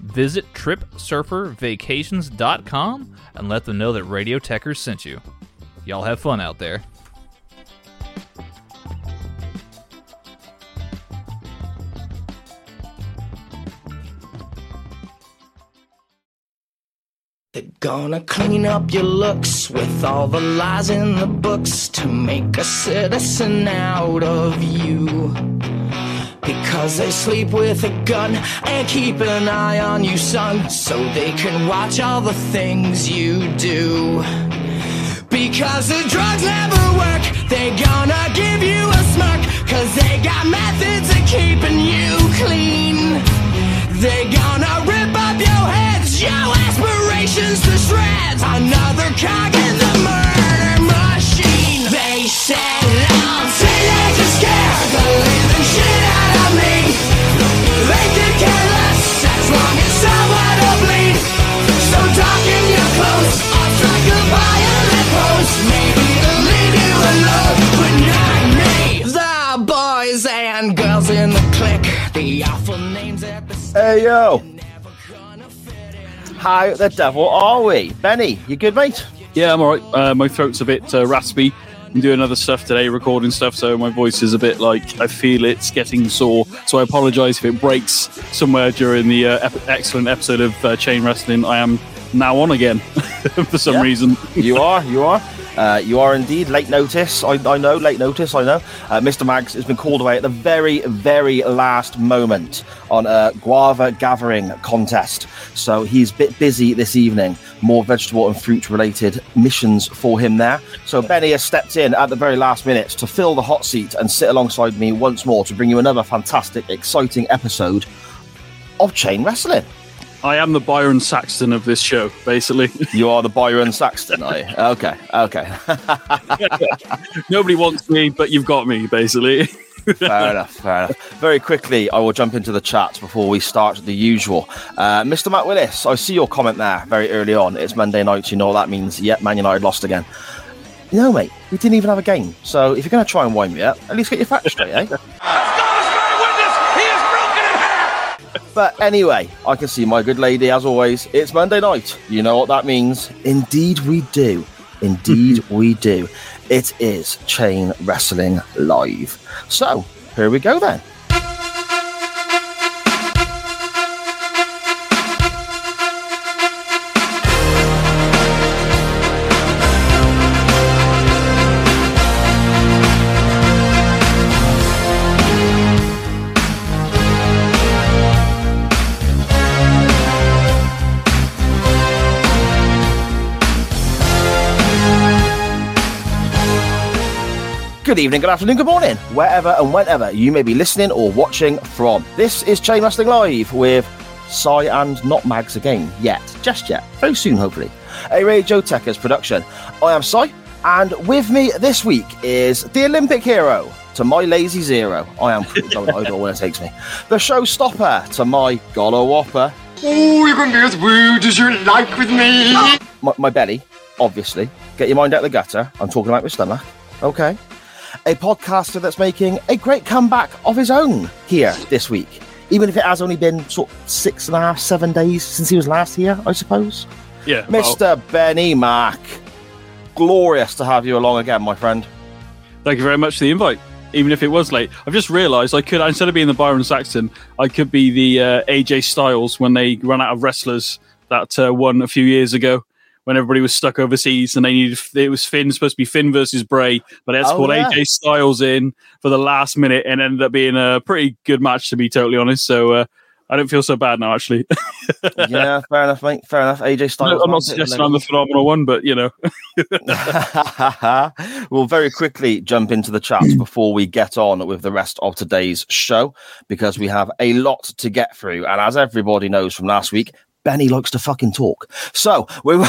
Visit TripSurferVacations.com and let them know that Radio Techers sent you. Y'all have fun out there. They're gonna clean up your looks with all the lies in the books to make a citizen out of you. Because they sleep with a gun and keep an eye on you, son, so they can watch all the things you do. Because the drugs never work, they gonna give you a smirk, cause they got methods of keeping you clean. They gonna rip up your heads, your aspirations to shreds. Another cog in the murder machine. They said I'm teenagers scare the living shit out of me. They could care less as long as someone to bleed. So darken your clothes, I'll strike a violent pose. Maybe to leave you alone, but not me. The boys and girls in the clique, the awful names at the Hey yo, how the devil are we? Benny, you good, mate? Yeah, I'm alright. Uh, my throat's a bit uh, raspy. I'm doing other stuff today, recording stuff, so my voice is a bit like I feel it's getting sore. So I apologise if it breaks somewhere during the uh, ep- excellent episode of uh, Chain Wrestling. I am now on again for some Yeah. reason. You are, you are. Uh, you are indeed late notice. I, I know, late notice. I know. Uh, Mr. Mags has been called away at the very, very last moment on a guava gathering contest. So he's a bit busy this evening. More vegetable and fruit related missions for him there. So Benny has stepped in at the very last minute to fill the hot seat and sit alongside me once more to bring you another fantastic, exciting episode of Chain Wrestling. I am the Byron Saxton of this show, basically. You are the Byron Saxton, are you? Okay, okay. Nobody wants me, but you've got me, basically. fair enough, fair enough. Very quickly, I will jump into the chat before we start the usual. Uh, Mr. Matt Willis, I see your comment there very early on. It's Monday night, you know what that means. Yep, Man United lost again. No, mate, we didn't even have a game. So if you're going to try and wind me up, at least get your facts straight, eh? But anyway, I can see my good lady as always. It's Monday night. You know what that means. Indeed, we do. Indeed, we do. It is Chain Wrestling Live. So, here we go then. Good evening, good afternoon, good morning, wherever and whenever you may be listening or watching from. This is Chain Wrestling Live with Sai and not Mags again, yet, just yet, very soon, hopefully. A Radio Techers production. I am Sai, and with me this week is the Olympic hero to my lazy zero. I am going idle when it takes me. The showstopper to my Golo Whopper. Oh, you can be as rude as you like with me. my, my belly, obviously. Get your mind out the gutter. I'm talking about my stomach. Okay. A podcaster that's making a great comeback of his own here this week. Even if it has only been sort of six and a half, seven days since he was last here, I suppose. yeah. well, Mr. Benny Mack. Glorious to have you along again, my friend. Thank you very much for the invite. Even if it was late, I've just realised I could instead of being the Byron Saxton, I could be the uh, AJ Styles when they ran out of wrestlers that uh, won a few years ago. When everybody was stuck overseas and they needed, it was Finn supposed to be Finn versus Bray, but to Oh, pull yeah. AJ Styles in for the last minute and ended up being a pretty good match to be totally honest. So uh, I don't feel so bad now actually. yeah, fair enough, mate. Fair enough. AJ Styles. I'm not suggesting I'm the phenomenal one, but you know, we'll very quickly jump into the chats before we get on with the rest of today's show because we have a lot to get through. And as everybody knows from last week, Benny likes to fucking talk. So we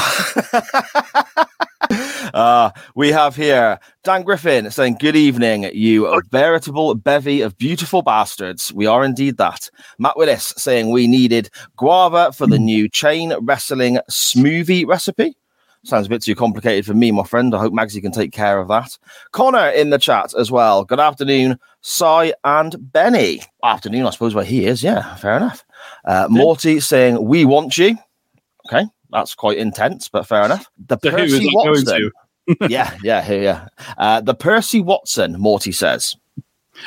uh, we have here Dan Griffin saying, Good evening, you veritable bevy of beautiful bastards. We are indeed that. Matt Willis saying we needed guava for the new chain wrestling smoothie recipe. Sounds a bit too complicated for me, my friend. I hope Magsy can take care of that. Connor in the chat as well. Good afternoon, Cy and Benny. Afternoon, I suppose, where he is. Yeah, fair enough. Uh, Morty saying, We want you. Okay, that's quite intense, but fair enough. The So Percy going Watson. to? yeah, yeah, yeah, yeah. Uh, the Percy Watson, Morty says.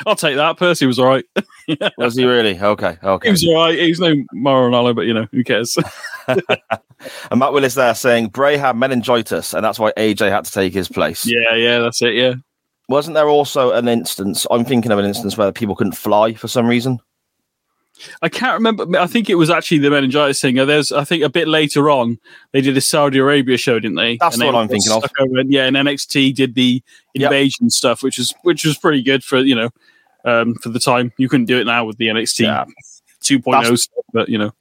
I'll take that. Percy was all right. Was he really? Okay, okay. He was all right. He's no Mauro Ranallo, but you know, who cares? And Matt Willis there saying Bray had meningitis, and that's why AJ had to take his place. yeah, yeah, that's it. Yeah. Wasn't there also an instance? I'm thinking of an instance where people couldn't fly for some reason. I can't remember. I think it was actually the meningitis thing. There's, I think, a bit later on they did a Saudi Arabia show, didn't they? That's And what they I'm thinking of. over- yeah, and NXT did the Yep. invasion stuff, which was which was pretty good for you know um, for the time. You couldn't do it now with the NXT Yeah. 2.0 stuff, but you know,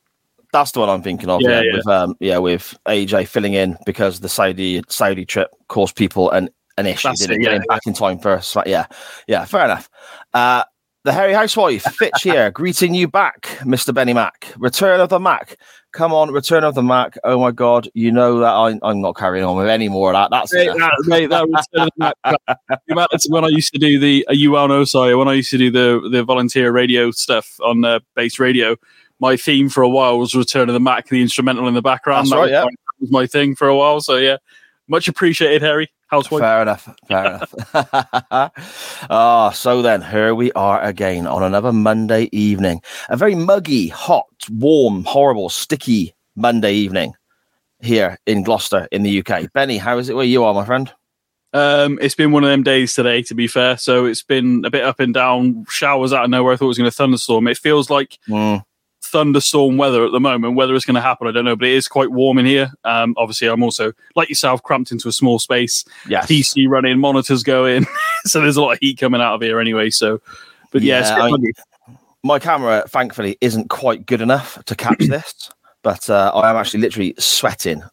That's the one I'm thinking of. Yeah, Yeah, yeah. with um, yeah, with AJ filling in because the Saudi Saudi trip caused people an an issue. That's Didn't it, yeah, back in time for Sma- yeah, yeah, fair enough. Uh, the hairy housewife Fitch here, greeting you back, Mr. Benny Mac. Return of the Mac. Come on, return of the Mac. Oh my God, you know that I, I'm not carrying on with any more of that. That's Mate, enough. that, mate, that return of the Mac- the when I used to do the uh, you well know sorry when I used to do the the volunteer radio stuff on uh, base radio. My theme for a while was Return of the Mac, the instrumental in the background. That's that right, was, yeah. that was my thing for a while. So yeah, much appreciated, Harry. Housewife. Fair enough. Fair enough. Ah, so then here we are again on another Monday evening. A very muggy, hot, warm, horrible, sticky Monday evening here in Gloucester in the UK. Benny, how is it where you are, my friend? Um, it's been one of them days today, to be fair. So it's been a bit up and down, showers out of nowhere. I thought it was going to thunderstorm. It feels like Mm, thunderstorm weather at the moment. Whether it's going to happen, I don't know, but it is quite warm in here. Um, obviously, I'm also like yourself, cramped into a small space. yes. PC running, monitors going, so there's a lot of heat coming out of here anyway. So, but yeah, Yeah, I- My camera, thankfully, isn't quite good enough to catch this, but uh, I am actually literally sweating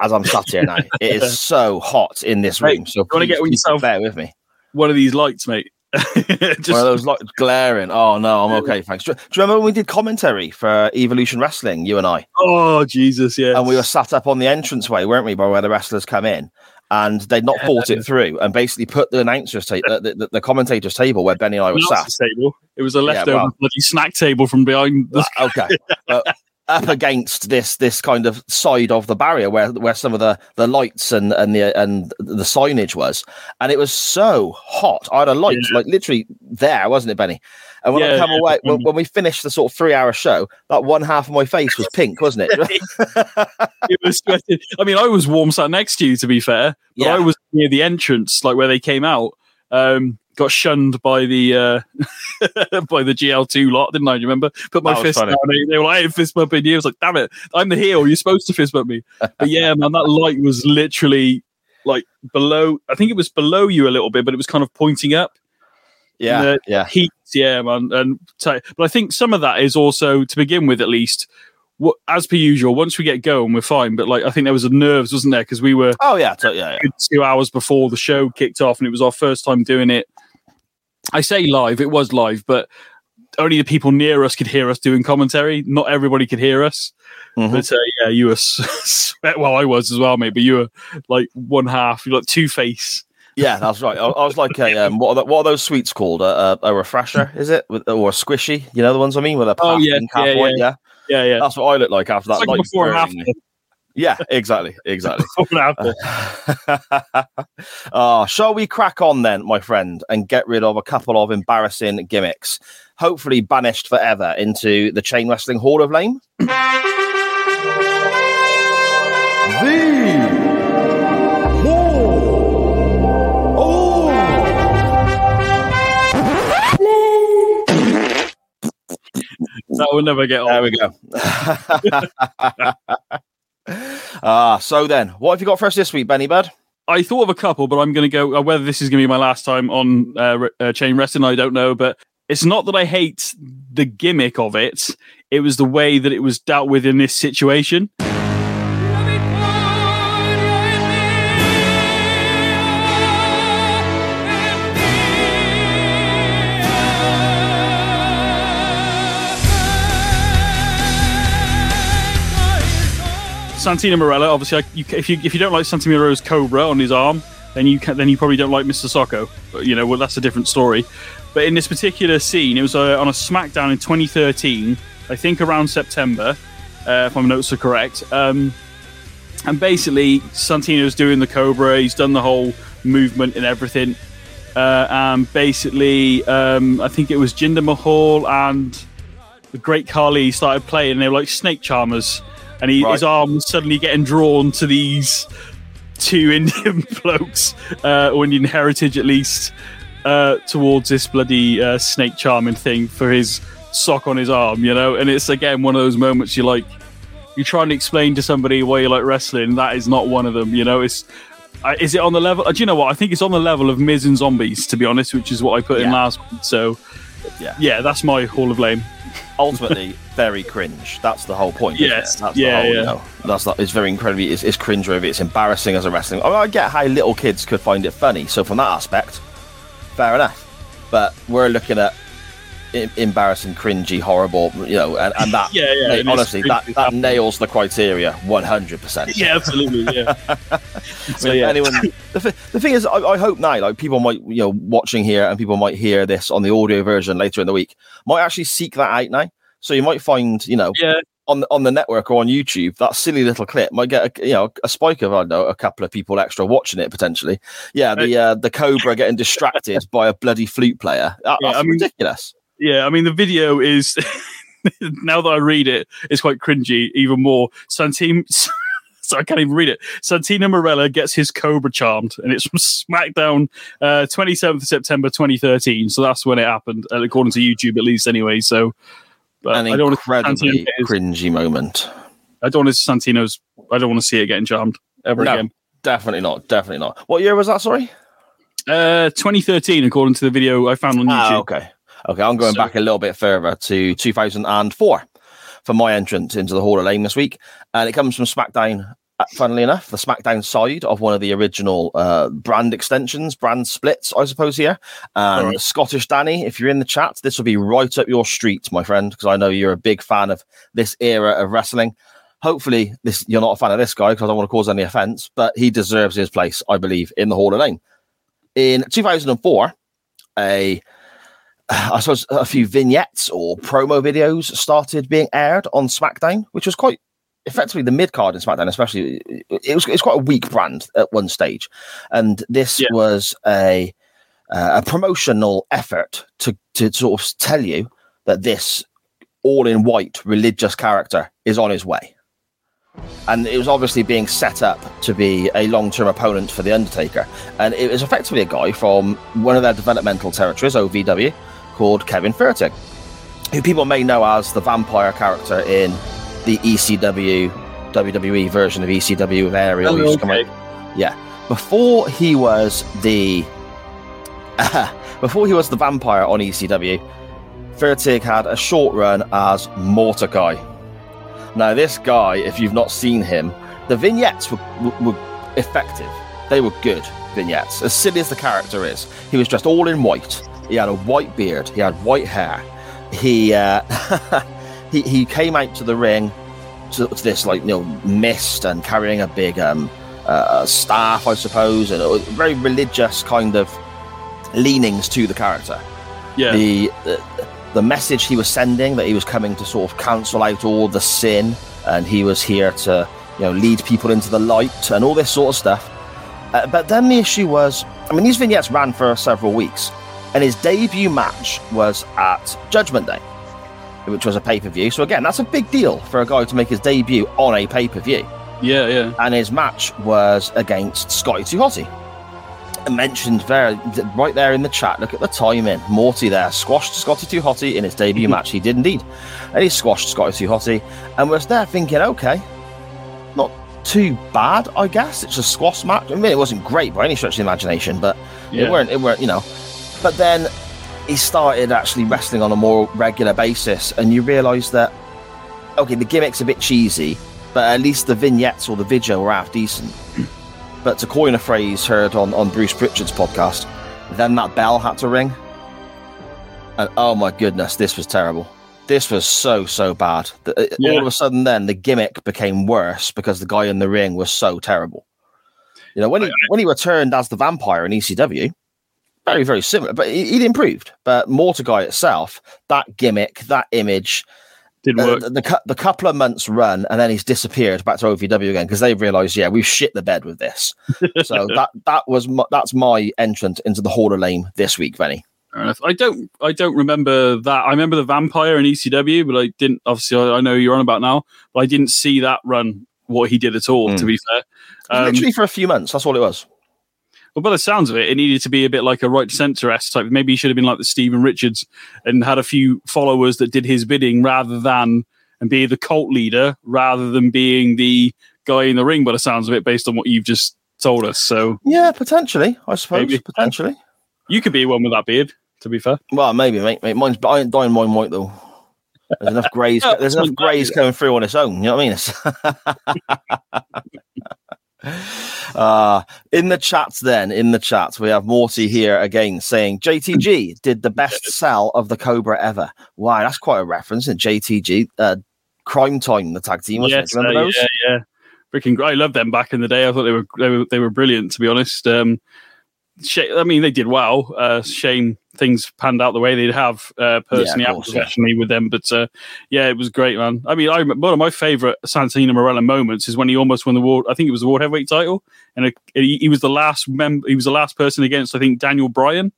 as I'm sat here now. It is so hot in this room. So you wanna get with please yourself- bear with me. one of these lights, mate. Just One of those like glaring. Oh no, I'm okay, thanks. Do, you remember when we did commentary for Evolution Wrestling, you and I, oh Jesus, yeah. and we were sat up on the entranceway, weren't we, by where the wrestlers come in, and they'd not thought it through, and basically put the announcers ta- the, the, the commentators table where Benny and I were sat. Table. It was a leftover well. bloody snack table from behind. The, okay, uh, up against this this kind of side of the barrier where where some of the the lights and and the and the signage was, and it was so hot. I had a light like literally there, wasn't it, Benny? And when I come yeah, away, when, when we finished the sort of three hour show, that one half of my face was pink, wasn't it? it was sweating. I mean, I was warm sat next to you, to be fair. But Yeah. I was near the entrance, like where they came out. Um, got shunned by the uh, by the GL2 lot, didn't I? You remember? Put my fist funny. down. They, they were like, "I fist bumping you." I was like, "Damn it, I'm the heel. You're supposed to fist bump me." But yeah, man, that light was literally like below. I think it was below you a little bit, but it was kind of pointing up. yeah, The yeah, Heat, yeah, man. And so, but I think some of that is also to begin with, at least. What, as per usual, once we get going, we're fine. But like, I think there was a nerves, wasn't there? Because we were oh yeah, so, yeah, yeah. two hours before the show kicked off, and it was our first time doing it. I say live; it was live, but only the people near us could hear us doing commentary. Not everybody could hear us. Mhm. But uh, yeah, you were well, I was as well, mate. But you were like one half, you're like two face. Yeah, that's right. I, I was like a um, what are, the, what are those sweets called? A, a, a refresher, is it, With, or a squishy? You know the ones I mean, with a Oh, yeah, yeah, yeah. Yeah. Yeah, that's what I look like after that. Like before and after. Yeah, exactly, exactly. Before and after. oh, shall we crack on then, my friend, and get rid of a couple of embarrassing gimmicks? Hopefully, banished forever into the Chain Wrestling Hall of Fame. That will never get There we go. Ah, so then, what have you got for us this week, Benny Bud? I thought of a couple, but I'm going to go. Uh, whether this is going to be my last time on uh, uh, chain wrestling, I don't know. But it's not that I hate the gimmick of it; It was the way that it was dealt with in this situation. Santino Marella, obviously, I- you, if you if you don't like Santino Marella's Cobra on his arm, then you can, then you probably don't like Mr. Socko. But, you know, well, that's a different story. But in this particular scene, it was uh, on a SmackDown in 2013, I think around September, uh, if my notes are correct. Um, and basically, Santino's doing the Cobra. He's done the whole movement and everything. Uh, and basically, um, I think it was Jinder Mahal and the Great Khali started playing. And they were like snake charmers, and he, Right. his arm was suddenly getting drawn to these two Indian blokes, uh, or Indian heritage at least, uh, towards this bloody uh, snake charming thing for his sock on his arm, you know. And it's again one of those moments you're like, you're trying to explain to somebody why you like wrestling. That is not one of them, you know. It's uh, is it on the level? Uh, do you know what? I think it's on the level of Miz and Zombies, to be honest, which is what I put in last. So, Yeah. yeah, that's my Hall of Blame. ultimately very cringe. That's the whole point. isn't Yes. it? That's Yeah, the whole, yeah. You know, that's not, it's very incredibly. It's, it's cringe worthy. It's embarrassing as a wrestling. I, mean, I get how little kids could find it funny. So from that aspect, fair enough. But we're looking at embarrassing, cringy, horrible. You know, and, and that. Yeah, yeah, mate, it is honestly, that, that nails the criteria one hundred percent. Yeah, absolutely. Yeah. so I mean, yeah, anyone. The, th- the thing is, I, I hope now, like people might, you know, watching here, and people might hear this on the audio version later in the week, might actually seek that out now. So you might find, you know, yeah, on the, on the network or on YouTube, that silly little clip might get a, you know a spike of I don't know a couple of people extra watching it potentially. Yeah, the uh, the cobra getting distracted by a bloody flute player. That- Yeah, that's I mean- ridiculous. Yeah. I mean, the video is now that I read it, it's quite cringy. Even more, Santim. So I can't even read it. Santino Marella gets his Cobra charmed, and it's from SmackDown, uh, 27th of September 2013. So that's when it happened, uh, according to YouTube, at least, anyway. So, but An I don't want to incredibly his- cringy moment. I don't want to Santino's. I don't want to see it getting charmed ever No. again. Definitely not. Definitely not. What year was that? Sorry. Uh, 2013, according to the video I found on YouTube. Ah, okay. Okay, I'm going So- back a little bit further to 2004 for my entrance into the Hall of Fame this week. And it comes from SmackDown, uh, funnily enough, the SmackDown side of one of the original uh, brand extensions, brand splits, I suppose, here. And Alright. Scottish Danny, if you're in the chat, this will be right up your street, my friend, because I know you're a big fan of this era of wrestling. Hopefully, this you're not a fan of this guy because I don't want to cause any offense, but he deserves his place, I believe, in the Hall of Fame. In 2004, a I suppose a few vignettes or promo videos started being aired on SmackDown, which was quite effectively the mid card in SmackDown, especially. It was it's quite a weak brand at one stage, and this Yeah. was a uh, a promotional effort to to sort of tell you that this all in white religious character is on his way. And it was obviously being set up to be a long term opponent for The Undertaker. And it was effectively a guy from one of their developmental territories, OVW, called Kevin Fertig, who people may know as the vampire character in the ECW, WWE version of ECW with Ariel. Oh, who used to come okay. Yeah. Before he was the. before he was the vampire on ECW, Furtick had a short run as Mordecai. Now, this guy, if you've not seen him, the vignettes were, were, were effective. They were good vignettes. As silly as the character is, he was dressed all in white. He had a white beard. He had white hair. He uh, he he came out to the ring to, to this like you know mist and carrying a big um uh, staff, I suppose, and a very religious kind of leanings to the character Yeah, the, the the message he was sending that he was coming to sort of cancel out all the sin and he was here to you know lead people into the light and all this sort of stuff uh, but then the issue was i mean these vignettes ran for several weeks and his debut match was at judgment day which was a pay-per-view so again that's a big deal for a guy to make his debut on a pay-per-view yeah, yeah. and his match was against Scotty Too Hotty. Mentioned there, right there in the chat. Look at the timing. Morty there squashed Scotty Too Hotty in his debut match. He did indeed, and he squashed Scotty Too Hotty, and was there thinking, okay, not too bad, I guess. It's a squash match. I mean, it wasn't great by any stretch of the imagination, but Yeah. it weren't. It weren't, you know. But then he started actually wrestling on a more regular basis, and you realise that okay, the gimmick's a bit cheesy, but at least the vignettes or the video were half decent. but to coin a phrase heard on, on Bruce Pritchard's podcast, then that bell had to ring. And oh my goodness, this was terrible. This was so, so bad. The- uh, Yeah. All of a sudden, then the gimmick became worse because the guy in the ring was so terrible. You know, when he, when he returned as the vampire in ECW, very, very similar, but he, he'd improved. But Mordecai itself, that gimmick, that image, Didn't uh, work. the, the, the couple of months run, and then he's disappeared back to OVW again because they've realised, yeah, we've shit the bed with this. so that that was my, that's my entrance into the Hall of Lame this week, Benny. I don't. I don't remember that. I remember the vampire in ECW, but I didn't. Obviously, I, I know who you're on about now, but I didn't see that run what he did at all. Mm. To be fair, um, Literally for a few months, that's all it was. Well, by the sounds of it, it needed to be a bit like a Right to Censor type. Maybe he should have been like the Stephen Richards and had a few followers that did his bidding rather than and be the cult leader rather than being the guy in the ring. By the sounds of it, based on what you've just told us, so Yeah, potentially, I suppose. Maybe. Potentially. you could be one with that beard. To be fair, Well, maybe, mate. mate. Mine's, but I ain't dying mine white though. There's enough greys. Yeah, there's enough greys coming through on its own. You know what I mean? uh, in the chat, then in the chat, we have Morty here again saying JTG did the best sell of the Cobra ever. Wow, that's quite a reference. And JTG, uh, Cryme Tyme, the tag team, wasn't yes, it? Remember uh, those? yeah, yeah. Freaking, gr- I loved them back in the day. I thought they were they were, they were brilliant. To be honest, um, sh- I mean they did well. Uh, shame things panned out the way they'd have uh, personally Yeah, and course, yeah. with them. But uh, yeah, it was great, man. I mean, I one of my favorite Santino Marella moments is when he almost won the world. I think it was the world heavyweight title, and it, he, he was the last member. He was the last person against I think Daniel Bryan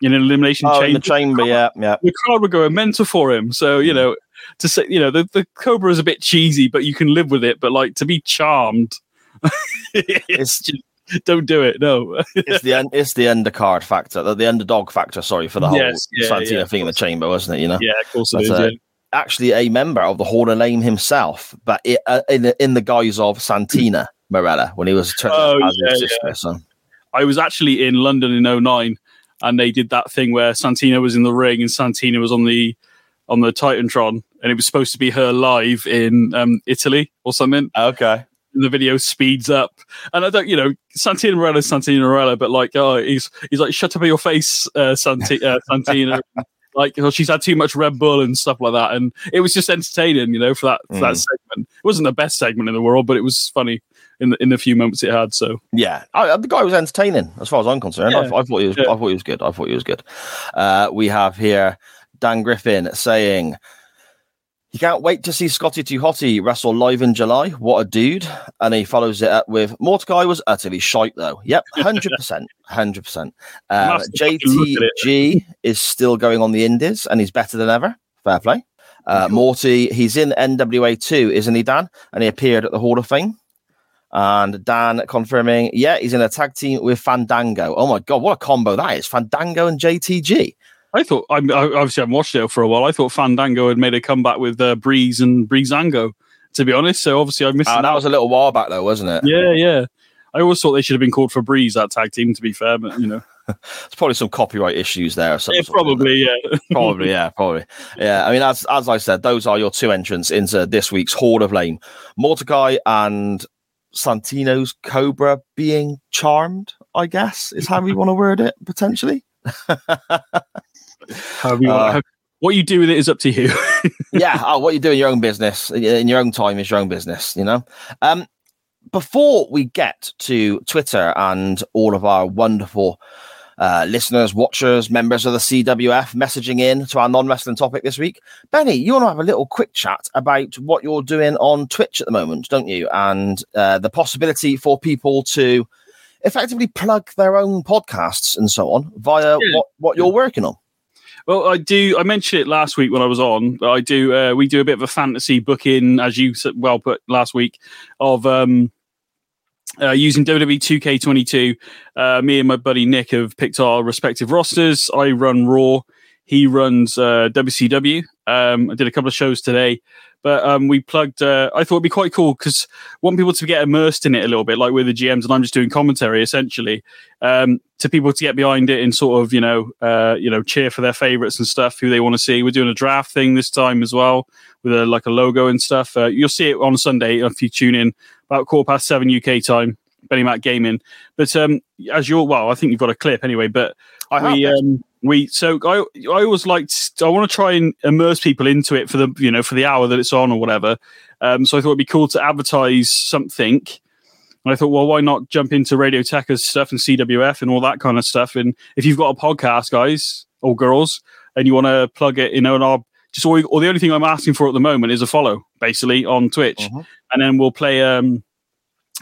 in an elimination Oh, in chamber the chamber, yeah, yeah. the crowd were going mental for him. So you know, to say you know the, the Cobra is a bit cheesy, but you can live with it. But like to be charmed, it's just, don't do it. No, It's the it's the undercard factor, the, the underdog factor. Sorry for the whole Yes, yeah, Santino yeah, thing in the chamber, wasn't it? You know. yeah, of course it That's is. a- yeah. actually a member of the Hall of Lame himself, but it, uh, in the, in the guise of Santina Marella when he was turned Oh, his yeah. So I was actually in London in 09 and they did that thing where Santina was in the ring and Santina was on the on the Titantron, and it was supposed to be her live in um, Italy or something. okay, the video speeds up, and I don't, you know, Santino Marella, is Santino Marella, but like, oh, he's he's like, shut up your face, uh, Santi- uh, Santina. like, oh, she's had too much Red Bull and stuff like that, and it was just entertaining, you know, for that for that Mm. segment. It wasn't the best segment in the world, but it was funny in the in the few moments it had. So yeah, I, the guy was entertaining as far as I'm concerned. I, I thought he was. Yeah. I thought he was good. I thought he was good. Uh, we have here Dan Griffin saying. You can't wait to see Scotty Too Hottie wrestle live in July. What a dude. And he follows it up with Mordecai was utterly shite, though. Yep, 100%. 100%. Uh, Must have fucking looked at it. JTG is still going on the Indies and he's better than ever. Fair play. Uh, Morty, he's in NWA 2, isn't he, Dan? And he appeared at the Hall of Fame. And Dan confirming, yeah, he's in a tag team with Fandango. Oh my God, what a combo that is. Fandango and JTG. I thought, I, I obviously haven't watched it for a while. I thought Fandango had made a comeback with uh, Breeze and Breezango, to be honest. So obviously I missed Uh, that was a little while back, though, wasn't it? Yeah, yeah. I always thought they should have been called for Breeze, that tag team, to be fair, but you know. There's probably some copyright issues there. Or some Yeah, probably, yeah. probably, yeah, probably, yeah. I mean, as as I said, those are your two entrants into this week's Hall of Lame: Mordecai and Santino's Cobra being charmed. I guess is how we want to word it potentially. However you Uh, how- what you do with it is up to you. yeah. Oh, what you do in your own business, in your own time, is your own business. You know. Um, before we get to Twitter and all of our wonderful uh, listeners, watchers, members of the CWF messaging in to our non wrestling topic this week. Benny, you want to have a little quick chat about what you're doing on Twitch at the moment, don't you? And uh, the possibility for people to effectively plug their own podcasts and so on via Yeah. what, what you're working on. Well, I do. I mentioned it last week when I was on. I do. Uh, we do a bit of a fantasy booking, as you well put last week, of um, uh, using WWE 2K22. Uh, me and my buddy Nick have picked our respective rosters. I run Raw. He runs uh, WCW. Um, I did a couple of shows today, But um, we plugged. Uh, I thought it'd be quite cool because want people to get immersed in it a little bit, like with the GMs, and I'm just doing commentary essentially. Um, to people to get behind it and sort of you know uh, you know cheer for their favorites and stuff who they want to see. We're doing a draft thing this time as well with a like a logo and stuff. Uh, you'll see it on Sunday if you tune in about quarter past seven UK time. Benny Mac Gaming, but um, as you're well, I think you've got a clip anyway. But I we it. um, we so I I always like I want to try and immerse people into it for the you know for the hour that it's on or whatever. Um, so I thought it'd be cool to advertise something. And I thought, well, why not jump into Radio Techers stuff and CWF and all that kind of stuff? And if you've got a podcast, guys or girls, and you want to plug it, you know, and I'll just all, or the only thing I'm asking for at the moment is a follow, basically on Twitch, Mhm. and then we'll play. um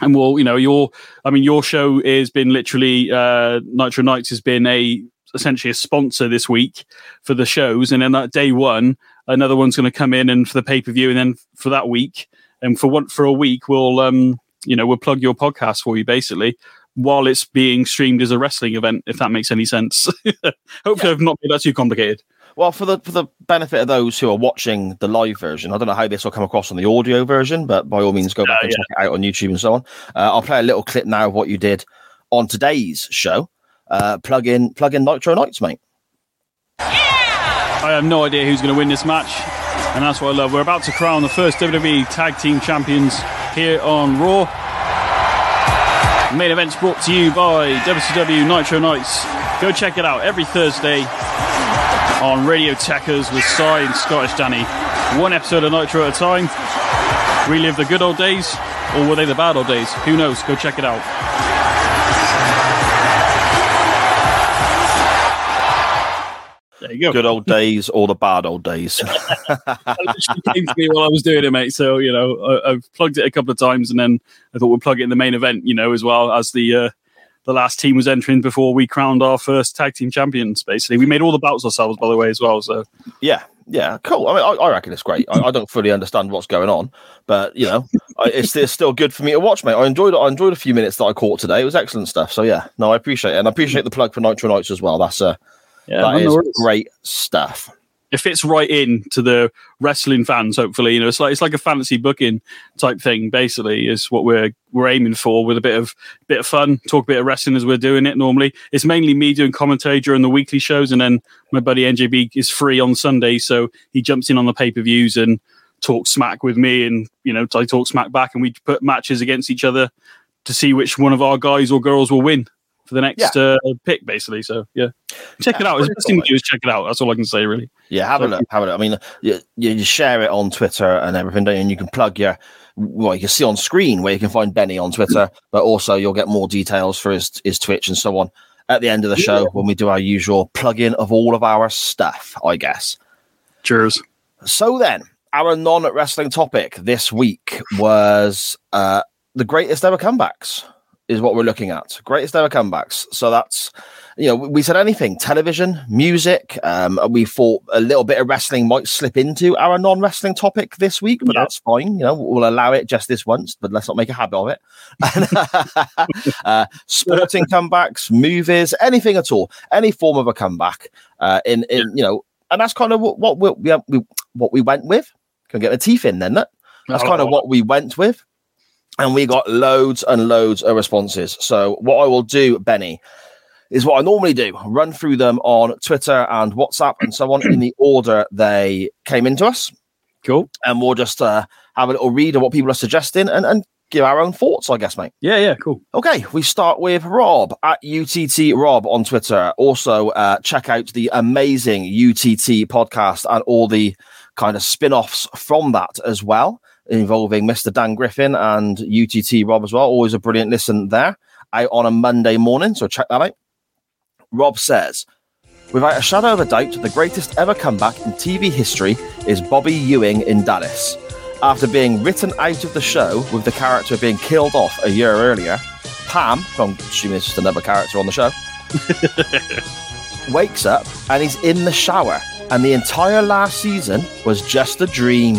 and we'll, you know, your, I mean, your show has been literally, uh, Nitro Nights has been a, essentially a sponsor this week for the shows. And then that day one, another one's going to come in and for the pay per view. And then for that week, and for one, for a week, we'll, um, you know, we'll plug your podcast for you basically while it's being streamed as a wrestling event, if that makes any sense. Hopefully, I've not made that too complicated. Well, for the for the benefit of those who are watching the live version, I don't know how this will come across on the audio version, but by all means, go back Uh, and check it out on YouTube and so on. Uh, I'll play a little clip now of what you did on today's show. Uh, plug in plug in Nitro Nights, mate. I have no idea who's going to win this match, and that's what I love. We're about to crown the first WWE Tag Team Champions here on Raw. Main event's brought to you by WCW Nitro Nights. Go check it out every Thursday on Radio Techers with Cy and Scottish Danny. One episode of Nitro at a time. Relive the good old days, or were they the bad old days? Who knows? Go check it out. There you go. Good old days or the bad old days. It came to me while I was doing it, mate. So you know, I, I've plugged it a couple of times, and then I thought we'd plug it in the main event, you know, as well as the uh, the last team was entering before we crowned our first tag team champions. Basically, we made all the bouts ourselves, by the way, as well. So yeah, yeah, cool. I mean, I, I reckon it's great. I, I don't fully understand what's going on, but you know, I, it's, it's still good for me to watch, mate. I enjoyed it. I enjoyed a few minutes that I caught today. It was excellent stuff. So yeah, no, I appreciate it, and I appreciate the plug for Nitro Nights as well. That's uh, yeah, that no, is no worries. great stuff. it fits right in to the wrestling fans. Hopefully, you know, it's like it's like a fantasy booking type thing. Basically, is what we're we're aiming for with a bit of bit of fun, talk a bit of wrestling as we're doing it. Normally, it's mainly me doing commentary during the weekly shows, and then my buddy NJB is free on Sunday, so he jumps in on the pay per views and talks smack with me, and you know, I talk smack back, and we put matches against each other to see which one of our guys or girls will win for the next uh, pick, basically. So yeah, check it out. The best thing to do is check it out. That's all I can say, really. Yeah, have a look. Have a look. I mean, you, you share it on Twitter and everything, don't you? and you can plug your. Well, you can see on screen where you can find Benny on Twitter, but also you'll get more details for his his Twitch and so on at the end of the show when we do our usual plug-in of all of our stuff. I guess. Cheers. So then, our non-wrestling topic this week was uh, the greatest ever comebacks. Is what we're looking at. Greatest ever comebacks. So that's, you know, we said anything television, music. Um, we thought a little bit of wrestling might slip into our non wrestling topic this week, but Yeah. that's fine. You know, we'll allow it just this once, but let's not make a habit of it. uh, sporting comebacks, movies, anything at all, any form of a comeback. Uh, in, in you know, and that's kind of what, what we, we, we what we went with. Can get the teeth in then. That that's kind of what we went with. And we got loads and loads of responses. So, what I will do, Benny, is what I normally do run through them on Twitter and WhatsApp and so on in the order they came into us. Cool. And we'll just uh, have a little read of what people are suggesting and, and give our own thoughts, I guess, mate. Yeah, yeah, cool. Okay, we start with Rob at UTT Rob on Twitter. Also, uh, check out the amazing UTT podcast and all the kind of spin offs from that as well, involving Mr. Dan Griffin and UTT Rob as well. Always a brilliant listen there out on a Monday morning. So check that out. Rob says, Without a shadow of a doubt, the greatest ever comeback in TV history is Bobby Ewing in Dallas. After being written out of the show with the character being killed off a year earlier, Pam, I'm assuming is just another character on the show, wakes up and he's in the shower, and the entire last season was just a dream.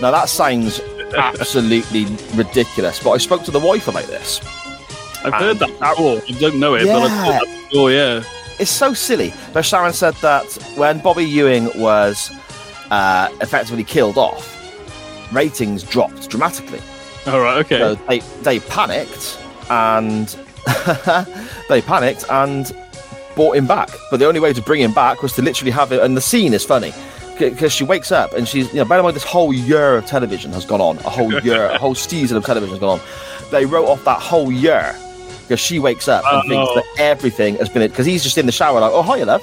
Now that sounds absolutely ridiculous, but I spoke to the wife about this. I've heard that before. I don't know it, but I've heard that before, yeah. it's so silly. But Sharon said that when Bobby Ewing was uh, effectively killed off, ratings dropped dramatically. All right. Okay. So they they panicked and they panicked and brought him back. But the only way to bring him back was to literally have it. And the scene is funny because she wakes up and she's you know bear in mind this whole year of television has gone on, a whole year, a whole season of television has gone on. They wrote off that whole year because she wakes up and thinks Oh. that everything has been because he's just in the shower like, oh hi, love.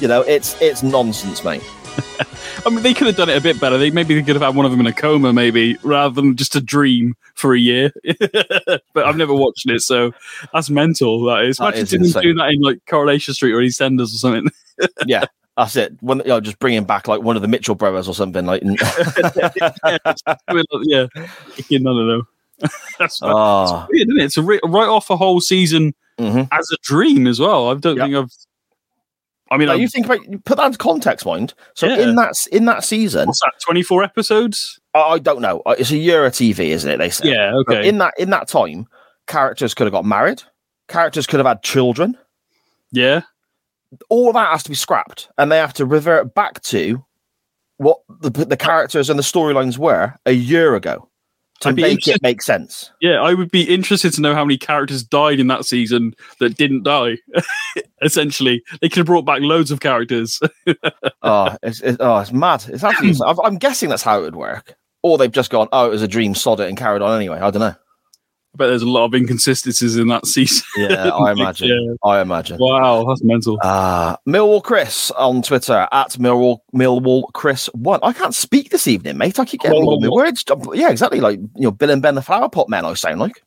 You know, it's it's nonsense, mate. I mean, they could have done it a bit better. They maybe they could have had one of them in a coma, maybe rather than just a dream for a year. but I've never watched it, so that's mental. That is. That Imagine is doing that in like Coronation Street or EastEnders or something. Yeah, that's it. When you know, just bringing back like one of the Mitchell brothers or something like. yeah, yeah, none of them. that's Ah, weird, isn't it? It's a ri- right off a whole season mhm. as a dream as well. I don't Yep. think I've. I mean, you think about you put that into context, mind. So Yeah. in that in that season, what's that? Twenty four episodes? I, I don't know. Uh, It's a year of TV, isn't it? They say. Yeah. But Okay. In that in that time, characters could have got married. Characters could have had children. yeah. All that has to be scrapped, and they have to revert back to what the the characters and the storylines were a year ago to make it make sense. Yeah, I would be interested to know how many characters died in that season that didn't die. Essentially, they could have brought back loads of characters. oh, it's, it's oh, it's mad. It's actually. I'm guessing that's how it would work. Or they've just gone, oh, it was a dream, sod it, and carried on anyway. I don't know. But there's a lot of inconsistencies in that season. Yeah, I imagine. Yeah. I imagine. Wow, that's mental. Uh, Millwall Chris on Twitter at Millwall Millwall Chris one. I can't speak this evening, mate. I keep getting all my words. Yeah, exactly. Like you know, Bill and Ben the Flower Pot Men. I sound like.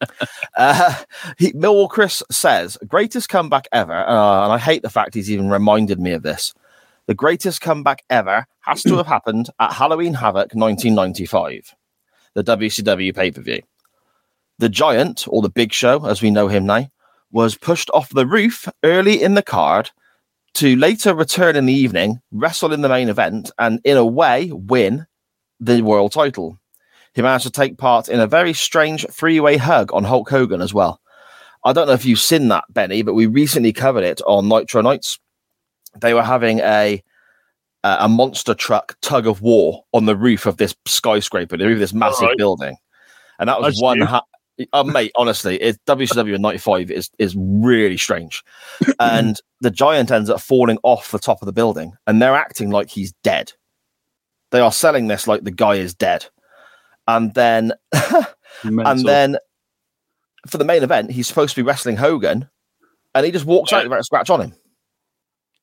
uh, he, Millwall Chris says greatest comeback ever, uh, and I hate the fact he's even reminded me of this. The greatest comeback ever has to have happened at Halloween Havoc 1995, the WCW pay per view. The Giant, or the Big Show, as we know him now, was pushed off the roof early in the card to later return in the evening, wrestle in the main event, and in a way win the world title. He managed to take part in a very strange three way hug on Hulk Hogan as well. I don't know if you've seen that, Benny, but we recently covered it on Nitro Nights. They were having a a monster truck tug of war on the roof of this skyscraper, the roof of this massive Alright. building, and that was That's one. new. Uh, mate, honestly, it, WCW in '95 is is really strange, and the giant ends up falling off the top of the building, and they're acting like he's dead. They are selling this like the guy is dead, and then and then for the main event, he's supposed to be wrestling Hogan, and he just walks out without a scratch on him.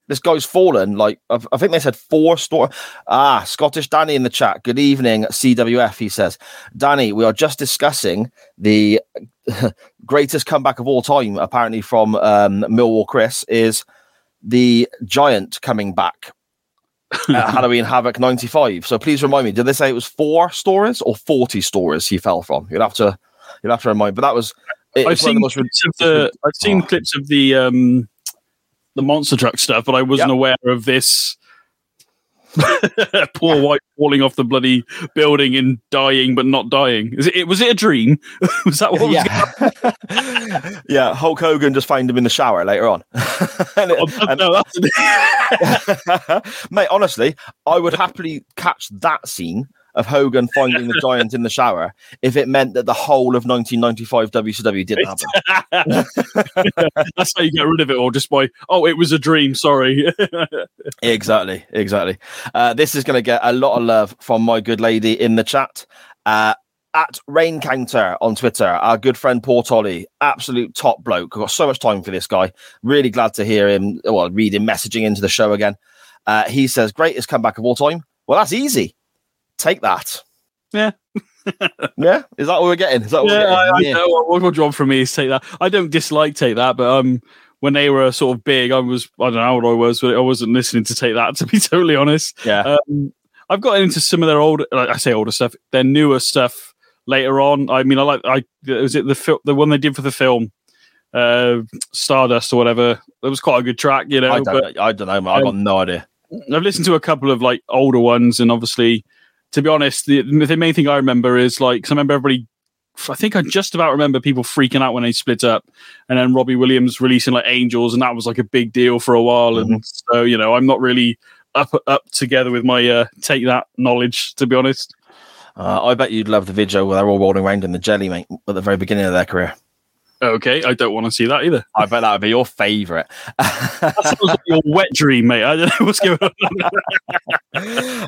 This guy's fallen like I I think they said four store. Ah, Scottish Danny in the chat. Good evening, CWF. He says, Danny, we are just discussing the greatest comeback of all time. Apparently, from um, Millwall Chris is the Giant coming back at Halloween Havoc '95. So please remind me. Did they say it was four stories or forty stories he fell from? You'll have to you'll have to remind. But that was. I've it's one of seen the most clips of the I've seen Oh. clips of the um the monster truck stuff, but I wasn't Yep. aware of this. Paul Wight falling off the bloody building and dying, but not dying. Is it? Was it a dream? was that what? Was yeah, yeah. Hulk Hogan just found him in the shower later on. And Oh, and- no, that's- mate, honestly, I would happily catch that scene of Hogan finding the giant in the shower if it meant that the whole of 1995 WCW didn't happen. that's how you get rid of it, or just by oh, it was a dream. Sorry. Exactly, exactly. Uh, this is going to get a lot of love from my good lady in the chat. Uh, at Rain Counter on Twitter, our good friend Paul Tolley, absolute top bloke. I've got so much time for this guy. Really glad to hear him, well, read him messaging into the show again. Uh, he says, greatest comeback of all time. Well, that's easy. Take that. Yeah. yeah? Is that what we're getting? Is that what yeah, we're I, I getting? know. What, what job for me is take that. I don't dislike take that, but um, when they were sort of big, I was I don't know how old I was, but I wasn't listening to take that. To be totally honest, yeah. um, I've gotten into some of their old, like I say older stuff, their newer stuff later on. I mean, I like I was it the fil- the one they did for the film, uh, Stardust or whatever. That was quite a good track, you know. I don't, I don't know, man. I've got no idea. I've listened to a couple of like older ones, and obviously, to be honest, the, the main thing I remember is like 'cause I remember everybody. I think I just about remember people freaking out when they split up, and then Robbie Williams releasing like Angels, and that was like a big deal for a while. And so, you know, I'm not really up up together with my uh, take that knowledge, to be honest. Uh, I bet you'd love the video where they're all rolling around in the jelly, mate, at the very beginning of their career. Okay, I don't want to see that either. I bet that would be your favourite. That sounds like your wet dream, mate. I don't know what's going on.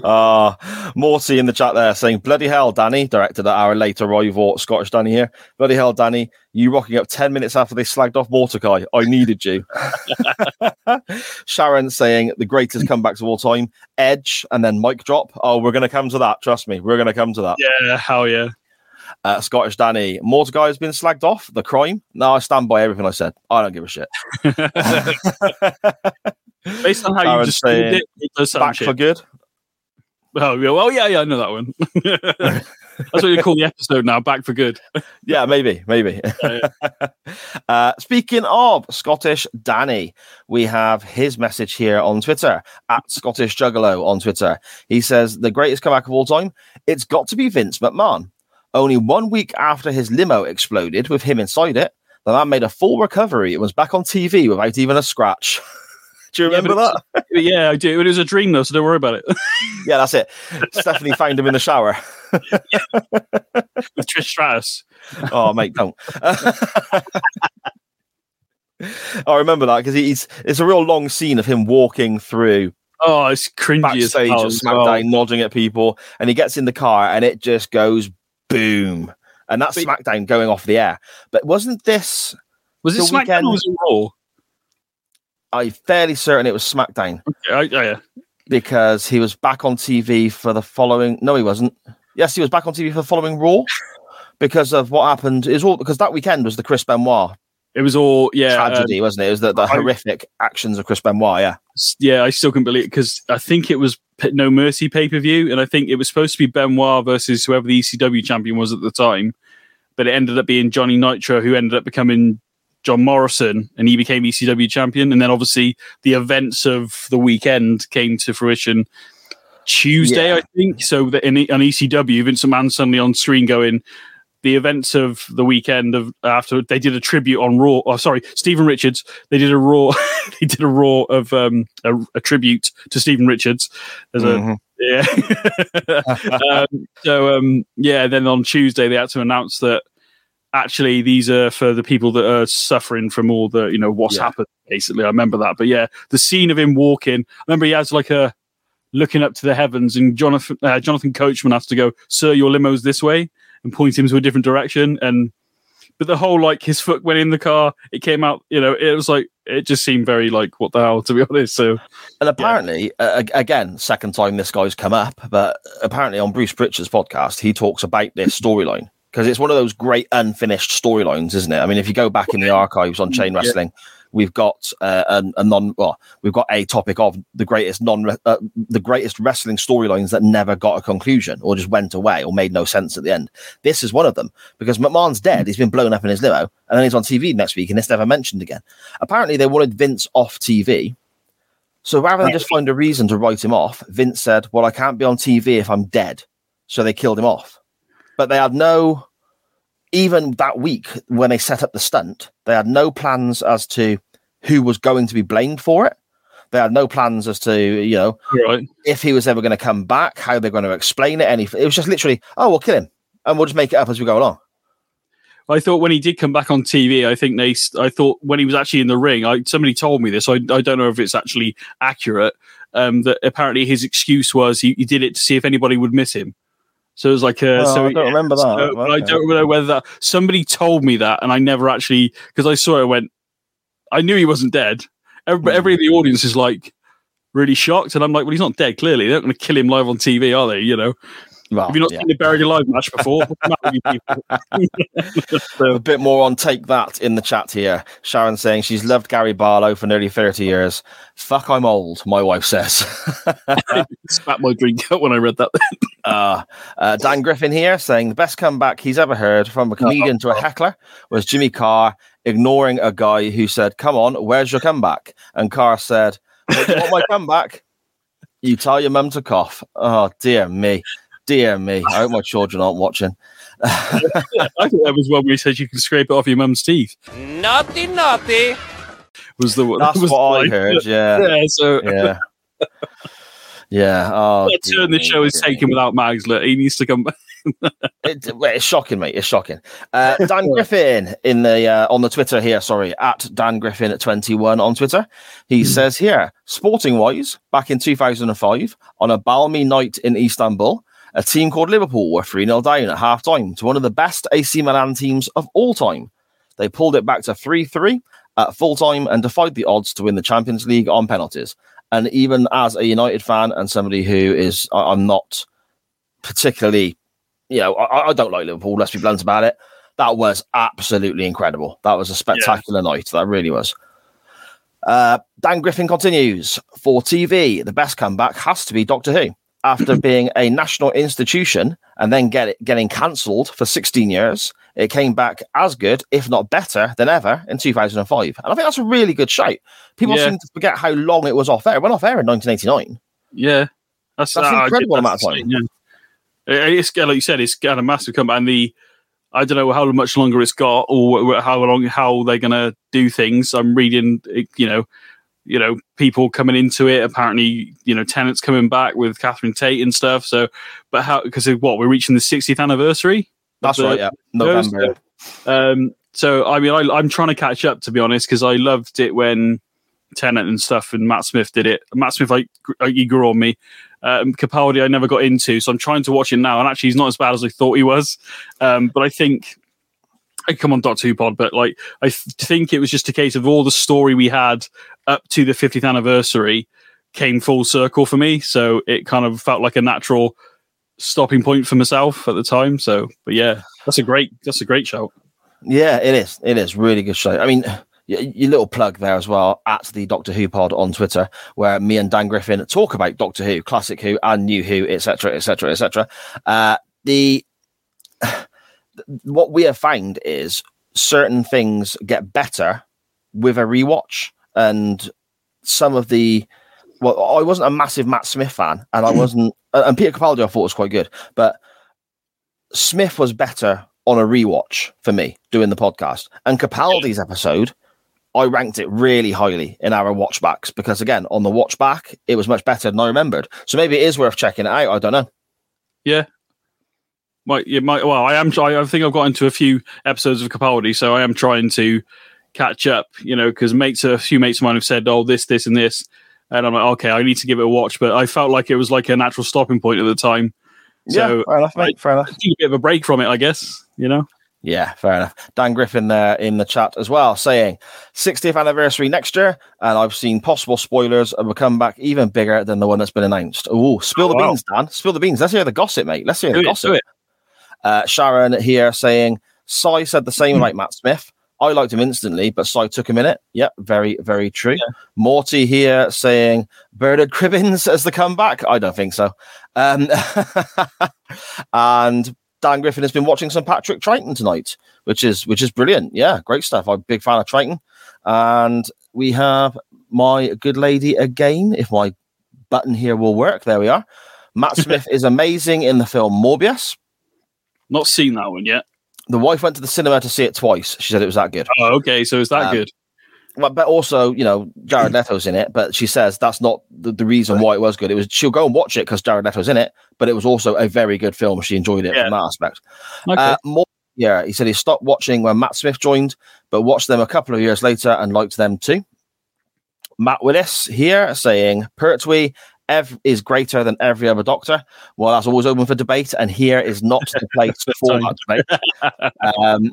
uh, Morty in the chat there saying, Bloody hell, Danny, directed at our later rival, Scottish Danny here. Bloody hell, Danny, you rocking up 10 minutes after they slagged off Mordecai. I needed you. Sharon saying, The greatest comebacks of all time, Edge, and then mic drop. Oh, we're going to come to that. Trust me, we're going to come to that. yeah, hell yeah. Uh, Scottish Danny, Mordecai has been slagged off. The crime? No, I stand by everything I said. I don't give a shit. Based on how you described saying, it, it does sound Back shit. for good. Oh, yeah, well, yeah, yeah, I know that one. That's what you call the episode now, Back for Good. Yeah, maybe, maybe. Yeah, uh, speaking of Scottish Danny, we have his message here on Twitter at Scottish Juggalo on Twitter. He says the greatest comeback of all time. It's got to be Vince McMahon. Only one week after his limo exploded with him inside it, the man made a full recovery and was back on TV without even a scratch. Do you remember but that? yeah, I do. It was a dream, though, so don't worry about it. Yeah, that's it. Stephanie found him in the shower. With Trish Stratus. oh mate don't i remember that because he's it's a real long scene of him walking through Oh, it's cringy as backstage hell as well. smackdown nodding at people and he gets in the car and it just goes boom and that's But- smackdown going off the air but wasn't this Was it SmackDown weekend- or was it Raw? i'm fairly certain it was smackdown Yeah, I- yeah. because he was back on tv for the following no he wasn't yes he was back on tv for the following raw because of what happened is all because that weekend was the chris benoit It was all, yeah. um, tragedy wasn't it it was the, the I- horrific actions of chris benoit yeah yeah, I still can't believe it because I think it was No Mercy pay per view, and I think it was supposed to be Benoit versus whoever the ECW champion was at the time, but it ended up being Johnny Nitro, who ended up becoming John Morrison, and he became ECW champion. And then obviously the events of the weekend came to fruition Tuesday, Yeah. I think. So that in, on ECW, Vince McMahon suddenly on screen going. The events of the weekend of after they did a tribute on Raw. Oh, sorry, Stephen Richards. They did a Raw. they did a Raw of um, a, a tribute to Stephen Richards as a Mhm. yeah. um, so um, yeah, then on Tuesday they had to announce that actually these are for the people that are suffering from all the you know what's Yeah. happened. Basically, I remember that. But yeah, the scene of him walking. I remember he has like a looking up to the heavens, and Jonathan uh, Jonathan Coachman has to go, "Sir, your limo's this way," and point him to a different direction. And but the whole like his foot went in the car, it came out. You know, it was like it just seemed very like what the hell to be honest. So And apparently, uh, again, second time this guy's come up, but apparently on Bruce Pritchard's podcast, he talks about this storyline because it's one of those great unfinished storylines, isn't it? I mean, if you go back in the archives on Chain Yeah. We've got uh, a, a non, well, we've got a topic of the greatest non, uh, the greatest wrestling storylines that never got a conclusion or just went away or made no sense at the end. This is one of them because McMahon's dead; he's been blown up in his limo, and then he's on TV next week, and it's never mentioned again. Apparently, they wanted Vince off TV. So rather than just find a reason to write him off, Vince said, Well, I can't be on TV if I'm dead. So they killed him off. But they had no, even that week when they set up the stunt, they had no plans as to who was going to be blamed for it. They had no plans as to, you know, right, if he was ever going to come back, how they're going to explain it. Any, it was just literally, oh, we'll kill him and we'll just make it up as we go along. I thought when he did come back on TV, I think they. I thought when he was actually in the ring, I somebody told me this. I, I don't know if it's actually accurate. Um, that apparently his excuse was he, he did it to see if anybody would miss him. So it was like, uh, Oh, so I don't remember that. so- but I don't know whether that somebody told me that, and I never actually because I saw it. I went, I knew he wasn't dead. Every, Hmm. everybody in the audience is like really shocked, and I'm like, well, he's not dead. Clearly, they're not going to kill him live on TV, are they? You know, Well, have you not yeah. seen the buried alive match before? What's the matter with you people? a bit more on take that in the chat here. Sharon saying she's loved Gary Barlow for nearly 30 years. Fuck, I'm old, my wife says. spat my drink out when I read that. uh, uh, Dan Griffin here saying the best comeback he's ever heard from a comedian to a heckler was Jimmy Carr ignoring a guy who said, Come on, where's your comeback? And Carr said, "What do you want my comeback? You tell your mum to cough. Oh, dear me. Dear me. I hope my children aren't watching. I thought that was one where he said you can scrape it off your mum's teeth. Naughty, naughty. Was the That's was what I the line. heard. Yeah. Yeah, so yeah. Yeah. Oh, What turn the show is dear me. taking without Mags. Look, he needs to come back. It, it's shocking, mate. It's shocking. Uh, Dan Griffin in the uh, on the Twitter here. Sorry, at Dan Griffin at twenty one on Twitter. He says here, sporting wise, back in two thousand and five, on a balmy night in Istanbul, a team called Liverpool were three 0 down at half time to one of the best AC Milan teams of all time. They pulled it back to three three at full time and defied the odds to win the Champions League on penalties. And even as a United fan and somebody who is, I- I'm not particularly you know, I, I don't like Liverpool. Let's be blunt about it. That was absolutely incredible. That was a spectacular night. That really was. Uh, Dan Griffin continues for TV. The best comeback has to be Doctor Who. After being a national institution and then get it, getting cancelled for 16 years, it came back as good, if not better, than ever in 2005. And I think that's a really good shout. People Yeah. seem to forget how long it was off air. It went off air in 1989. Yeah, that's, That's an uh, incredible amount of time. Yeah. It's like you said, it's got a massive comeback, and the I don't know how much longer it's got or how long how they're gonna do things. I'm reading, you know, you know, people coming into it. Apparently, you know, Tennant's coming back with Catherine Tate and stuff. So, but how? Because of what we're reaching the 60th anniversary. That's the- right. Yeah. November. um, so I mean, I, I'm trying to catch up to be honest because I loved it when Tennant and stuff and Matt Smith did it. Matt Smith, like he grew on me. Um, Capaldi, I never got into, so I'm trying to watch it now. And actually, he's not as bad as I thought he was. Um, but I think I come on Doctor Who pod, but like I th- think it was just a case of all the story we had up to the 50th anniversary came full circle for me. So it kind of felt like a natural stopping point for myself at the time. So, but yeah, that's a great that's a great show. Yeah, it is. It is really good show. I mean, your little plug there as well at the Doctor Who pod on Twitter, where me and Dan Griffin talk about Doctor Who, Classic Who, and New Who, etc., etc., etc. The what we have found is certain things get better with a rewatch, and some of the well, I wasn't a massive Matt Smith fan, and I mm. wasn't, and Peter Capaldi I thought was quite good, but Smith was better on a rewatch for me doing the podcast. And Capaldi's episode, I ranked it really highly in our watchbacks because again, on the watchback, it was much better than I remembered. So maybe it is worth checking it out. I don't know. Yeah. Might you might well I am try I think I've got into a few episodes of Capaldi, so I am trying to catch up, you know, because mates a few mates of mine have said, Oh, this, this and this and I'm like, okay, I need to give it a watch, but I felt like it was like a natural stopping point at the time. So yeah, fair enough, mate. Fair enough. A bit of a break from it, I guess, you know? Yeah, fair enough. Dan Griffin there in the chat as well, saying 60th anniversary next year, and I've seen possible spoilers of a comeback even bigger than the one that's been announced. Oh, spill the wow. beans, Dan. Spill the beans. Let's hear the gossip, mate. Let's hear Do the it, gossip. do it. Uh, Sharon here saying, Sai said the same about Matt Smith. I liked him instantly, but Sai took a minute. Yep, very, very true. Morty here saying Bernard Cribbins as the comeback. I don't think so. Um, and Dan Griffin has been watching some Patrick Troughton tonight, which is which is brilliant. Yeah, great stuff. I'm a big fan of Troughton. And we have my good lady again. If my button here will work, there we are. Matt Smith is amazing in the film Morbius. Not seen that one yet. The wife went to the cinema to see it twice. She said it was that good. Oh, okay, so is that Um, good? Well, but also, you know, Jared Leto's in it. But she says that's not the, the reason why it was good. It was she'll go and watch it because Jared Leto's in it. But it was also a very good film. She enjoyed it Yeah. from that aspect. Okay. Uh, more, yeah, he said he stopped watching when Matt Smith joined, but watched them a couple of years later and liked them too. Matt Willis here saying Pertwee ev- is greater than every other Doctor. Well, that's always open for debate, and here is not the place for that debate. Um,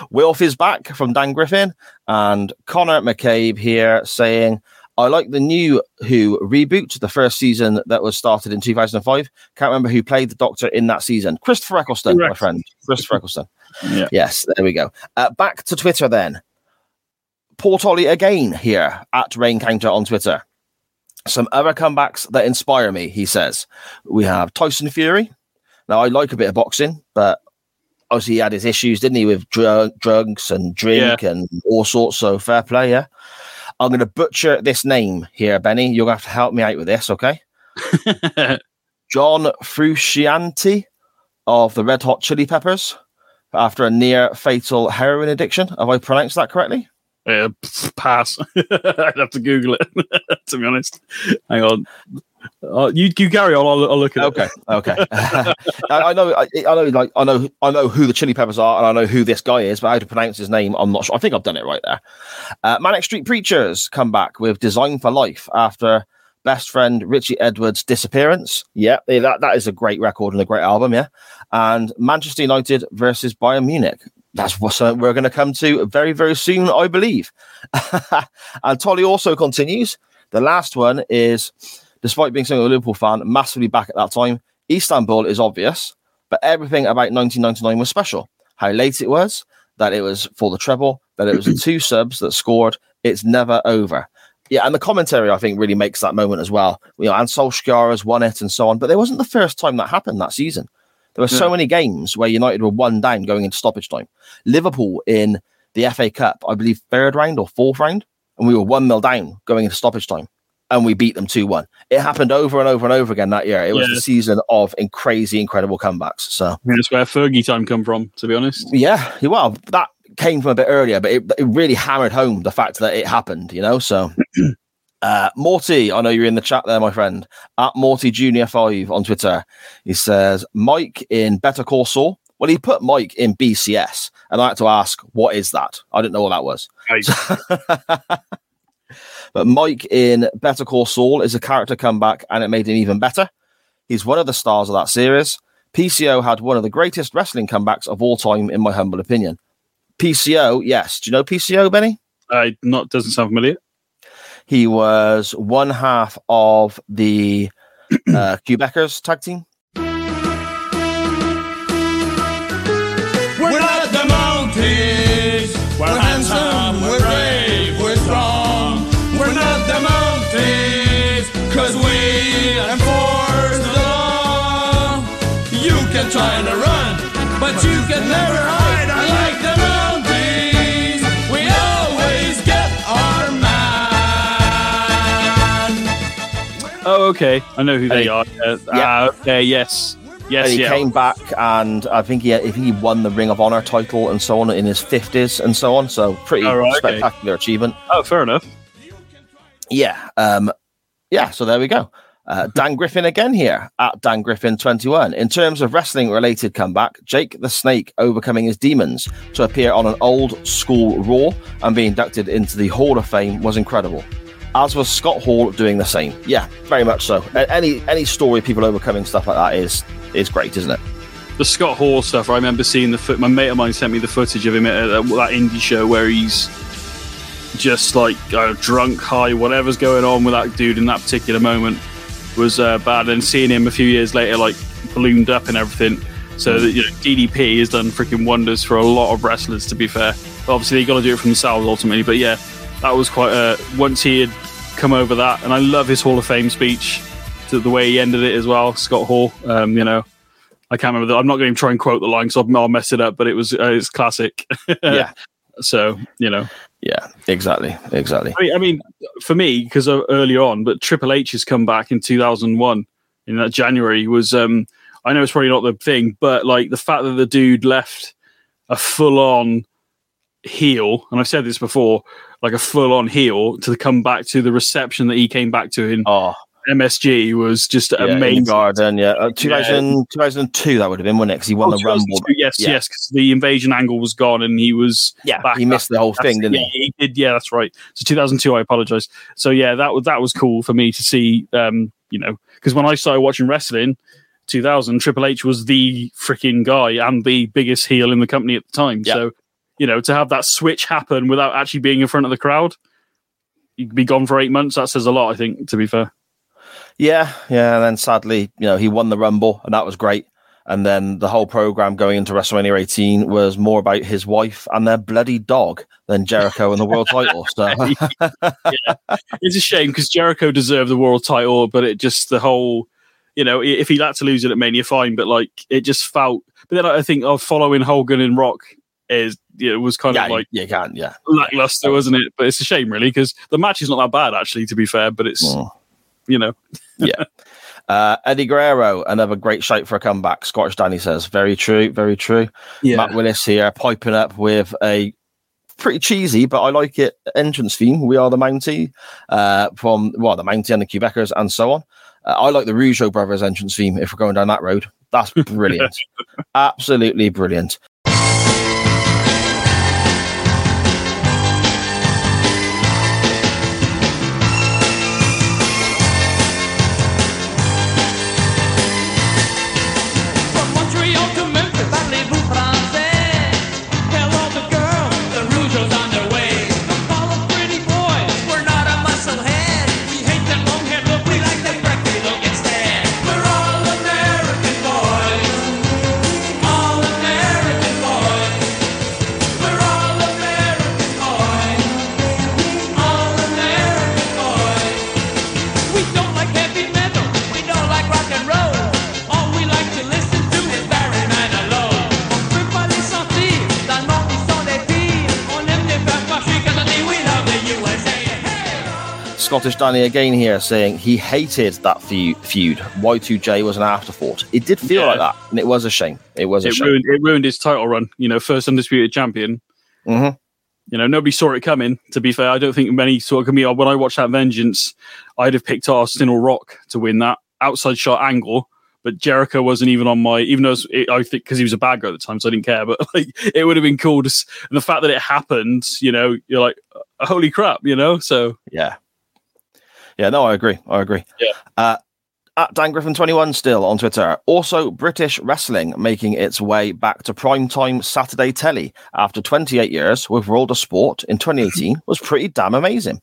Wilf is back from Dan Griffin, and Connor McCabe here saying. I like the new Who reboot, the first season that was started in 2005. Can't remember who played the Doctor in that season. Christopher Eccleston, my friend. Christopher Eccleston. Yeah. Yes, there we go. Uh, back to Twitter then. Port Ollie again here at Rain Counter on Twitter. Some other comebacks that inspire me, he says. We have Tyson Fury. Now, I like a bit of boxing, but obviously he had his issues, didn't he, with dr- drugs and drink and all sorts. So fair play, yeah. I'm going to butcher this name here, Benny. You're going to have to help me out with this, okay? John Frusciante of the Red Hot Chili Peppers after a near fatal heroin addiction. Have I pronounced that correctly? Uh, pass. I'd have to Google it, to be honest. Hang on. Uh, you you on. I'll, I'll look at it. Okay, okay. I, I know, I, I know, like I know, I know who the Chili Peppers are, and I know who this guy is, but how to pronounce his name, I'm not sure. I think I've done it right there. Uh, Manic Street Preachers come back with "Design for Life" after best friend Richey Edwards' disappearance. Yeah, that that is a great record and a great album. Yeah, and Manchester United versus Bayern Munich. That's what uh, we're going to come to very, very soon, I believe. and Tolly also continues. The last one is, despite being a Liverpool fan, massively back at that time. Istanbul is obvious, but everything about 1999 was special. How late it was, that it was for the treble, that it was the two subs that scored. It's never over. Yeah, and the commentary I think really makes that moment as well. You know, and Solskjaer has won it and so on, but it wasn't the first time that happened that season. There were so many games where United were one down going into stoppage time. Liverpool in the FA Cup, I believe, third round or fourth round, and we were one mil down going into stoppage time, and we beat them two one. It happened over and over and over again that year. It was Yeah. the season of in crazy, incredible comebacks. So That's where Fergie time come from. To be honest, yeah, well, that came from a bit earlier, but it, it really hammered home the fact that it happened, you know. So, uh, Morty, I know you're in the chat there, my friend. At Morty Junior Five on Twitter, he says Mike in Better Call Saul. Well, he put Mike in BCS, and I had to ask, what is that? I didn't know what that was. But Mike in Better Call Saul is a character comeback, and it made him even better. He's one of the stars of that series. PCO had one of the greatest wrestling comebacks of all time, in my humble opinion. PCO, yes. Do you know PCO, Benny? I not doesn't sound familiar. He was one half of the uh, Quebecers tag team. We're not the Mounties. We're handsome, we're brave, we're strong. We're not the Mounties, cause we enforce the law. You can try to run, but you can never hide. Oh, okay. I know who they Hey. are. Uh, Yeah. ah, okay. Yes. Yes. and he yeah. came back, and I think he I think he won the Ring of Honor title and so on in his fifties and so on. So pretty right, okay. spectacular achievement. Oh, fair enough. Yeah, um, yeah. So there we go. Uh, Dan Griffin again here at Dan Griffin twenty one. In terms of wrestling related comeback, Jake the Snake overcoming his demons to appear on an old school Raw and be inducted into the Hall of Fame was incredible. As was Scott Hall doing the same. Yeah, very much so. Any any story of people overcoming stuff like that is is great, isn't it? The Scott Hall stuff. I remember seeing the foot. My mate of mine sent me the footage of him at that indie show where he's just like uh, drunk, high, whatever's going on with that dude in that particular moment was uh, bad. And seeing him a few years later, like ballooned up and everything. So that you know, DDP has done freaking wonders for a lot of wrestlers. To be fair, obviously they got to do it for themselves ultimately. But yeah, that was quite. a once he had come over that, and I love his Hall of Fame speech. To the way he ended it as well, Scott Hall. Um, you know, I can't remember. The, I'm not going to try and quote the line, so I'll, I'll mess it up. But it was uh, it's classic. Yeah. So you know, Yeah, exactly, exactly. I mean, I mean for me, because uh, earlier on, but Triple H has come back in 2001 in that January was. um I know it's probably not the thing, but like the fact that the dude left a full on heel, and I've said this before, like a full on heel to come back to the reception that he came back to in Oh, MSG was just yeah, amazing. garden. Yeah, uh, 2000, 2002 that would have been, wouldn't it? Because he won Oh, the Rumble. Yes, Yeah. yes, because the invasion angle was gone and he was Yeah, back he missed the whole thing, didn't yeah, he? he did. Yeah, that's right. So 2002, I apologize. So yeah, that was that was cool for me to see. Um, you know, because when I started watching wrestling, 2000, Triple H was the freaking guy and the biggest heel in the company at the time. Yeah. So you know, to have that switch happen without actually being in front of the crowd, you'd be gone for eight months. That says a lot, I think. To be fair. Yeah, yeah. And then sadly, you know, he won the Rumble, and that was great. And then the whole program going into WrestleMania 18 was more about his wife and their bloody dog than Jericho and the world title. So it's a shame because Jericho deserved the world title, but it just the whole, you know, if he had to lose it at Mania, fine. But like, it just felt. But then I think of following Hogan and Rock is it was kind yeah, of like you can, yeah. lackluster, wasn't it? But it's a shame, really, because the match is not that bad actually. To be fair, but it's Mm. you know, yeah. Uh, Eddie Guerrero, another great shape for a comeback. Scottish Danny says, very true, very true. Matt Willis here, piping up with a pretty cheesy, but I like it entrance theme. We are the Mountie uh, from well, the Mountie and the Quebecers and so on. Uh, I like the Rougeau brothers entrance theme. If we're going down that road, that's brilliant, absolutely brilliant. Scottish Danny again here saying he hated that feud. Y2J was an afterthought. It did feel Yeah. like that, and it was a shame. It was a It shame. ruined, it ruined his title run. You know, first undisputed champion. Mhm. You know, nobody saw it coming. To be fair, I don't think many saw it coming. When I watched that Vengeance, I'd have picked Austin or Rock to win that outside shot angle. But Jericho wasn't even on my, even though it I think because he was a bad guy at the time, so I didn't care. But like, it would have been cool to, and the fact that it happened, you know, you're like, "Uh, holy crap, you know. So Yeah. Yeah, no, I agree. I agree. Yeah. Uh, at Dan Griffin 21 still on Twitter. Also, British wrestling making its way back to primetime Saturday telly after 28 years with World of Sport in 2018 was pretty damn amazing.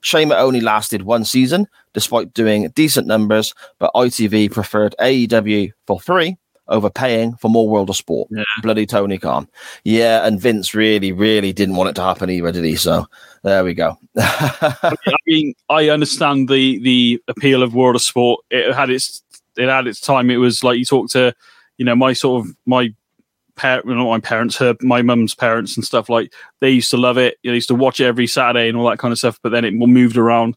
Shame it only lasted one season, despite doing decent numbers, but ITV preferred AEW for free over paying for more World of Sport. Yeah. Bloody Tony Khan. Yeah, and Vince really, really didn't want it to happen either, did he? So there we go. I mean, I understand the the appeal of World of Sport. It had its it had its time. It was like you talk to, you know, my sort of my parent, not my parents, her, my mum's parents and stuff. Like they used to love it. They used to watch it every Saturday and all that kind of stuff. But then it moved around.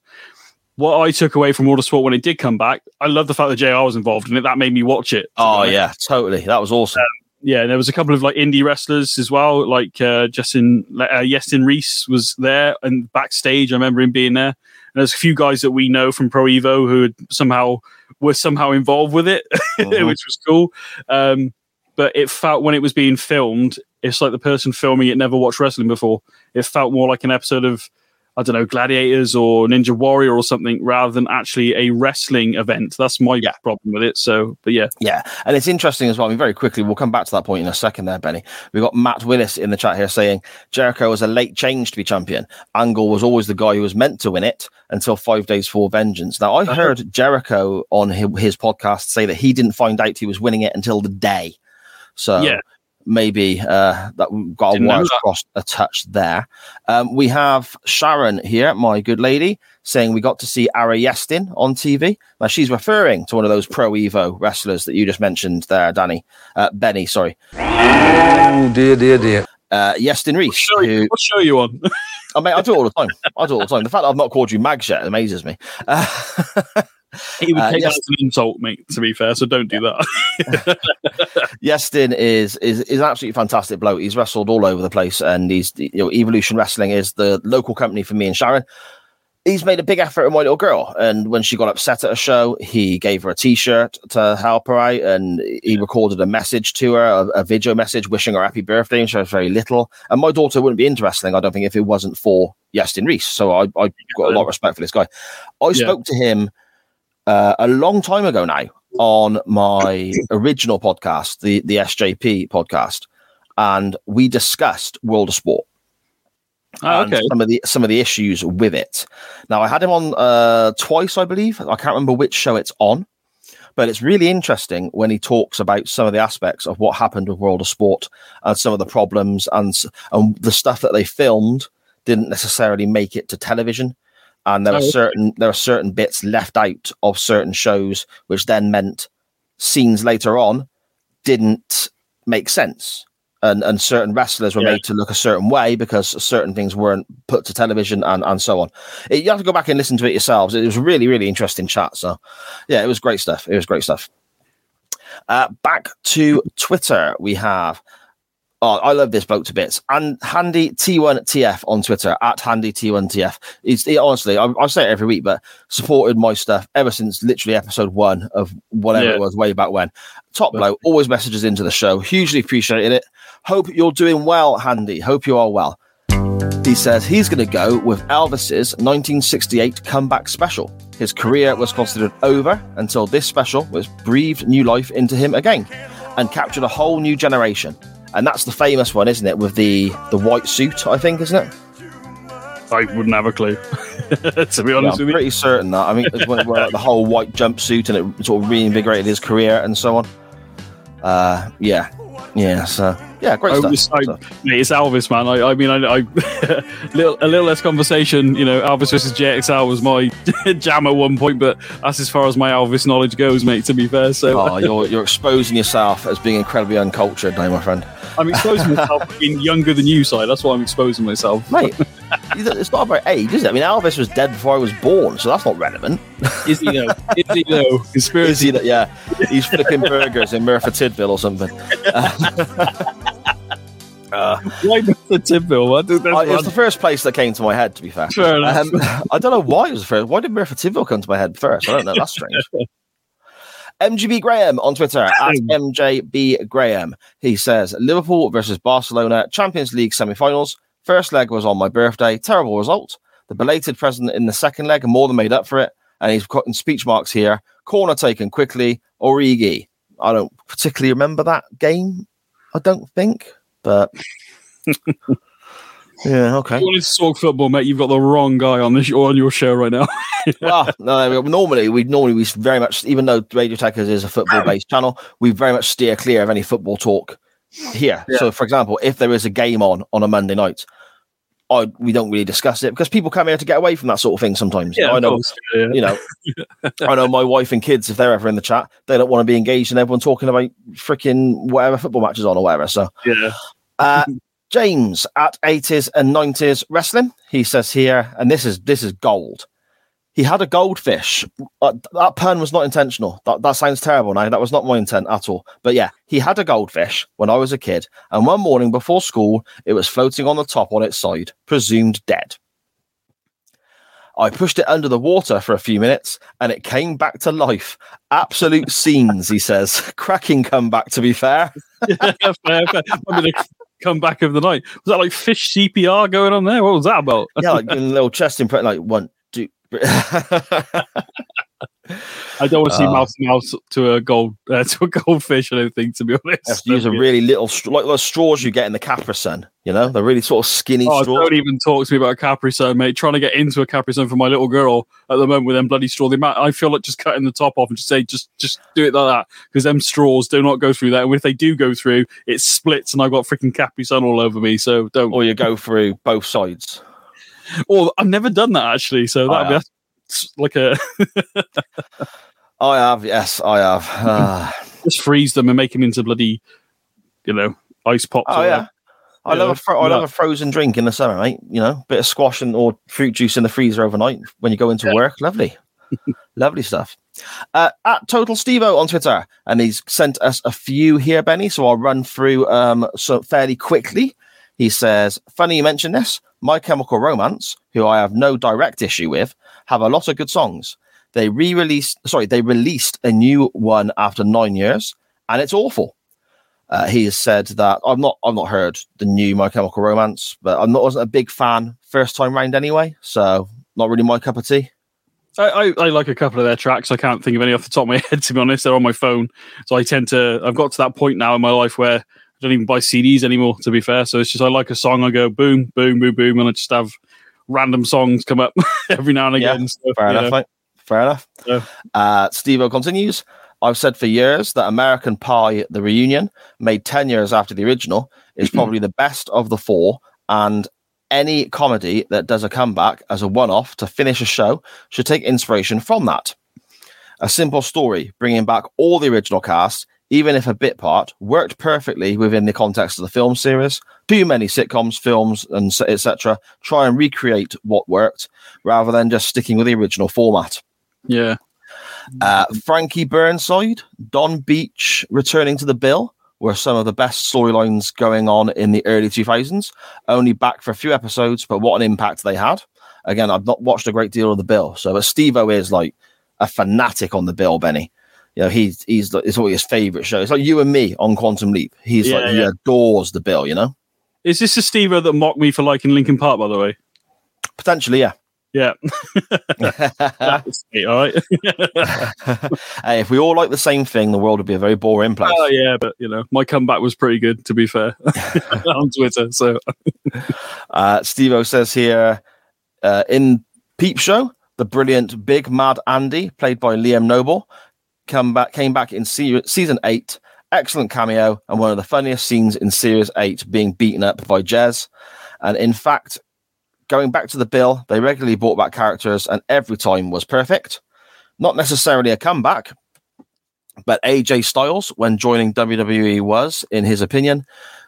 What I took away from World of Sport when it did come back, I love the fact that JR was involved in it. That made me watch it. Oh yeah, totally. That was awesome. Um, yeah, there was a couple of like indie wrestlers as well, like uh, Justin uh, Iestyn Rees was there and backstage. I remember him being there. And there's a few guys that we know from Pro Evo who had somehow were somehow involved with it, Mhm. which was cool. Um, but it felt when it was being filmed, it's like the person filming it never watched wrestling before. It felt more like an episode of I don't know, Gladiators or Ninja Warrior or something, rather than actually a wrestling event. That's my Yeah. problem with it. So, but yeah, Yeah, and it's interesting as well. I mean, very quickly, we'll come back to that point in a second. There, Benny. We've got Matt Willis in the chat here saying Jericho was a late change to be champion. Angle was always the guy who was meant to win it until five days for Vengeance. Now, I Uh-huh. heard Jericho on his, his podcast say that he didn't find out he was winning it until the day. So Yeah. Maybe uh, that we've got our Didn't know wires crossed a touch there. Um, we have Sharon here, my good lady, saying we got to see Ara Iestyn on TV. Now she's referring to one of those Pro Evo wrestlers that you just mentioned there, Danny, uh, Benny. Sorry, Oh dear, dear, dear. uh, Iestyn Rees. show you, Who, what show you on? I mean, I do it all the time. I do it all the time. The fact that I've not called you Mags yet amazes me. Uh, He would Uh, take yes. that as an insult, mate. To be fair, so don't do that. Iestyn is is is an absolutely fantastic bloke. He's wrestled all over the place, and he's you know Evolution Wrestling is the local company for me and Sharon. He's made a big effort in my little girl, and when she got upset at a show, he gave her a T-shirt to help her out, and he recorded a message to her, a, a video message wishing her happy birthday, and she was very little. And my daughter wouldn't be into wrestling, I don't think, if it wasn't for Iestyn Rees. So I I got a lot of respect for this guy. I Yeah. spoke to him uh, a long time ago now on my original podcast, the the SJP podcast, and we discussed World of Sport and okay. some of the some of the issues with it. Now I had him on uh, twice, I believe. I can't remember which show it's on, but it's really interesting when he talks about some of the aspects of what happened with World of Sport and some of the problems and and the stuff that they filmed didn't necessarily make it to television. And there Oh, are certain there are certain bits left out of certain shows, which then meant scenes later on didn't make sense. And, and certain wrestlers were Yeah. made to look a certain way because certain things weren't put to television and, and so on. It- you have to go back and listen to it yourselves. It was really, really interesting chat. So, yeah, it was great stuff. It was great stuff. Uh, back to Twitter, we have Oh, I love this boat to bits. And Handy T1TF on Twitter at Handy T1TF. He's he, honestly, I, I say it every week, but supported my stuff ever since literally episode one of whatever Yeah. it was way back when. Top bloke, always messages into the show. Hugely appreciated it. Hope you're doing well, Handy. Hope you are well. He says he's going to go with Elvis's 1968 comeback special. His career was considered over until this special was breathed new life into him again and captured a whole new generation. And that's the famous one, isn't it? With the the white suit, I think, isn't it? I wouldn't have a clue, to be Yeah, honest I'm with you. pretty certain that. I mean, it's when it wore like, the whole white jumpsuit and it sort of reinvigorated his career and so on. Uh, yeah, yeah. So yeah, great I stuff. was like, So- mate, it's Elvis, man. I, I mean, I, I little, a little less conversation. You know, Elvis versus JXL was my jam at one point, but that's as far as my Elvis knowledge goes, mate. To be fair, so Oh, you're you're exposing yourself as being incredibly uncultured now, my friend. I'm exposing myself being younger than you, side. That's why I'm exposing myself. Mate, it's not about age, is it? I mean, Elvis was dead before I was born, so that's not relevant. Is he though? Is he though? Conspiracy. he that? Yeah, he's flipping burgers in Merthyr Tydfil or something. Why Merthyr Tydfil? I, it was the first place that came to my head. To be fair. Um, I don't know why it was the first. Why did Merthyr Tydfil come to my head first? I don't know. That's strange. MGB Graham on Twitter at MJB Graham. He says Liverpool versus Barcelona Champions League semi-finals. First leg was on my birthday. Terrible result. The belated present in the second leg more than made up for it. And he's got in speech marks here. Corner taken quickly. Origi. I don't particularly remember that game. I don't think, but yeah, okay. If you wanted to talk football, mate, you've got the wrong guy on this on your show right now. well, no, no, normally we normally we very much, even though Radio Techers is a football-based channel, we very much steer clear of any football talk here. So, for example, if there is a game on on a Monday night, I we don't really discuss it because people come here to get away from that sort of thing. Sometimes, Yeah, I know, course. Yeah. you know, I know my wife and kids, if they're ever in the chat, they don't want to be engaged in everyone talking about freaking whatever football matches on or whatever. So, yeah. uh, James at 80s and 90s wrestling. He says here, and this is this is gold. He had a goldfish. Uh, that pun was not intentional. That, that sounds terrible now. That was not my intent at all. But yeah, he had a goldfish when I was a kid. And one morning before school, it was floating on the top on its side, presumed dead. I pushed it under the water for a few minutes and it came back to life. Absolute scenes, he says. Cracking comeback, to be fair. fair, fair. I mean, comeback of the night. Was that like fish CPR going on there? What was that about? yeah, like a little chest impression, like one, two. I don't want to see Uh, mouth to mouth to a gold uh, to a goldfish. I don't think, to be honest. to use really little, like those straws you get in the Capri Sun. You know, they're really sort of skinny Oh, straws. don't even talk to me about a Capri Sun, mate. Trying to get into a Capri Sun for my little girl at the moment with them bloody straw. The amount, I feel like just cutting the top off and just say, just just do it like that because them straws do not go through that. And if they do go through, it splits, and I've got freaking Capri Sun all over me. So don't. Or you go through both sides. Or I've never done that actually. So that'd be that's like a I have, yes, I have. Ah. just freeze them and make them into bloody, you know, ice pops. oh or yeah. I Yeah, love a fro- I love a frozen drink in the summer, mate. You know, bit of squash and or fruit juice in the freezer overnight when you go into work. Lovely, lovely stuff. Uh, at Total Stevo on Twitter, and he's sent us a few here, Benny. So I'll run through um so fairly quickly. He says, "Funny you mention this. My Chemical Romance, who I have no direct issue with, have a lot of good songs. They re-released, sorry, they released a new one after nine years, and it's awful." Uh, he has said that I've not I've not heard the new My Chemical Romance, but I'm not wasn't a big fan first time round anyway, so not really my cup of tea. I, I, I like a couple of their tracks. I can't think of any off the top of my head, to be honest. They're on my phone. So I tend to, I've got to that point now in my life where I don't even buy CDs anymore, to be fair. So it's just, I like a song, I go boom, boom, boom, boom, and I just have random songs come up every now and Yeah, again. So, Fair enough, know. mate. Fair enough. Yeah. Uh, Steve continues. I've said for years that American Pie, the reunion, made 10 years after the original, is probably the best of the four. And any comedy that does a comeback as a one off to finish a show should take inspiration from that. A simple story, bringing back all the original cast, even if a bit part, worked perfectly within the context of the film series. Too many sitcoms, films, and etc. try and recreate what worked rather than just sticking with the original format. Yeah. Uh, Frankie Burnside, Don Beech returning to the bill. were some of the best storylines going on in the early 2000s. Only back for a few episodes, but what an impact they had. Again, I've not watched a great deal of the Bill, so but Steve-O is like a fanatic on the Bill, Benny. You know, he's he's like, it's always his favorite show. It's like you and me on Quantum Leap. He's Yeah, like he yeah. adores the Bill. You know, Is this the Steve that mocked me for liking Linkin Park, by the way? potentially, yeah. Yeah. That's all right. hey, if we all like the same thing, the world would be a very boring place. oh, yeah, but you know, my comeback was pretty good, to be fair, on Twitter. So Uh, Steve O says here uh, in Peep Show, the brilliant Big Mad Andy, played by Liam Noble, come back came back in se- season eight. Excellent cameo and one of the funniest scenes in series eight, being beaten up by Jez. And in fact, going back to the bill, they regularly brought back characters, and every time was perfect. Not necessarily a comeback, but AJ Styles, when joining WWE, was, in his opinion,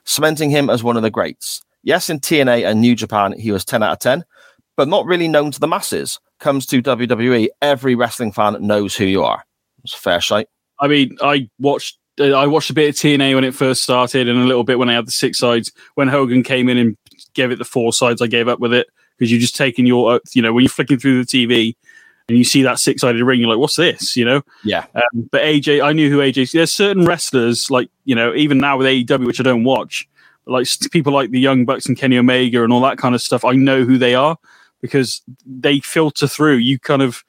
cementing him as one of the greats. Yes, in TNA and New Japan, he was 10 out of 10, but not really known to the masses. Comes to WWE, every wrestling fan knows who you are. It's a fair shite. I mean, I watched. uh, I watched a bit of TNA when it first started, and a little bit when I had the six sides. When Hogan came in and gave it the four sides, I gave up with it because you're just taking your, uh, you know, when you're flicking through the TV and you see that six sided ring, you're like, "What's this?" You know. Yeah. Um, but AJ, I knew who AJ. There's certain wrestlers like you know, even now with AEW, which I don't watch, but like people like the Young Bucks and Kenny Omega and all that kind of stuff. I know who they are because they filter through. You kind of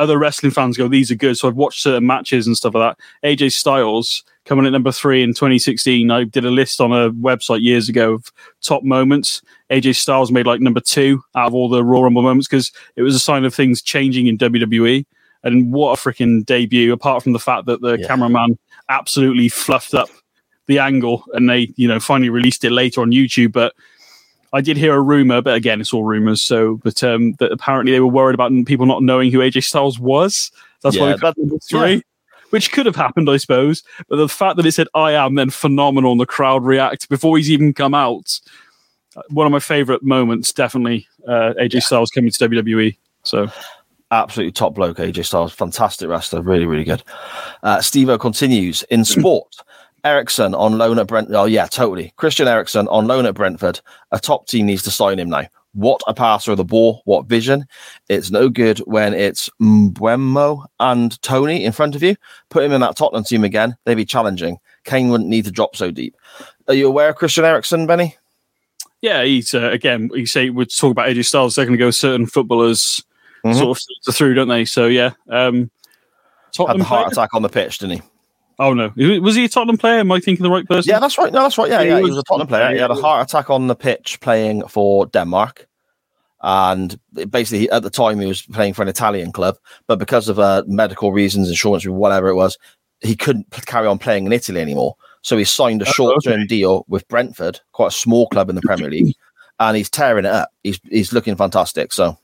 other wrestling fans go, these are good. So I've watched certain matches and stuff like that. AJ Styles coming at number three in 2016. I did a list on a website years ago of top moments. AJ Styles made like number two out of all the Royal Rumble moments because it was a sign of things changing in WWE. And what a freaking debut! Apart from the fact that the Yeah. cameraman absolutely fluffed up the angle, and they, you know, finally released it later on YouTube. But I did hear a rumor, but again, it's all rumors. So, but um, that apparently they were worried about people not knowing who AJ Styles was. That's why Yeah, they put number three, which could have happened, I suppose. But the fact that it said "I am" then phenomenal, and the crowd react before he's even come out. uh, One of my favorite moments, definitely. Uh, AJ Styles coming to WWE. So Absolutely top bloke, AJ Styles. Fantastic wrestler. Really, really good. Uh, Steve O continues in sport. Eriksen on loan at Brent. Oh, yeah, totally. Christian Eriksen on loan at Brentford. A top team needs to sign him now. What a passer of the ball. What vision. It's no good when it's Mbeumo and Toney in front of you. Put him in that Tottenham team again. They'd be challenging. Kane wouldn't need to drop so deep. Are you aware of Christian Eriksen, Benny? yeah, he's uh, again. You say we talk about AJ Styles a second ago. Certain footballers Mhm. sort of through, don't they? So yeah. Um, Had Tottenham the heart player? attack on the pitch, didn't he? Oh no, was he a Tottenham player? Am I thinking the right person? Yeah, that's right. No, that's right. Yeah, Yeah, he was- a Tottenham player. He had a heart attack on the pitch playing for Denmark. And basically, at the time, he was playing for an Italian club. But because of uh, medical reasons, insurance, whatever it was, he couldn't carry on playing in Italy anymore. So he signed a Oh, short term deal with Brentford, quite a small club in the Premier League. And he's tearing it up. He's he's looking fantastic. So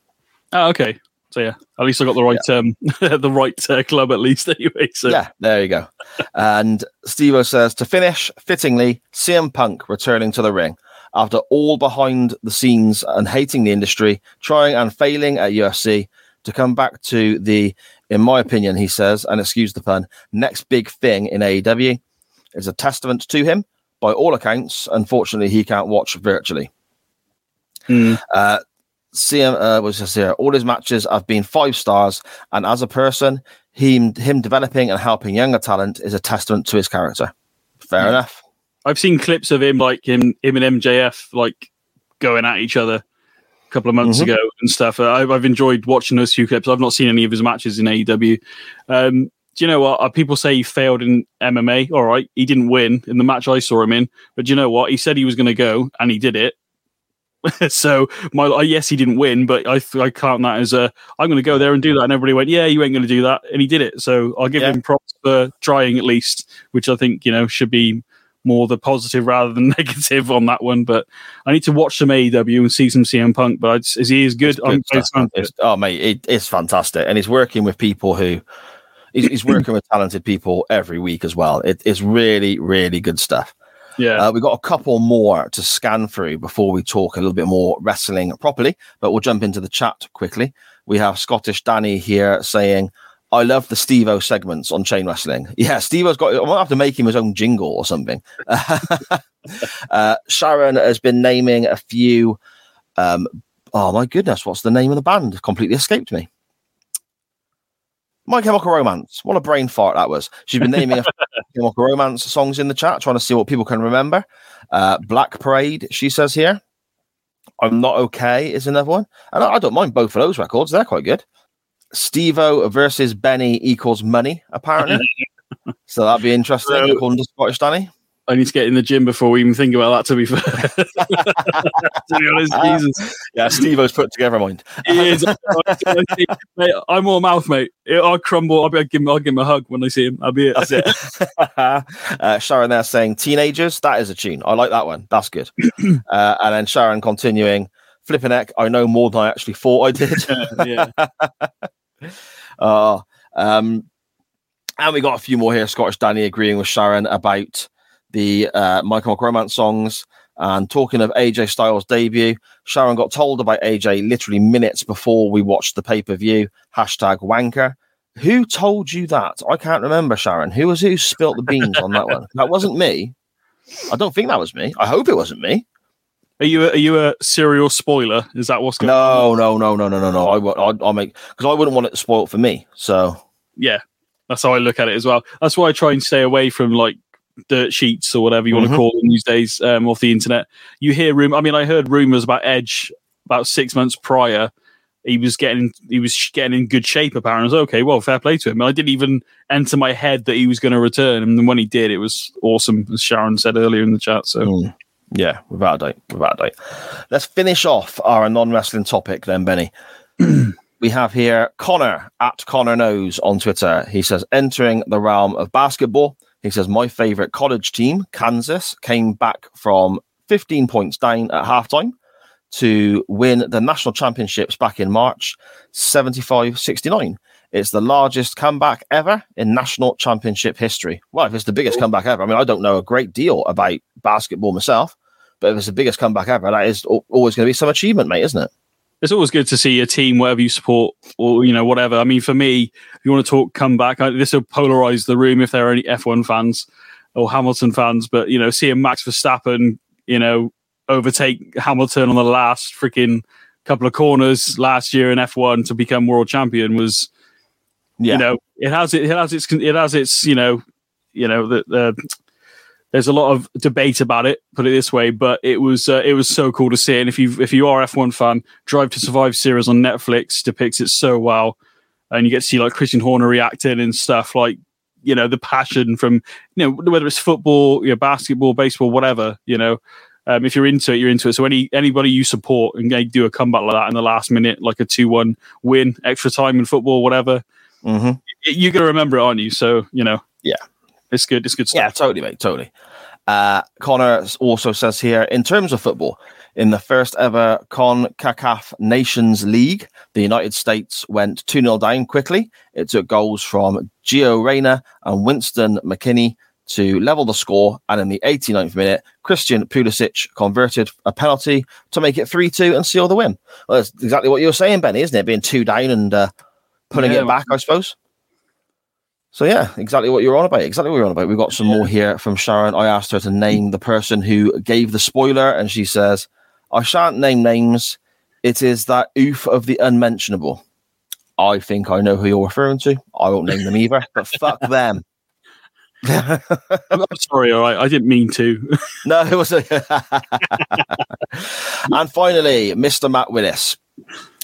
Oh, okay. So yeah, at least I got the right um the right uh, club at least anyway. So yeah, there you go. and Steve says to finish, fittingly, CM Punk returning to the ring after all behind the scenes and hating the industry, trying and failing at UFC to come back to the, in my opinion, he says, and excuse the pun, next big thing in AEW is a testament to him. By all accounts, unfortunately, he can't watch virtually. Hmm. Uh, CM uh, was just here. All his matches have been five stars, and as a person, him him developing and helping younger talent is a testament to his character. Fair enough. I've seen clips of him like him him and MJF like going at each other a couple of months Mhm. ago and stuff. I've, I've enjoyed watching those few clips. I've not seen any of his matches in AEW. Um, do you know what? Uh, people say he failed in MMA. All right, he didn't win in the match I saw him in, but do you know what? He said he was going to go and he did it. so my yes, he didn't win, but I th- I count that as a I'm going to go there and do that. And everybody went, yeah, you ain't going to do that, and he did it. So I'll give Yeah. him props for trying at least, which I think you know should be more the positive rather than negative on that one. But I need to watch some AEW and see some CM Punk. But it's- is he as good? Good. It's- oh mate, it, it's fantastic, and he's working with people who he's, he's working with talented people every week as well. It, it's really, really good stuff. Yeah. Uh, we've got a couple more to scan through before we talk a little bit more wrestling properly, but we'll jump into the chat quickly. We have Scottish Danny here saying, I love the Steve O segments on chain wrestling. Yeah, Steve O's got. I might have to make him his own jingle or something. uh, Sharon has been naming a few. Um, oh my goodness, what's the name of the band? Completely escaped me. My Chemical Romance. What a brain fart that was. She's been naming Chemical Romance songs in the chat, trying to see what people can remember. Uh, Black Parade, she says here. I'm Not Okay is another one. And I, I don't mind both of those records. They're quite good. Stevo versus Benny equals money, apparently. so that'd be interesting, So- according to Scottish Danny. I need to get in the gym before we even think about that. To be fair, to be honest, Jesus, Yeah, Stevo's put together, mind. he is. Mate, I'm all mouth, mate. I'll crumble. I'll, be, I'll give him. I'll give him a hug when I see him. I'll be it. That's it. uh, Sharon there saying teenagers. That is a tune. I like that one. That's good. uh, and then Sharon continuing, flipping heck. I know more than I actually thought I did. yeah. Uh, um, and we got a few more here. Scottish Danny agreeing with Sharon about the uh, Michael Romance songs. And talking of AJ Styles' debut, Sharon got told about AJ literally minutes before we watched the pay per view. Hashtag wanker. Who told you that? I can't remember, Sharon. Who was who spilt the beans on that one? That wasn't me. I don't think that was me. I hope it wasn't me. Are you a, are you a serial spoiler? Is that what's going? on? No, no, no, no, no, no, no. I, I'll, I'll make because I wouldn't want it spoiled for me. So Yeah, that's how I look at it as well. That's why I try and stay away from like dirt sheets or whatever you want Mhm. to call them these days um, off the internet. You hear room. I mean, I heard rumors about Edge about six months prior. He was getting he was getting in good shape. Apparently, was okay. Well, fair play to him. I didn't even enter my head that he was going to return, and when he did, it was awesome, as Sharon said earlier in the chat. So Mm. Yeah, without a doubt, without a doubt. Let's finish off our non-wrestling topic then, Benny. we have here Connor at Connor Knows on Twitter. He says, entering the realm of basketball. He says, my favorite college team, Kansas, came back from 15 points down at halftime to win the national championships back in March 75 69. It's the largest comeback ever in national championship history. Well, if it's the biggest comeback ever, I mean, I don't know a great deal about basketball myself, but if it's the biggest comeback ever, that is always going to be some achievement, mate, isn't it? It's always good to see a team, whatever you support, or you know, whatever. I mean, for me, if you want to talk comeback, this will polarize the room if there are any F1 fans or Hamilton fans. But you know, seeing Max Verstappen, you know, overtake Hamilton on the last freaking couple of corners last year in F1 to become world champion was, Yeah. you know, it has it, it has its it has its you know, you know the. the there's a lot of debate about it, put it this way, but it was uh, it was so cool to see. And if you if you are F1 fan, Drive to Survive series on Netflix depicts it so well, and you get to see like Christian Horner reacting and stuff like you know the passion from you know whether it's football, you know, basketball, baseball, whatever. You know, um, if you're into it, you're into it. So any anybody you support and they do a comeback like that in the last minute, like a two one win, extra time in football, whatever, Mm-hmm. you're gonna remember it, aren't you? So you know, Yeah. It's good. It's good stuff. Yeah, totally, mate, totally. Uh, Connor also says here, in terms of football, in the first ever CONCACAF Nations League, the United States went 2 0 down quickly. It took goals from Gio Reyna and Weston McKennie to level the score. And in the 89th minute, Christian Pulisic converted a penalty to make it 3 2 and seal the win. Well, that's exactly what you were saying, Benny, isn't it? Being two down and uh, putting Yeah. it back, I suppose. So yeah, exactly what you're on about. Exactly what you're on about. We've got some more here from Sharon. I asked her to name the person who gave the spoiler, and she says, "I shan't name names. It is that oof of the unmentionable." I think I know who you're referring to. I won't name them either, but fuck them. I'm sorry, all right. I didn't mean to. No, it was. A and finally, Mr. Matt Willis.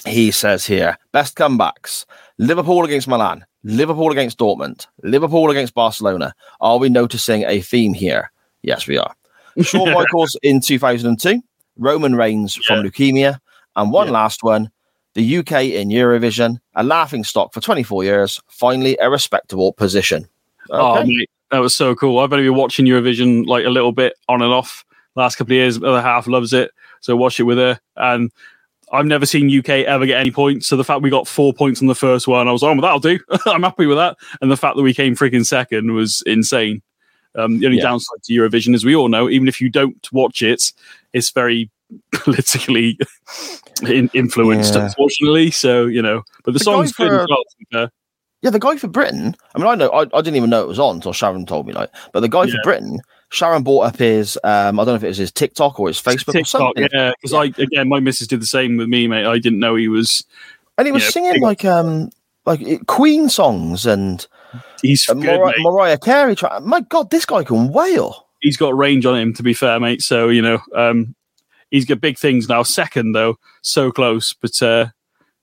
He says here, best comebacks: Liverpool against Milan, Liverpool against Dortmund, Liverpool against Barcelona. Are we noticing a theme here? Yes, we are. Shawn Michaels in 2002, Roman Reigns from leukemia, and one last one: the UK in Eurovision, a laughing stock for 24 years, finally a respectable position. Oh, mate, that was so cool. I've only been watching Eurovision like a little bit on and off last couple of years. The other half loves it, so watch it with her. And I've never seen UK ever get any points. So the fact we got four points on the first one, I was like, oh, well, that'll do. I'm happy with that. And the fact that we came freaking second was insane. Um, the only Yeah. downside to Eurovision, as we all know, even if you don't watch it, it's very politically in- influenced, Yeah. unfortunately. So you know, but the, The song's guy good for- well. to. Yeah, the guy for Britain. I mean, I know I, I didn't even know it was on until Sharon told me. Like, but the guy Yeah. for Britain, Sharon bought up his. Um, I don't know if it was his TikTok or his Facebook or something. yeah. Because I again, my missus did the same with me, mate. I didn't know he was. and he was Yeah, singing like um like Queen songs and He's good, Mariah, mate. Mariah Carey. Tra- My God, this guy can wail. He's got range on him, to be fair, mate. So you know, um, he's got big things now. Second though, so close, but uh,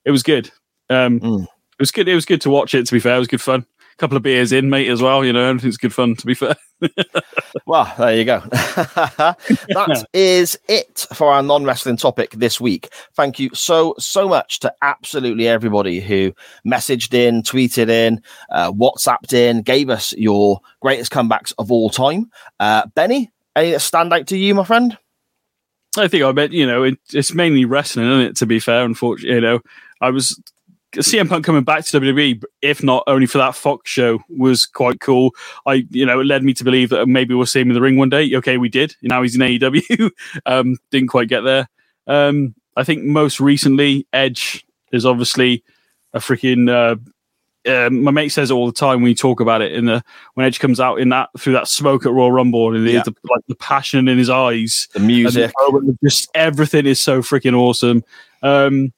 it was good. Um, Mm. It was good. It was good to watch it. To be fair, it was good fun. Couple of beers in, mate, as well. You know, everything's good fun. To be fair. Well, there you go. that is it for our non wrestling topic this week. Thank you so, so much to absolutely everybody who messaged in, tweeted in, uh, WhatsApped in, gave us your greatest comebacks of all time. Uh, Benny, any that stand out to you, my friend? I think I bet you know it, it's mainly wrestling, isn't it? To be fair, unfortunately, you know, I was CM Punk coming back to WWE, if not only for that Fox show, was quite cool. I, you know, it led me to believe that maybe we'll see him in the ring one day. Okay, we did. Now he's in AEW. um, didn't quite get there. Um, I think most recently, Edge is obviously a freaking. Uh, um, my mate says it all the time when you talk about it in the when Edge comes out in that through that smoke at Royal Rumble and Yeah. the, like the passion in his eyes The music. and just everything is so freaking awesome. Um,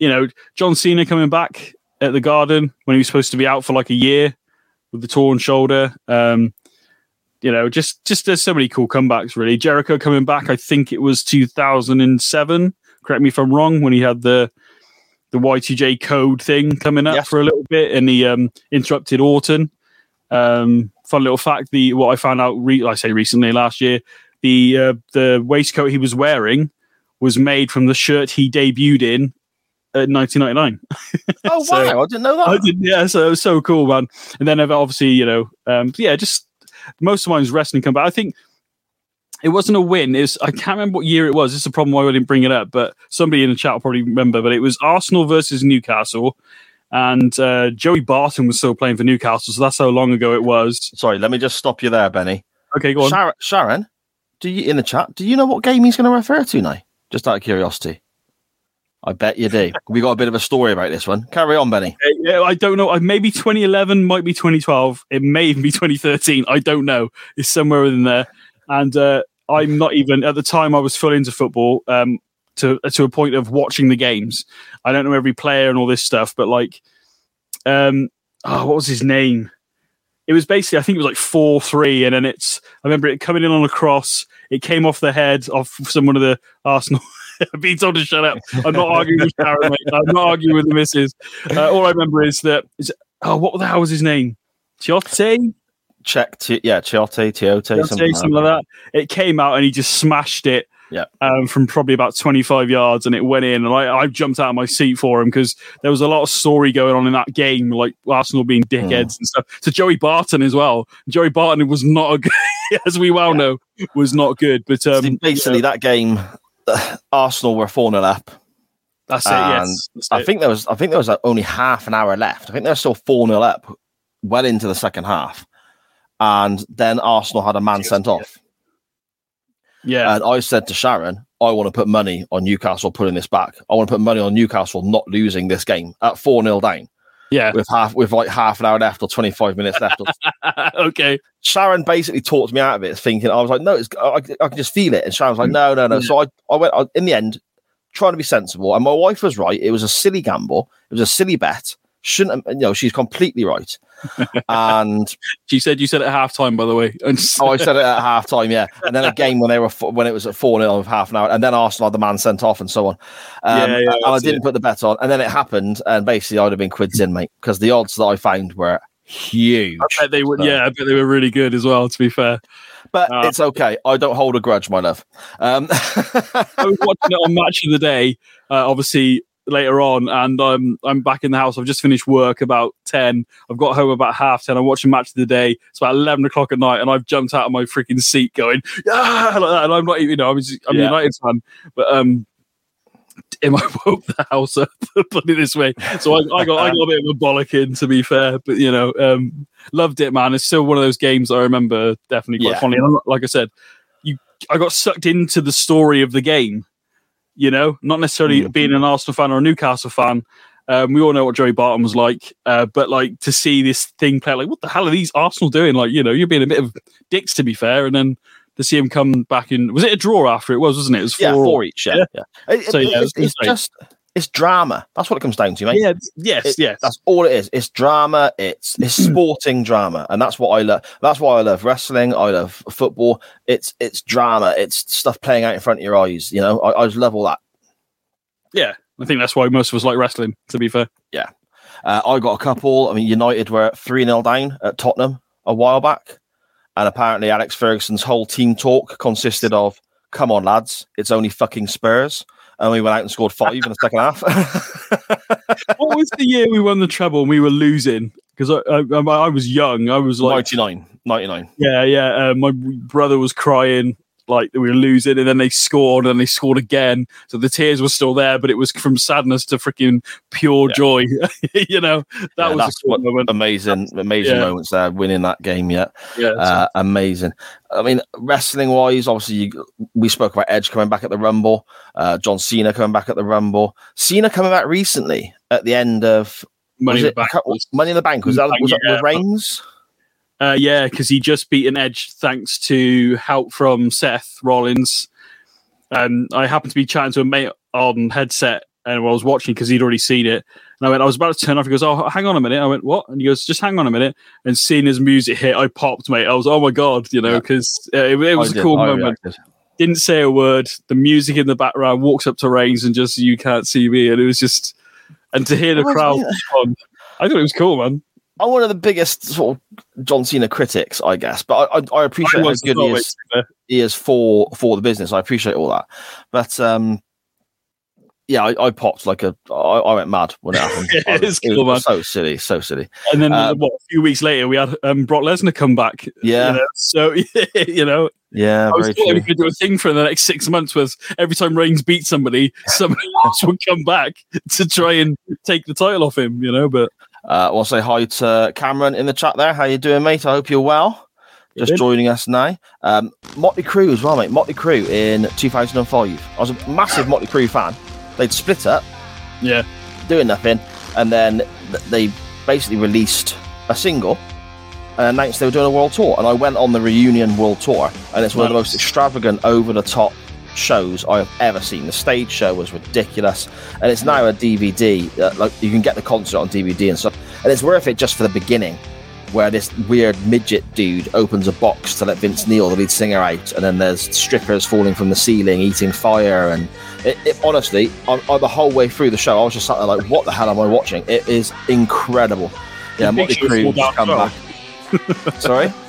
you know, John Cena coming back at the Garden when he was supposed to be out for like a year with the torn shoulder. Um, you know, just just there's so many cool comebacks. Really, Jericho coming back. I think it was 2007. Correct me if I'm wrong. When he had the the Y2J code thing coming up Yes. for a little bit, and he um, interrupted Orton. Um, fun little fact: the what I found out, re- I say recently, last year, the uh, the waistcoat he was wearing was made from the shirt he debuted in at 1999. Oh, So- wow. I didn't know that. I that. did, yeah. So it was so cool, man. And then obviously, you know, um, yeah, just most of mine's wrestling comeback. I think it wasn't a win. It was, I can't remember what year it was. This is the problem why I didn't bring it up, but somebody in the chat will probably remember. But it was Arsenal versus Newcastle, and uh, Joey Barton was still playing for Newcastle. So that's how long ago it was. Sorry, let me just stop you there, Benny. Okay, go on. Sharon, Sharon, do you in the chat? Do you know what game he's going to refer to now? Just out of curiosity. I bet you do. we got a bit of a story about this one. Carry on, Benny. Uh, Yeah, I don't know. Uh, Maybe 2011, might be 2012. It may even be 2013. I don't know. It's somewhere in there. And uh, I'm not even at the time. I was full into football um, to to a point of watching the games. I don't know every player and all this stuff, but like, um, oh, what was his name? It was basically, I think it was like four three, and then it's. I remember it coming in on a cross. It came off the head of someone of the Arsenal. being told to shut up. I'm not arguing with Sharon, mate. I'm not arguing with the missus. Uh, all I remember is that. Is, oh, what the hell was his name? Chiotte? Check, t- yeah, Chiote, Tiote, Chiotte, something, something like that. It came out and he just smashed it. Yeah. Um, from probably about 25 yards, and it went in, and I, I jumped out of my seat for him because there was a lot of story going on in that game, like Arsenal being dickheads and stuff. So Joey Barton as well. Joey Barton was not a good, as we well know, was not good. But um, basically, that game, Arsenal were 4 0 up. that's it. and Yes, That's I it. think there was I think there was only half an hour left. I think they were still 4 0 up well into the second half. And then Arsenal had a man sent off. yeah. And I said to Sharon, I want to put money on Newcastle putting this back. I want to put money on Newcastle not losing this game at 4 0 down yeah. with half with like half an hour left or 25 minutes left. okay. Sharon basically talked me out of it, thinking I was like, no, it's, I, I can just feel it. And Sharon was like, no, no, no. Mm. So I, I went I, in the end, trying to be sensible. And my wife was right. It was a silly gamble. It was a silly bet. Shouldn't you know, she's completely right. and She said you said it at halftime, by the way. And oh, I said it at half time, yeah. And then again when they were when it was at 4 0 of half an hour, and then Arsenal had the man sent off and so on. Um, Yeah, yeah, and I didn't it. put the bet on. And then it happened, and basically I'd have been quids in, mate, because the odds that I found were huge. I bet they were, So- yeah, I bet they were really good as well. To be fair, But Uh, it's okay. I don't hold a grudge, my love. Um, I was watching it on Match of the Day, uh, obviously later on, and um, I'm back in the house. I've just finished work about ten. I've got home about half ten. I'm watching Match of the Day. It's about eleven o'clock at night, and I've jumped out of my freaking seat, going yeah, like that. And I'm not even, you know, I'm, just, I'm a United fan, but um. Am I woke the house up? Put it this way. So I, I got I got a bit of a bollocking, to be fair, but you know, um, loved it, man. It's still one of those games I remember definitely quite Yeah. fondly. And like I said, you I got sucked into the story of the game. You know, not necessarily Mhm. being an Arsenal fan or a Newcastle fan. Um, we all know what Joey Barton was like, uh, but like to see this thing play, like what the hell are these Arsenal doing? Like you know, you're being a bit of dicks to be fair, and then to see him come back in, was it a draw after it was, wasn't it? It was four, Yeah, all. four each. Yeah, yeah. It- So, it- yeah, I it's, it's say- just it's drama. That's what it comes down to, mate. Yeah, yes, It- yes. That's all it is. It's drama. It's it's sporting drama, and that's what I love. That's why I love wrestling. I love football. It's it's drama. It's stuff playing out in front of your eyes. You know, I, I just love all that. yeah. I think that's why most of us like wrestling. To be fair, yeah. Uh, I got a couple. I mean, United were three 0 down at Tottenham a while back, and apparently Alex Ferguson's whole team talk consisted of, "Come on, lads, it's only fucking Spurs." And we went out and scored five in the second half. what was the year we won the treble and we were losing? Because I, I, I was young. I was like 99. 99. Yeah, yeah. Uh, my brother was crying like we were losing, and then they scored, and they scored again. So the tears were still there, but it was from sadness to freaking pure joy. you know, that Yeah, was that's a cool moment. amazing, amazing Yeah. moments there, winning that game. Yeah, Yeah, uh, amazing. I mean, wrestling wise, obviously, you, we spoke about Edge coming back at the Rumble, uh, John Cena coming back at the Rumble, Cena coming back recently at the end of Money in it the Bank. Money in the Bank. Was that was that Yeah. with Reigns? Uh, yeah, because he just beat an Edge thanks to help from Seth Rollins. And I happened to be chatting to a mate on headset, and I was watching because he'd already seen it. And I went, I was about to turn off. He goes, "Oh, hang on a minute." I went, "What?" And he goes, "Just hang on a minute." And seeing his music hit, I popped, mate. I was, "Oh my god!" You know, because uh, it, it was I a did, cool I moment. reacted. Didn't say a word. The music in the background walks up to Reigns and just, "You can't see me," and it was just, and to hear the crowd, respond, I thought it was cool, man. I'm one of the biggest sort of John Cena critics, I guess, but I, I, I appreciate I how good he is. he is for for the business. I appreciate all that, but um, yeah, I, I popped like a. I, I went mad when it happened. Yeah, I- it's it cool, was so silly, so silly. And then Uh, what? A few weeks later, we had um, Brock Lesnar come back. Yeah. You know? So you know, Yeah, I was we could do a thing for the next six months. Was every time Reigns beat somebody, somebody else would come back to try and take the title off him. You know, but Uh, I want to say hi to Cameron in the chat there. How you doing, mate? I hope you're well. Just joining us now. Um, Motley Crue as well, mate. Motley Crue in 2005. I was a massive Motley Crue fan. They'd split up, yeah, doing nothing, and then they basically released a single and announced they were doing a world tour. And I went on the reunion world tour, and it's one of the most extravagant, over the top shows I have ever seen. The stage show was ridiculous, and it's now a DVD. Uh, like you can get the concert on DVD and stuff, and it's worth it just for the beginning. Where this weird midget dude opens a box to let Vince Neil, the lead singer, out, and then there's strippers falling from the ceiling, eating fire, and it, it honestly, I, I, the whole way through the show, I was just sat there like, "What the hell am I watching?" It is incredible. Yeah, The Motley Crue fall just down come back. Sorry.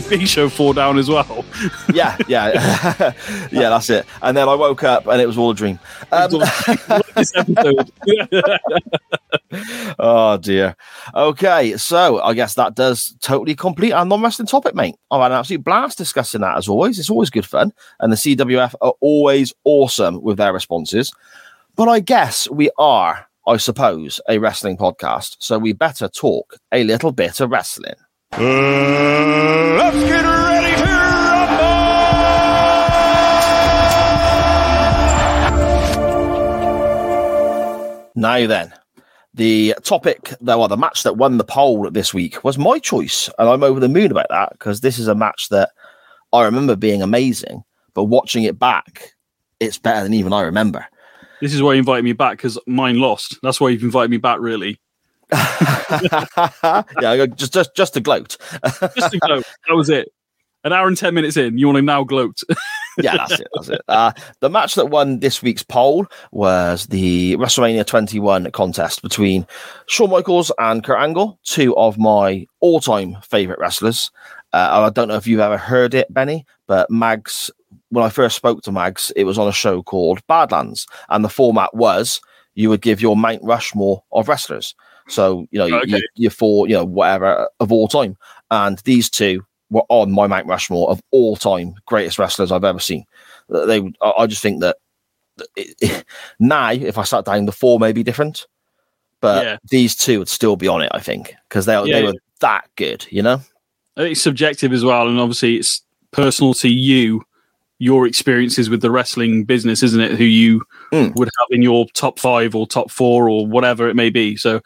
did Big Show fall down as well? Yeah, yeah, yeah. That's it. And then I woke up and it was all a dream. Um, this episode. oh dear. Okay, so I guess that does totally complete our non-wrestling topic, mate. I've had an absolute blast discussing that as always. It's always good fun, and the CWF are always awesome with their responses. But I guess we are, I suppose, a wrestling podcast, so we better talk a little bit of wrestling. Uh, let's get ready to Now then, the topic, that well, the match that won the poll this week was my choice, and I'm over the moon about that because this is a match that I remember being amazing, but watching it back, it's better than even I remember. this is why you invited me back because mine lost. That's why you've invited me back, really. yeah, just just just to gloat. Just to gloat. that was it. An hour and ten minutes in, you want to now gloat. yeah, that's it. That's it. Uh, the match that won this week's poll was the WrestleMania 21 contest between Shawn Michaels and Kurt Angle, two of my all-time favorite wrestlers. Uh, I don't know if you've ever heard it, Benny, but Mags. When I first spoke to Mags, it was on a show called Badlands, and the format was you would give your Mount Rushmore of wrestlers. So you know, you, Okay. you, you for you know whatever of all time, and these two were on my Mount Rushmore of all time greatest wrestlers I've ever seen. They, I I just think that it, it- now, if I sat down, the four may be different, but Yeah. these two would still be on it. I think because they Yeah, they were that good. You know? It's subjective as well, and obviously it's personal to you, your experiences with the wrestling business, isn't it? Who you Mm. would have in your top five or top four or whatever it may be. So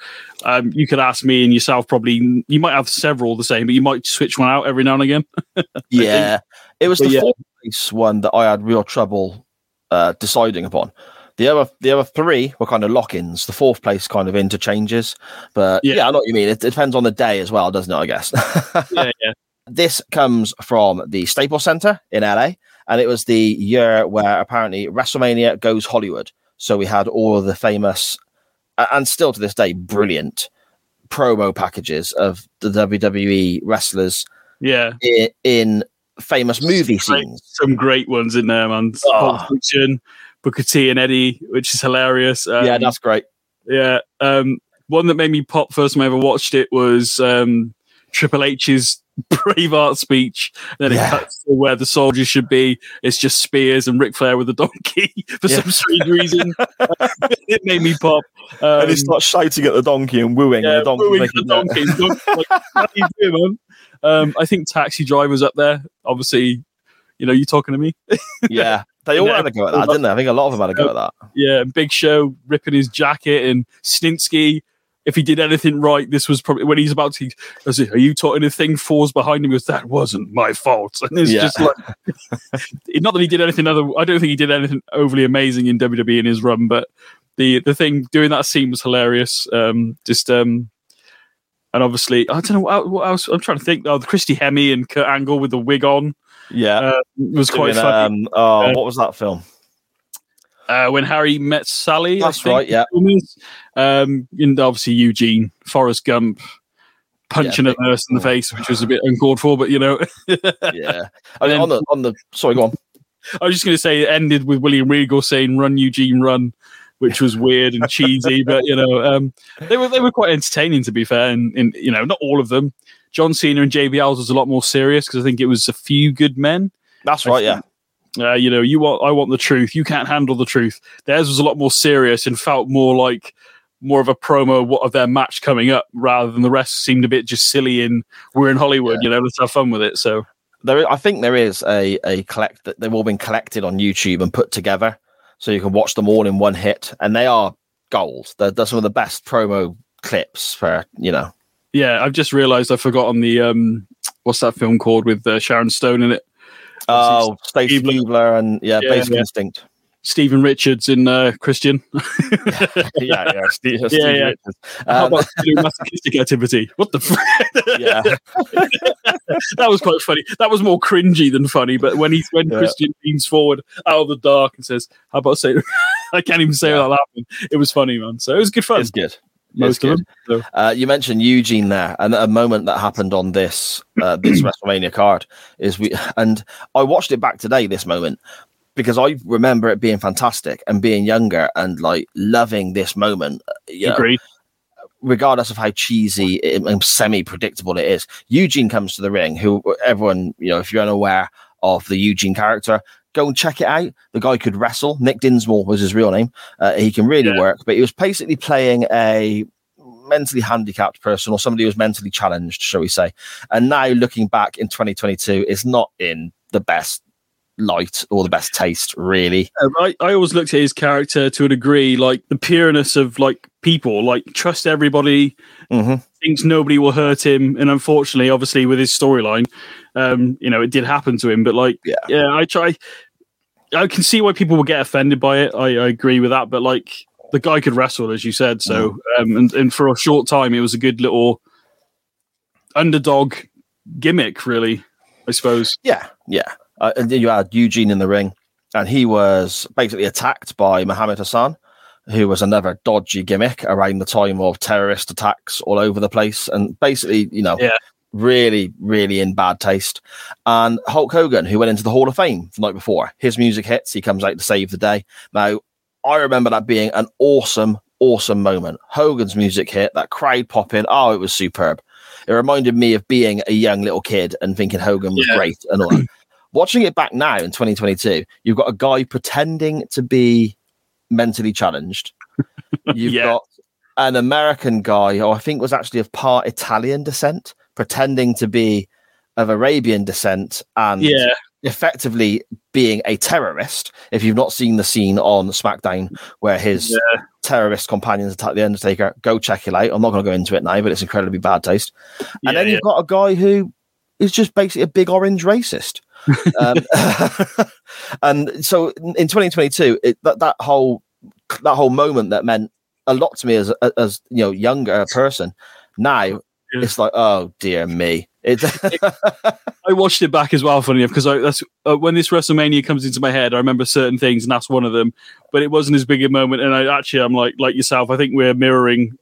um, you could ask me and yourself. Probably you might have several the same, but you might switch one out every now and again. Yeah, it was But the yeah. fourth place one that I had real trouble uh, deciding upon. The other, the other three were kind of lock-ins. The fourth place kind of interchanges, but Yeah. yeah, I know what you mean. It, it depends on the day as well, doesn't it? I guess. yeah, yeah. this comes from the Staples Center in LA, and it was the year where apparently WrestleMania goes Hollywood. So we had all of the famous, and still to this day, brilliant promo packages of the WWE wrestlers Yeah, in, in famous movie Great- scenes. some great ones in there, man. Oh. Fiction, Booker T and Eddie, which is hilarious. Um, yeah, that's great. Yeah. Um, one that made me pop first time I ever watched it was um, Triple H's Braveheart speech. Then Yeah. it cuts to where the soldiers should be. It's just spears and Ric Flair with a donkey for Yeah. some strange reason. it made me pop. Um, and he starts shouting at the donkey and wooing, yeah, the donkey's wooing the donkey. Donkey, like, what you doing, man? Um, I think Taxi Driver's up there. Obviously, you know, you talking to me? yeah, they all Yeah. had a go at that, didn't they? I think a lot of them had a go at that. Yeah, Big Show ripping his jacket and Snitsky. If he did anything right, this was probably when he's about to. Say, Are you talking a thing? Falls behind him. He Goes, that wasn't my fault. And it's Yeah. just like, not that he did anything other. I don't think he did anything overly amazing in WWE in his run, but the the thing doing that scene was hilarious. Um, just um, and obviously, I don't know what, what else. I'm trying to think. Oh, the Christy Hemme and Kurt Angle with the wig on Yeah, uh, was quite Doing, funny. um, oh, Uh, what was that film? Uh, when Harry met Sally. I That's think right, yeah. the film is. Um, and obviously Eugene, Forrest Gump, punching Yeah, a nurse in the face, which was a bit uncalled for, but you know, Yeah, I mean, then- on the on the sorry, go on. I was just going to say it ended with William Regal saying "Run, Eugene, run," which was weird and cheesy, but you know, um, they were they were quite entertaining to be fair, and, and you know, not all of them. John Cena and JBL's was a lot more serious because I think it was a few good men. That's right. Yeah, Uh, you know, you want I want the truth. You can't handle the truth. Theirs was a lot more serious and felt more like more of a promo what of their match coming up rather than the rest seemed a bit just silly and we're in Hollywood, you know, let's have fun with it. So there. I think there is a a collect that they've all been collected on YouTube and put together, so you can watch them all in one hit, and they are gold. They're, they're some of the best promo clips for you know. yeah, I've just realised I've forgotten the um what's that film called with uh, Sharon Stone in it? Oh, Stacy Keibler. Keibler and yeah, Yeah, Basic yeah. Instinct. Steven Richards in uh, Christian. yeah, yeah, Steve, Steve yeah. Richards. How Um, about doing masochistic activity? What the? F- yeah, that was quite funny. That was more cringy than funny. But when he when Yeah. Christian leans forward out of the dark and says, "How about say?" I can't even say Yeah. without laughing. It was funny, man. So it was good fun. it's good. Most of them. So, Uh, you mentioned Eugene there, and a moment that happened on this uh, this WrestleMania card is we, and I watched it back today. This moment because I remember it being fantastic and being younger and like loving this moment. uh, You know, regardless of how cheesy and semi predictable it is. Eugene comes to the ring. Who everyone you know, if you're unaware of the Eugene character. Go and check it out. The guy could wrestle. Nick Dinsmore was his real name. Uh, he can really Yeah. work, but he was basically playing a mentally handicapped person or somebody who was mentally challenged, shall we say. And now looking back in 2022 is not in the best light or the best taste, really. Uh, I, I always looked at his character to a degree, like the pureness of like people, like trust everybody, hmm thinks nobody will hurt him, and unfortunately, obviously, with his storyline, um, you know, it did happen to him. But like, Yeah. yeah, I try. I can see why people will get offended by it. I, I agree with that, but like the guy could wrestle, as you said. So, um, and and for a short time, it was a good little underdog gimmick, really. I suppose. Yeah, yeah. Uh, and then you had Eugene in the ring, and he was basically attacked by Muhammad Hassan, who was another dodgy gimmick around the time of terrorist attacks all over the place, and basically, you know, Yeah. really, really in bad taste. And Hulk Hogan, who went into the Hall of Fame the night before, his music hits, he comes out to save the day. Now, I remember that being an awesome, awesome moment. Hogan's music hit, that crowd popping. Oh, it was superb. It reminded me of being a young little kid and thinking Hogan was Yeah. great and all that. Watching it back now in 2022, you've got a guy pretending to be mentally challenged. You've Yeah. got an American guy who I think was actually of part Italian descent, pretending to be of Arabian descent and Yeah, effectively being a terrorist. If you've not seen the scene on SmackDown where his terrorist companions attack the Undertaker, go check it out. I'm not going to go into it now, but it's incredibly bad taste. And Yeah, then you've got a guy who is just basically a big orange racist. Um, and so in 2022, it, that that whole that whole moment that meant a lot to me as a- as you know younger person. Now it's like, oh dear me. It, I watched it back as well, funny enough, because that's uh, when this WrestleMania comes into my head. I remember certain things, and that's one of them. But it wasn't as big a moment, and I actually, I'm like like yourself. I think we're mirroring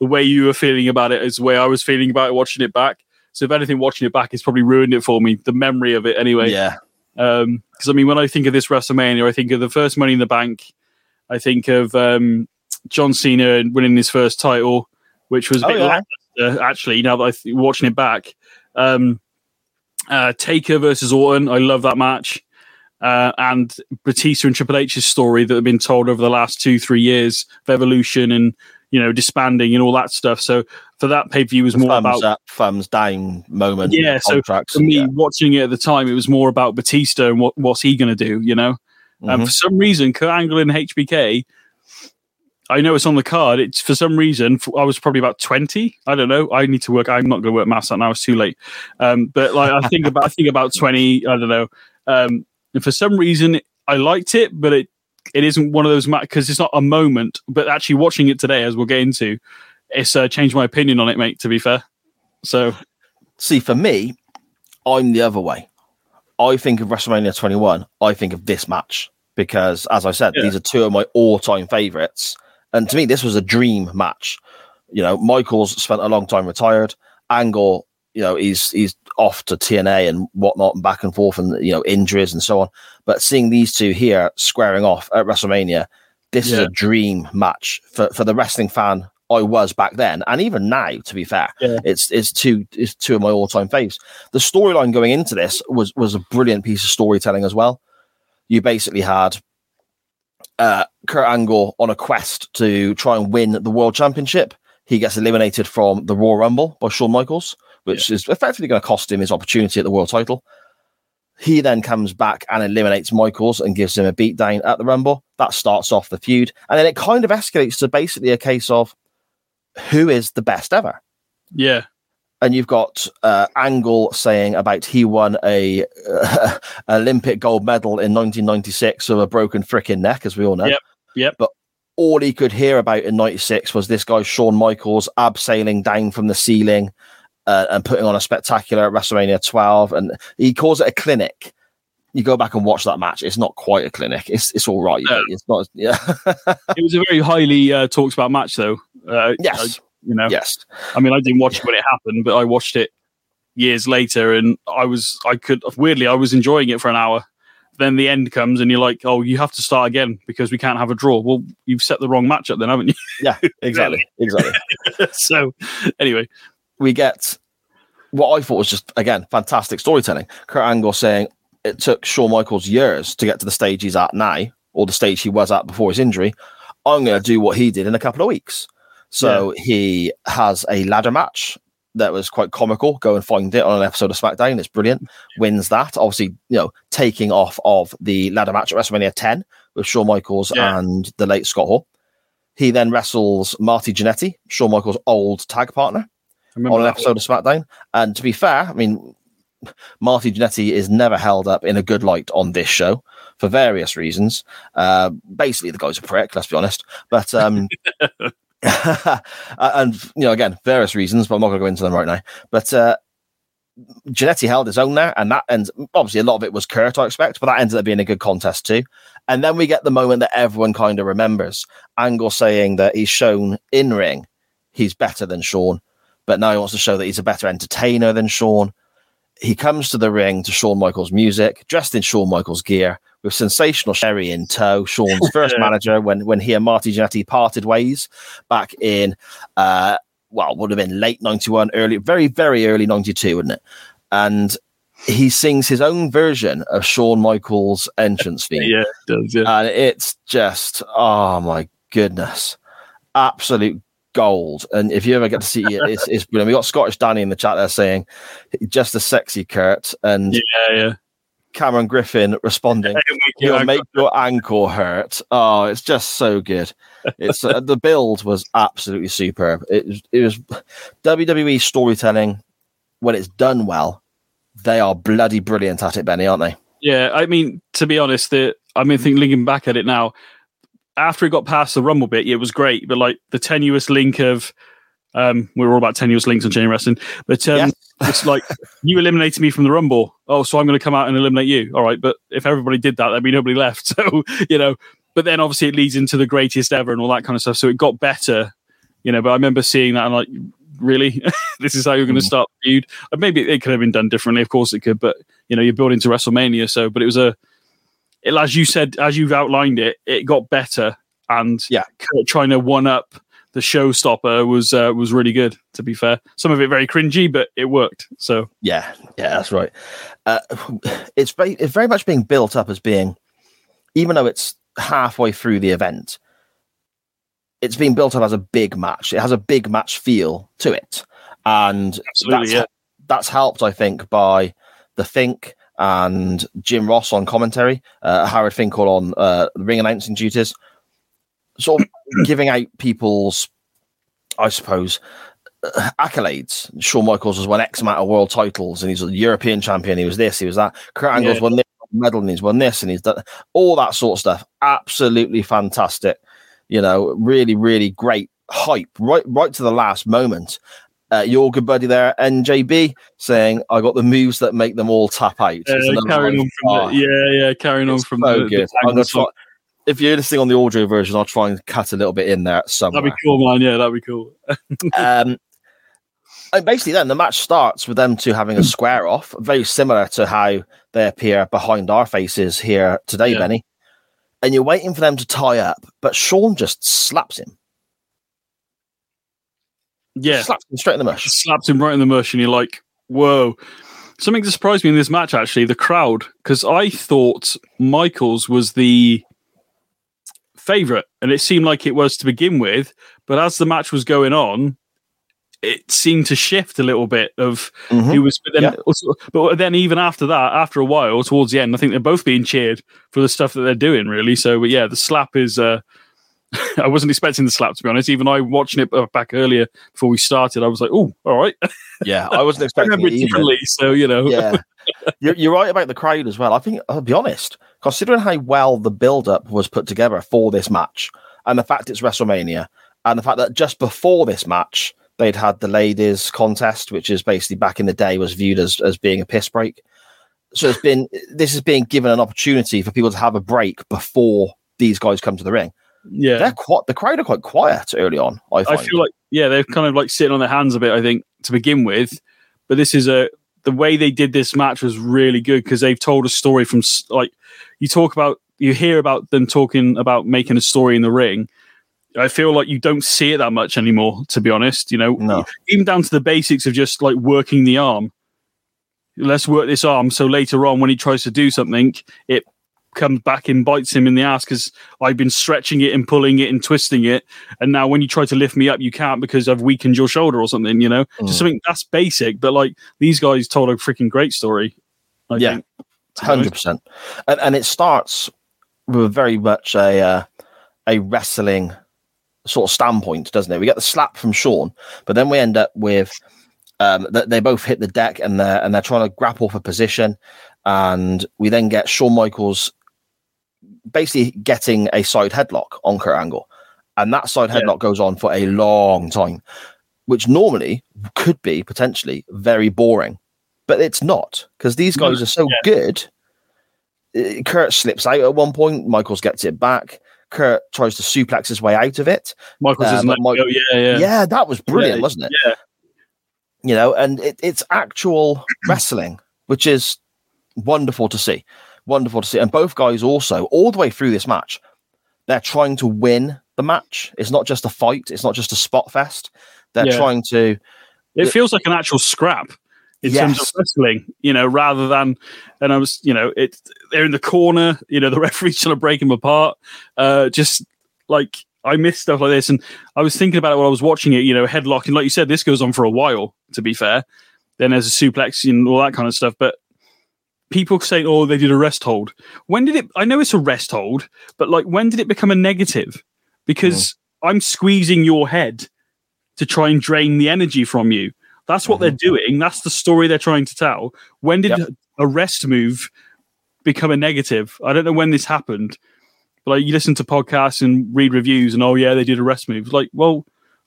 the way you were feeling about it is the way I was feeling about it watching it back. So if anything, watching it back, it's probably ruined it for me. The memory of it, anyway. yeah, Because I mean, when I think of this WrestleMania, I think of the first Money in the Bank. I think of um, John Cena winning his first title, which was a Oh, yeah. lackluster, actually. Now that I th- watching it back, um, uh, Taker versus Orton, I love that match, uh, and Batista and Triple H's story that have been told over the last two, three years of evolution and you know disbanding and all that stuff. So for that pay per view was more thumbs about up, thumbs down moment. Yeah, so for me yeah. watching it at the time, it was more about Batista and what what's he going to do, you know. And Mhm. for some reason, Kurt Angle and HBK, I know it's on the card. It's for some reason I was probably about twenty. I don't know. I need to work. I'm not going to work maths out now. It's too late. Um, but like I think about I think about twenty. I don't know. Um, and for some reason, I liked it, but it it isn't one of those because it's not a moment. But actually, watching it today, as we'll get into, it's uh, changed my opinion on it, mate. To be fair, so See, for me, I'm the other way. I think of WrestleMania 21. I think of this match because, as I said, Yeah. these are two of my all-time favorites. And to me, this was a dream match. You know, Michaels spent a long time retired. Angle, you know, he's he's off to TNA and whatnot, and back and forth, and you know, injuries and so on. But seeing these two here squaring off at WrestleMania, this is a dream match for for the wrestling fan I was back then, and even now. To be fair, Yeah. it's it's two it's two of my all time faves. The storyline going into this was was a brilliant piece of storytelling as well. You basically had uh, Kurt Angle on a quest to try and win the world championship. He gets eliminated from the Royal Rumble by Shawn Michaels, which is effectively going to cost him his opportunity at the world title. He then comes back and eliminates Michaels and gives him a beatdown at the Rumble. That starts off the feud. And then it kind of escalates to basically a case of who is the best ever yeah, and you've got uh, Angle saying about he won a uh, Olympic gold medal in 1996 with a broken frickin' neck, as we all know. Yep, yep. But all he could hear about in '96 was this guy Shawn Michaels abseiling down from the ceiling uh, and putting on a spectacular at WrestleMania 12, and he calls it a clinic. You go back and watch that match; it's not quite a clinic. It's it's all right. No. It's not. Yeah. it was a very highly uh, talked about match, though. Uh, yes. I- you know, Yes. I mean, I didn't watch it when it happened, but I watched it years later, and I was, I could weirdly, I was enjoying it for an hour. Then the end comes, and you're like, "Oh, you have to start again because we can't have a draw." Well, you've set the wrong match up, then, haven't you? Yeah. Exactly. Exactly. so, anyway, we get what I thought was just again fantastic storytelling. Kurt Angle saying it took Shawn Michaels years to get to the stage he's at now, or the stage he was at before his injury. I'm going to do what he did in a couple of weeks. So he has a ladder match that was quite comical. Go and find it on an episode of SmackDown. It's brilliant. Wins that. Obviously, you know, taking off of the ladder match at WrestleMania 10 with Shawn Michaels Yeah. and the late Scott Hall. He then wrestles Marty Jannetty, Shawn Michaels' old tag partner on an episode of SmackDown. And to be fair, I mean, Marty Jannetty is never held up in a good light on this show for various reasons. Uh, basically, the guy's a prick, let's be honest. But um, and you know, again, various reasons, but I'm not going to go into them right now. But uh, held his own there, and that ends. Obviously, a lot of it was Kurt, I expect, but that ended up being a good contest too. And then we get the moment that everyone kind of remembers: Angle saying that he's shown in ring he's better than Shawn, but now he wants to show that he's a better entertainer than Shawn. He comes to the ring to Shawn Michaels' music, dressed in Shawn Michaels' gear, with sensational Sherri in tow. Shawn's first manager when when he and Marty Jannetty parted ways back in uh, well, would have been late 91, early, very, very early 92, wouldn't it? And he sings his own version of Shawn Michaels' entrance theme. Yeah, it does. Yeah. And it's just, oh my goodness, absolute gold. And if you ever get to see it, it's, it's brilliant. We got Scottish Danny in the chat there saying, just a sexy Kurt. And yeah, yeah. Cameron Griffin responding, "You'll make your ankle hurt." Oh, it's just so good. It's uh, the build was absolutely superb. It was, it was WWE storytelling when it's done well. They are bloody brilliant at it, Benny, aren't they? Yeah, I mean, to be honest, the I mean, think linking back at it now, after it got past the Rumble bit, it was great. But like the tenuous link of, um, we were all about tenuous links on chain wrestling, but um, Yes. it's like you eliminated me from the Rumble. Oh, so I'm going to come out and eliminate you. All right, but if everybody did that, there'd be nobody left. So you know, but then obviously it leads into the greatest ever and all that kind of stuff. So it got better, you know. But I remember seeing that and like, really, this is how you're going to start the feud. Maybe it could have been done differently. Of course it could, but you know, you're building to WrestleMania. So, but it was a, it, as you said, as you've outlined it, it got better. And Yeah. Trying to one up the showstopper was uh, was really good. To be fair, some of it very cringy, but it worked. So Yeah, yeah, that's right. Uh, it's very, it's very much being built up as being, even though it's halfway through the event, it's being built up as a big match. It has a big match feel to it, and Absolutely, that's, yeah. that's helped, I think, by the Think and Jim Ross on commentary, uh, Howard Finkel on uh, ring announcing duties, sort of giving out people's, I suppose, uh, accolades. Shawn Michaels has won X amount of world titles, and he's a European champion. He was this, he was that. Kurt Angle's Yeah. won this medal, and he's won this, and he's done all that sort of stuff. Absolutely fantastic. You know, really, really great hype right, right to the last moment. Uh, your good buddy there, NJB, saying, "I got the moves that make them all tap out." Uh, carrying on from Oh, the, yeah, yeah, carrying on from so the, the good. I'm try, if you're listening on the audio version, I'll try and cut a little bit in there somewhere. That'd be cool, man. Yeah, that'd be cool. um, and basically, then the match starts with them two having a square off, very similar to how they appear behind our faces here today, Yeah. Benny. And you're waiting for them to tie up, but Shawn just slaps him, Yeah, slaps him straight in the mush. slaps him right in the mush, and you're like, "Whoa!" Something that surprised me in this match, actually, the crowd, because I thought Michaels was the favorite, and it seemed like it was to begin with. But as the match was going on, it seemed to shift a little bit of Mhm. who was. But then, Yeah. also, but then even after that, after a while, towards the end, I think they're both being cheered for the stuff that they're doing, really. So, but yeah, the slap is. uh I wasn't expecting the slap to be honest. Even I watching it back earlier before we started, I was like, "Oh, all right." Yeah, I wasn't I expecting remember it differently, so you know. yeah, you're, you're right about the crowd as well. I think I'll be honest, considering how well the build-up was put together for this match, and the fact it's WrestleMania, and the fact that just before this match they'd had the ladies contest, which is basically back in the day was viewed as as being a piss break. So it's been this is being given an opportunity for people to have a break before these guys come to the ring. Yeah. They're quite the crowd are quite quiet early on. I, I feel like yeah, they're kind of like sitting on their hands a bit. I think to begin with, but this is a the way they did this match was really good because they've told a story from like you talk about you hear about them talking about making a story in the ring. I feel like you don't see it that much anymore, to be honest. You know, No. even down to the basics of just like working the arm. Let's work this arm so later on, when he tries to do something, it comes back and bites him in the ass because I've been stretching it and pulling it and twisting it, and now when you try to lift me up, you can't because I've weakened your shoulder or something. You know, Mm. just something that's basic, but like these guys told a freaking great story. I Yeah. think, hundred percent, and and it starts with very much a uh, a wrestling sort of standpoint, doesn't it? We get the slap from Shawn, but then we end up with um, that they both hit the deck and they're and they're trying to grapple for position, and we then get Shawn Michaels basically getting a side headlock on Kurt Angle, and that side Yeah. headlock goes on for a long time, which normally could be potentially very boring, but it's not because these No, guys are so yeah. good. Uh, Kurt slips out at one point. Michaels gets it back. Kurt tries to suplex his way out of it. Michael's like, Mike- oh, yeah, yeah, Yeah, that was brilliant, Yeah, wasn't it? yeah. You know, and it, it's actual wrestling, which is wonderful to see. Wonderful to see. And both guys also, all the way through this match, they're trying to win the match. It's not just a fight. It's not just a spot fest. They're Yeah. trying to. It feels like an actual scrap in terms of wrestling, you know, rather than. And I was, you know, it they're in the corner. You know, the referee's trying to break them apart. Uh, just like I miss stuff like this, and I was thinking about it while I was watching it. You know, headlock, and like you said, this goes on for a while. To be fair, then there's a suplex and all that kind of stuff, but. People saying, "Oh, they did a rest hold." When did it? I know it's a rest hold, but like, when did it become a negative? Because mm. I'm squeezing your head to try and drain the energy from you. That's what they're mm-hmm. doing. That's the story they're trying to tell. When did Yep. a rest move become a negative? I don't know when this happened, but like you listen to podcasts and read reviews, and oh yeah, they did a rest move. Like, well,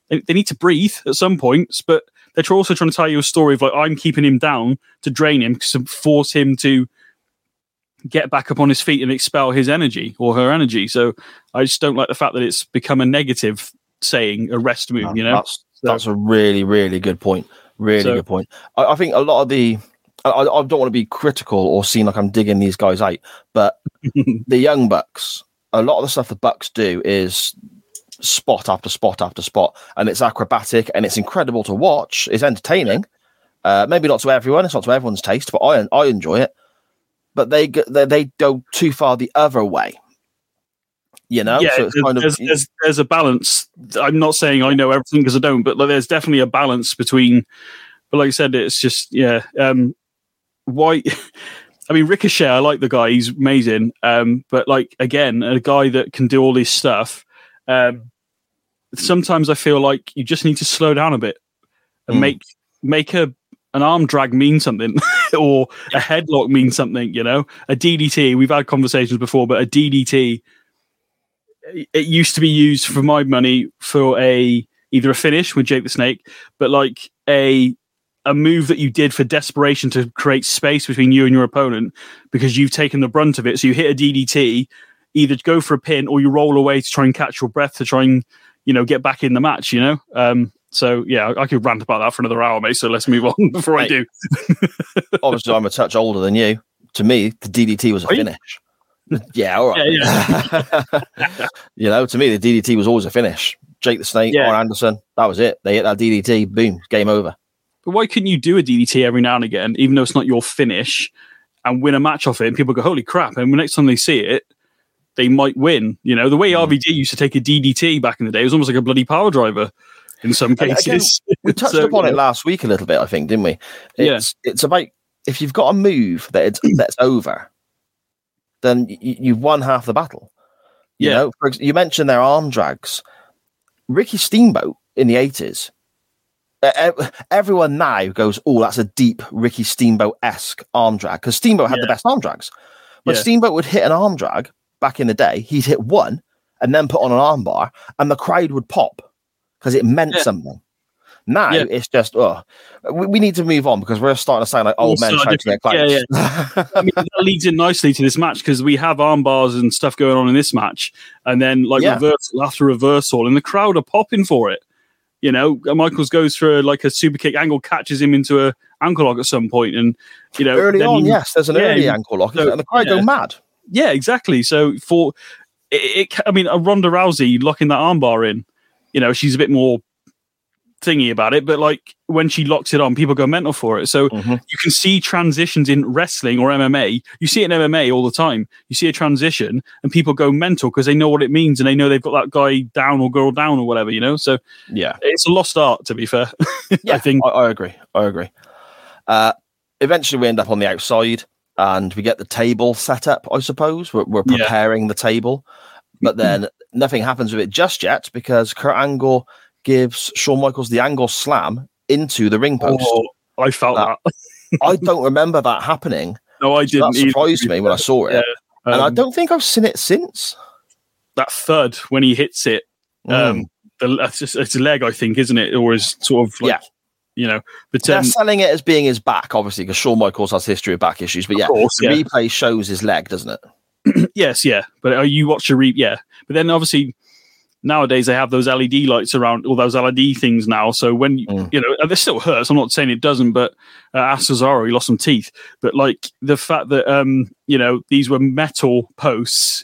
they, they need to breathe at some points, but they're also trying to tell you a story of like I'm keeping him down to drain him to force him to get back up on his feet and expel his energy or her energy. So I just don't like the fact that it's become a negative saying a rest move. You know, that's that's a really really good point. Really So- good point. I, I think a lot of the. I I don't want to be critical or seem like I'm digging these guys out, but the young bucks, a lot of the stuff the bucks do is spot after spot after spot, and it's acrobatic and it's incredible to watch. It's entertaining. Uh, maybe not to everyone. It's not to everyone's taste, but I I enjoy it. But they they, they go too far the other way. You know, yeah, so it's there's, kind of there's, there's, there's a balance. I'm not saying I know everything because I don't, but like, there's definitely a balance between. But like I said, it's just yeah. Um, why? I mean, Ricochet. I like the guy; he's amazing. Um, but like again, a guy that can do all this stuff. Um, sometimes I feel like you just need to slow down a bit and Mm. make make a an arm drag mean something or a headlock mean something. You know, a DDT. We've had conversations before, but a DDT it used to be used for my money for a either a finish with Jake the Snake, but like a a move that you did for desperation to create space between you and your opponent because you've taken the brunt of it. So you hit a DDT, either go for a pin or you roll away to try and catch your breath to try and you know get back in the match. You know, um, so yeah, I, could rant about that for another hour, mate. So let's move on before I do. obviously I'm a touch older than you. To me, the DDT was a Are you? finish. yeah, all right. Yeah, you know, to me, the DDT was always a finish. Jake the Snake Yeah. or Anderson, that was it. They hit that DDT, boom, game over. But why couldn't you do a DDT every now and again, even though it's not your finish, and win a match off it? And people go, "Holy crap!" And the next time they see it, they might win. You know, the way Mm. RVD used to take a DDT back in the day it was almost like a bloody power driver in some And again, cases. We touched So, upon you it last week a little bit, I think, didn't we? Yeah. It's it's about if you've got a move that it's that's over, then y- you've won half the battle. You Yeah. know, for you mentioned their arm drags. Ricky Steamboat in the eighties. Everyone now goes, "Oh, that's a deep Ricky Steamboat esque arm drag," because Steamboat had the best arm drags. But Yeah. Steamboat would hit an arm drag back in the day. He'd hit one and then put on an armbar, and the crowd would pop because it meant Yeah. something. Now Yeah. it's just, oh, we, we need to move on because we're starting to sound like old men shouting at different- clowns. yeah, I mean, that leads in nicely to this match because we have arm bars and stuff going on in this match, and then like Yeah. reversal after reversal, and the crowd are popping for it. You know, Michaels goes for like a super kick angle, catches him into a ankle lock at some point, and you know, early on, he- yes, there's an Yeah, early ankle lock, so, and the crowd yeah. go mad. Yeah, exactly. So for it, it I mean, a Ronda Rousey locking that armbar in, you know, she's a bit more thingy about it, but like when she locks it on, people go mental for it. So Mhm. you can see transitions in wrestling or MMA. You see it in MMA all the time. You see a transition and people go mental because they know what it means and they know they've got that guy down or girl down or whatever, you know? So Yeah, it's a lost art, to be fair. yeah, I think I, I agree. I agree. Uh, eventually, we end up on the outside, and we get the table set up. I suppose we're, we're Yeah. preparing the table, but then nothing happens with it just yet because Kurt Angle gives Shawn Michaels the angle slam into the ring post. oh, I felt That- that. I don't remember that happening. No, I So didn't. that surprised be me when I saw it, Yeah. and I Um, don't think I've seen it since. that thud when he hits it Um, the that's just, it's a leg, I think, isn't it? Or is sort of like, Yeah. You know, but They're um, selling it as being his back, obviously, because Shawn Michaels has history of back issues. But yeah, course, the yeah. replay shows his leg, doesn't it? yes, yeah. But uh, you watch a re, yeah. But then obviously nowadays they have those LED lights around, all those LED things now. So when you, Mm. you know, it still hurts. I'm not saying it doesn't, but uh, ask Cesaro, he lost some teeth. But like the fact that um, you know, these were metal posts.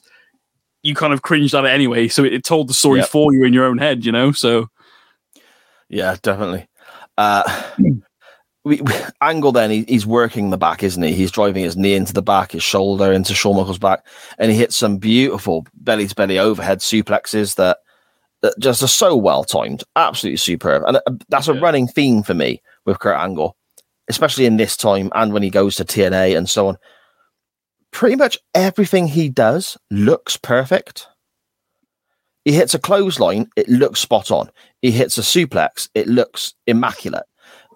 you kind of cringed at it anyway. So it, it told the story Yep. for you in your own head, you know. So Yeah, definitely. Uh, we, we, Angle then he, he's working the back, isn't he? He's driving his knee into the back, his shoulder into Shawn Michaels' back, and he hits some beautiful belly to belly overhead suplexes that that just are so well timed, absolutely superb. And uh, that's a Yeah. running theme for me with Kurt Angle, especially in this time and when he goes to TNA and so on. Pretty much everything he does looks perfect. He hits a clothesline, it looks spot on. He hits a suplex, it looks immaculate.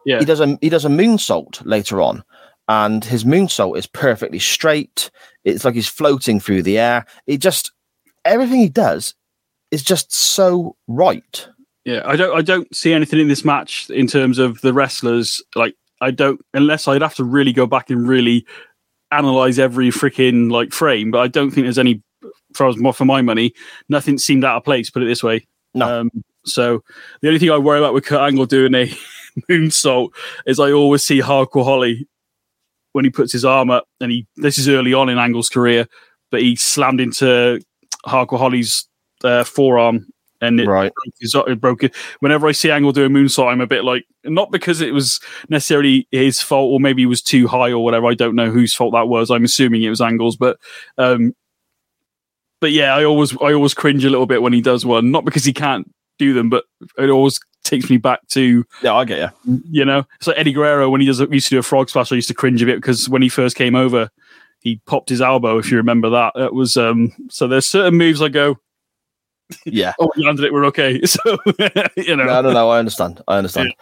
Yeah. He does a he does a moonsault later on, and his moonsault is perfectly straight. It's like he's floating through the air. It just everything he does is just so right. Yeah, I don't I don't see anything in this match in terms of the wrestlers. Like I don't unless I'd have to really go back and really analyze every freaking like frame, but I don't think there's any for as more for my money, nothing seemed out of place, put it this way. No. Um, so the only thing I worry about with Kurt Angle doing a moonsault is I always see Hardcore Holly when he puts his arm up and he this is early on in Angle's career, but he slammed into Hardcore Holly's uh, forearm and it Right. broke his, it broke it. Whenever I see Angle do a moonsault, I'm a bit like, not because it was necessarily his fault or maybe he was too high or whatever. I don't know whose fault that was. I'm assuming it was Angle's, but, um, but yeah, I always, I always cringe a little bit when he does one, not because he can't do them, but it always takes me back to, Yeah, I get you. you know, so like Eddie Guerrero when he does, used to do a frog splash. I used to cringe a bit because when he first came over, he popped his elbow. If you remember that, it was, um, so there's certain moves I go, Yeah. oh, we landed it, we're okay. So, you know, No, no, no. I understand. I understand.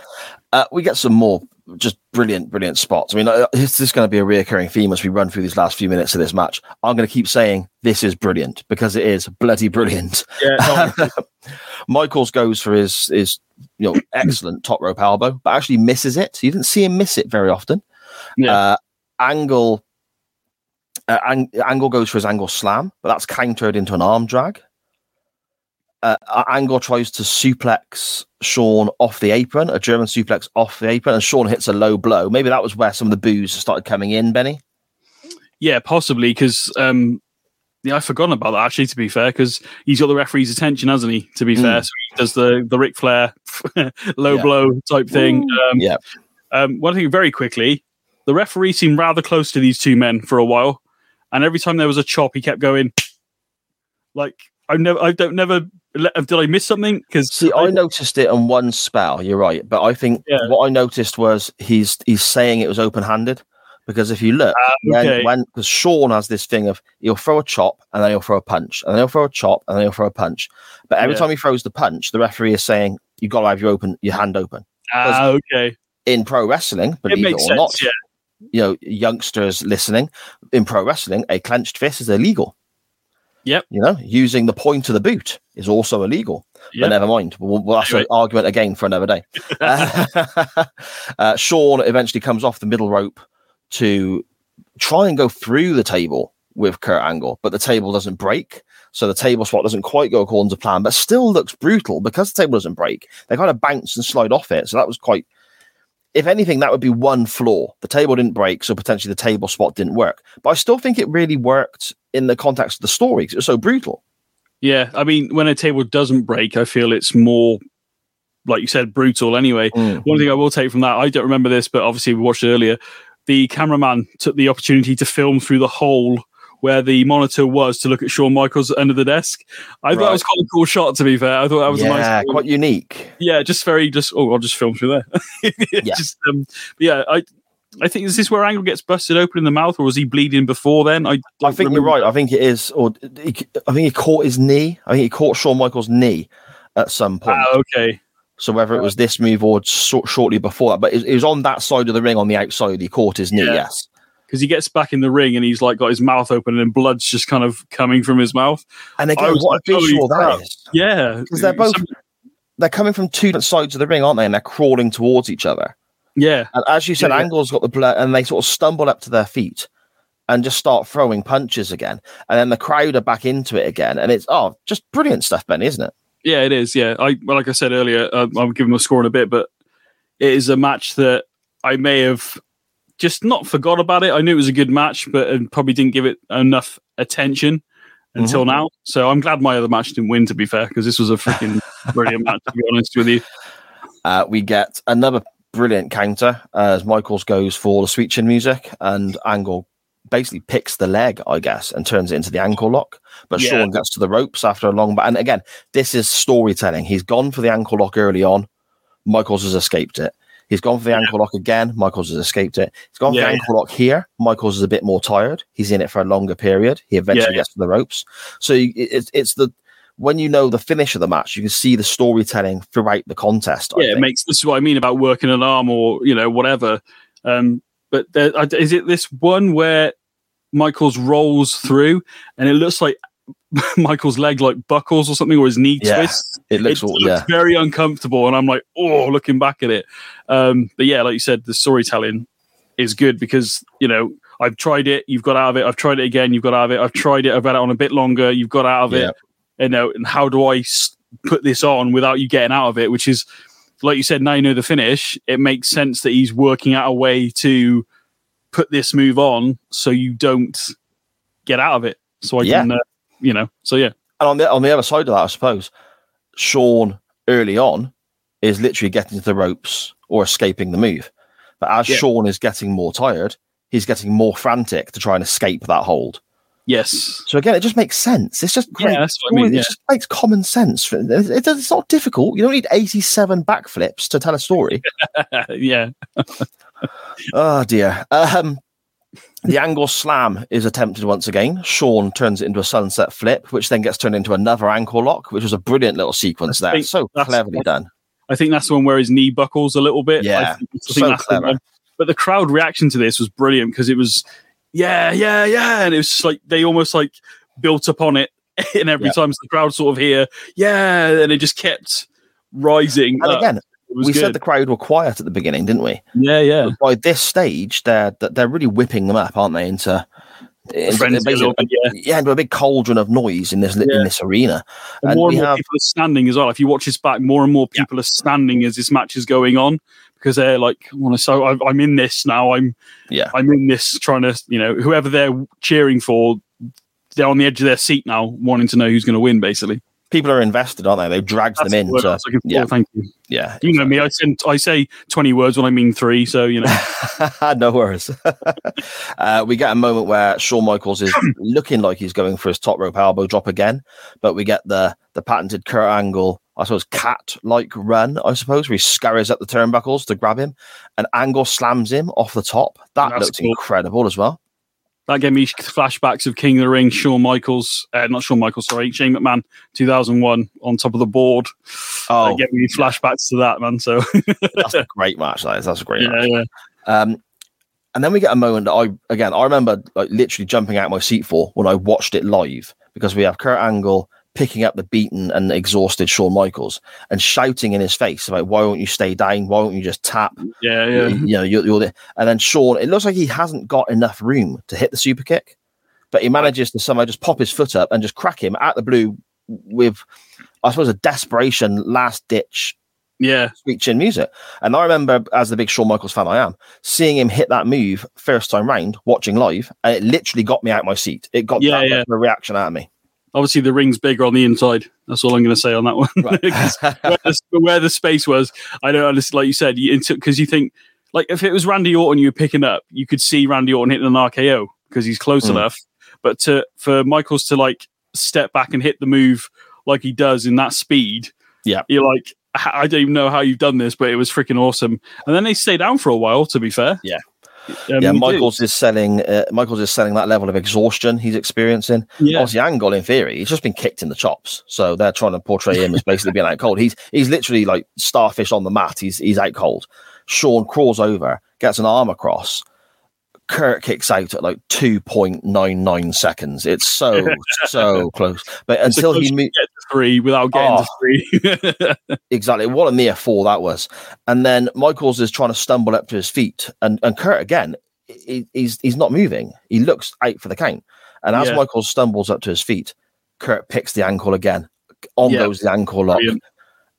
Uh, we get some more just brilliant, brilliant spots. I mean, uh, this is going to be a reoccurring theme as we run through these last few minutes of this match. I'm going to keep saying this is brilliant because it is bloody brilliant. yeah, no, Michaels goes for his his you know excellent top rope elbow, but actually misses it. You didn't see him miss it very often. Yeah. Uh, Angle uh, Ang- Angle goes for his angle slam, but that's countered into an arm drag. Uh, Angle tries to suplex Shawn off the apron, a German suplex off the apron, and Shawn hits a low blow. Maybe that was where some of the boos started coming in, Benny. Yeah, possibly because um, yeah, I've forgotten about that actually. To be fair, because he's got the referee's attention, hasn't he? To be Mm. fair, so he does the the Ric Flair low Yeah. blow type thing. Um, Yeah. Um, one thing very quickly, the referee seemed rather close to these two men for a while, and every time there was a chop, he kept going. Like I've never, I don't never. Did I miss something? Because See, I noticed it on one spell. You're right, but I think Yeah. what I noticed was he's he's saying it was open handed because if you look when okay. when because Shawn has this thing of he'll throw a chop and then he'll throw a punch and then he'll throw a chop and then he'll throw a punch, but every Yeah. time he throws the punch, the referee is saying you've got to have your open your hand open. ah, okay, In pro wrestling, it believe it, makes or sense. not, Yeah, you know, youngsters listening in pro wrestling, a clenched fist is illegal. Yep. You know, using the point of the boot is also illegal. Yep. But never mind. We'll, well, that's an argument again for another day. uh, uh, Shawn eventually comes off the middle rope to try and go through the table with Kurt Angle, but the table doesn't break. So the table spot doesn't quite go according to plan, but still looks brutal because the table doesn't break. They kind of bounce and slide off it. So that was quite, if anything, that would be one flaw. The table didn't break, so potentially the table spot didn't work. But I still think it really worked in the context of the story because it was so brutal. Yeah, I mean, when a table doesn't break, I feel it's more, like you said, brutal. Anyway, Mm. one thing I will take from that, I don't remember this, but obviously we watched it earlier. The cameraman took the opportunity to film through the hole where the monitor was to look at Shawn Michaels under the desk. I thought that Right. was quite a cool shot. To be fair, I thought that was a yeah, nice. quite unique. yeah, just very just. Oh, I'll just film through there. Yeah. just um, yeah. I I think is this where Angle gets busted open in the mouth, or was he bleeding before then? I I think you're right. I think it is, or he, I think he caught his knee. I think he caught Shawn Michaels' knee at some point. Ah, okay. so whether it was this move or so, shortly before that, but it, it was on that side of the ring on the outside. He caught his knee. Yeah. Yes. because he gets back in the ring and he's like got his mouth open and blood's just kind of coming from his mouth. And again, what like, a visual that crap. is. Yeah, Because they're both Some- they're coming from two different sides of the ring, aren't they? And they're crawling towards each other. Yeah, And as you said, Yeah. Angle's got the blood, and they sort of stumble up to their feet and just start throwing punches again. And then the crowd are back into it again. And it's oh, just brilliant stuff, Benny, isn't it? yeah, it is. Yeah, I well, like I said earlier, uh, I'll give them a score in a bit, but it is a match that I may have just not forgot about it. I knew it was a good match, but uh, probably didn't give it enough attention. until now. So I'm glad my other match didn't win. To be fair, because this was a freaking brilliant match. To be honest with you, Uh, we get another brilliant counter as Michaels goes for the sweet chin music and Angle basically picks the leg, I guess, and turns it into the ankle lock. But Yeah. Shawn gets to the ropes after a long. But and again, this is storytelling. He's gone for the ankle lock early on. Michaels has escaped it. He's gone for the ankle lock again. Michaels has escaped it. He's gone for the ankle lock here. Michaels is a bit more tired. He's in it for a longer period. He eventually Yeah. gets to the ropes. So it's it's the when you know the finish of the match, you can see the storytelling throughout the contest. I yeah, it makes this is what I mean about working an arm or you know whatever. Um, but there, is it this one where Michaels rolls through and it looks like Michael's leg like buckles or something, or his knee Yeah, twists? it looks all- yeah. very uncomfortable, and I'm like, oh, looking back at it. Um, but yeah, like you said, the storytelling is good because you know I've tried it, you've got out of it. I've tried it again, you've got out of it. I've tried it, I've had it on a bit longer, you've got out of Yeah. it. You know, and how do I put this on without you getting out of it? Which is, like you said, now you know the finish. It makes sense that he's working out a way to put this move on so you don't get out of it. So I Yeah. can, uh, you know, so yeah, And on the on the other side of that, I suppose, Shawn early on is literally getting to the ropes or escaping the move. But as Yeah. Shawn is getting more tired, he's getting more frantic to try and escape that hold. Yes, So again, it just makes sense. It's just great. Yeah, that's what I mean, yeah. It just makes common sense. It- it- it's not difficult. You don't need 87 backflips to tell a story. yeah, oh dear. Um, the angle slam is attempted once again. Shawn turns it into a sunset flip, which then gets turned into another ankle lock, which was a brilliant little sequence I there. So that's- cleverly done. I think that's the one where his knee buckles a little bit. I Yeah, think, I think so the clever. But the crowd reaction to this was brilliant because it was, yeah, yeah, yeah, and it was just like they almost like built upon it, and every Yeah. time the crowd sort of hear, yeah, and it just kept rising. And up. again, we good. said the crowd were quiet at the beginning, didn't we? yeah, yeah. But by this stage, they're they're really whipping them up, aren't they? Into, into frenzy a basically- little bit, yeah. yeah, into a big cauldron of noise in this in this arena. And And more we and more have- people are standing as well. If you watch this back, more and more people are standing as this match is going on because they're like, "Want to? So I- I'm in this now. I'm Yeah, I'm in this trying to, you know, whoever they're cheering for, they're on the edge of their seat now, wanting to know who's going to win. Basically, people are invested, aren't they? They've dragged That's them the word I into was looking for. yeah, Thank you. yeah. You know me. I send, I say twenty words when I mean three. So you know, no worries. uh, we get a moment where Shawn Michaels is looking like he's going for his top rope elbow drop again, but we get the the patented Kurt Angle, I suppose, cat like run, I suppose, where he scurries up the turnbuckles to grab him, and Angle slams him off the top. That That's looks cool. incredible as well. that gave me flashbacks of King of the Ring, Shawn Michaels, uh, not Shawn Michaels, sorry, Shane McMahon, two thousand one, on top of the board. Oh, that gave me flashbacks to that man. So that's a great match. That is. That's a great yeah, match. yeah, Um, and then we get a moment that I again I remember like literally jumping out my seat for when I watched it live because we have Kurt Angle picking up the beaten and exhausted Shawn Michaels and shouting in his face about why won't you stay down? Why won't you just tap? yeah, yeah. you know, you're, you're the, and then Shawn. It looks like he hasn't got enough room to hit the super kick, but he manages to somehow just pop his foot up and just crack him at the blue with, I suppose, a desperation last ditch yeah. sweet chin music. And I remember, as the big Shawn Michaels fan I am, seeing him hit that move first time round, watching live, and it literally got me out my seat. It got Yeah, that yeah. much of a reaction out of me. Obviously, the ring's bigger on the inside. That's all I'm going to say on that one. 'Cause where, the, where the space was, I don't understand. Like you said, because you think, like, if it was Randy Orton you were picking up, you could see Randy Orton hitting an RKO because he's close Mm. enough. But to for Michaels to like step back and hit the move like he does in that speed, Yeah. you're like, I don't even know how you've done this, but it was freaking awesome. And then they stay down for a while. To be fair, Yeah. Um, yeah, they do. Michaels is selling. Uh, Michaels is selling that level of exhaustion he's experiencing. Yeah. Obviously, Angle in theory, he's just been kicked in the chops, so they're trying to portray him as basically being out cold. He's he's literally like starfish on the mat. He's he's out cold. Shawn crawls over, gets an arm across. Kurt kicks out at like two point nine nine seconds. It's so so close, but It's until he you three without getting Oh. to three. exactly what a near fall that was. And then Michaels is trying to stumble up to his feet, and and Kurt again, he, he's he's not moving. He looks out for the count, and as Yeah. Michaels stumbles up to his feet, Kurt picks the ankle again. On Yeah. goes the ankle lock, Brilliant.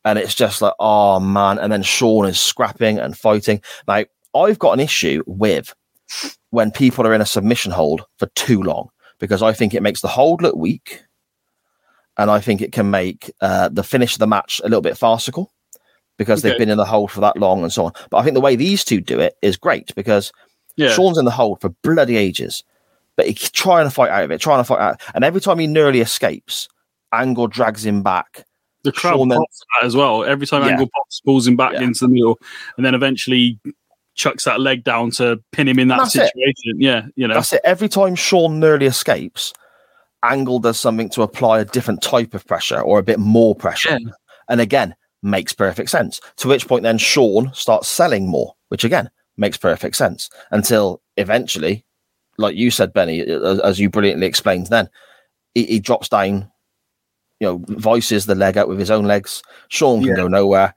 and it's just like oh man. And then Shawn is scrapping and fighting. Now I've got an issue with when people are in a submission hold for too long because I think it makes the hold look weak, and I think it can make uh, the finish of the match a little bit farcical because they've been in the hold for that long and so on. But I think the way these two do it is great because Yeah. Shawn's in the hold for bloody ages, but he's trying to fight out of it, trying to fight out, and every time he nearly escapes, Angle drags him back. The crowd Shawn then- pops at that as well. Every time Yeah. Angle pops, pulls him back Yeah. into the middle, and then eventually chucks that leg down to pin him in that That's it. situation. Yeah, you know. That's it. Every time Shawn nearly escapes, Angle does something to apply a different type of pressure or a bit more pressure. Yeah. And again, makes perfect sense. To which point then Shawn starts selling more, which again makes perfect sense until eventually, like you said, Benny, as, as you brilliantly explained then, he, he drops down, you know, voices the leg out with his own legs. Shawn can Yeah. go nowhere.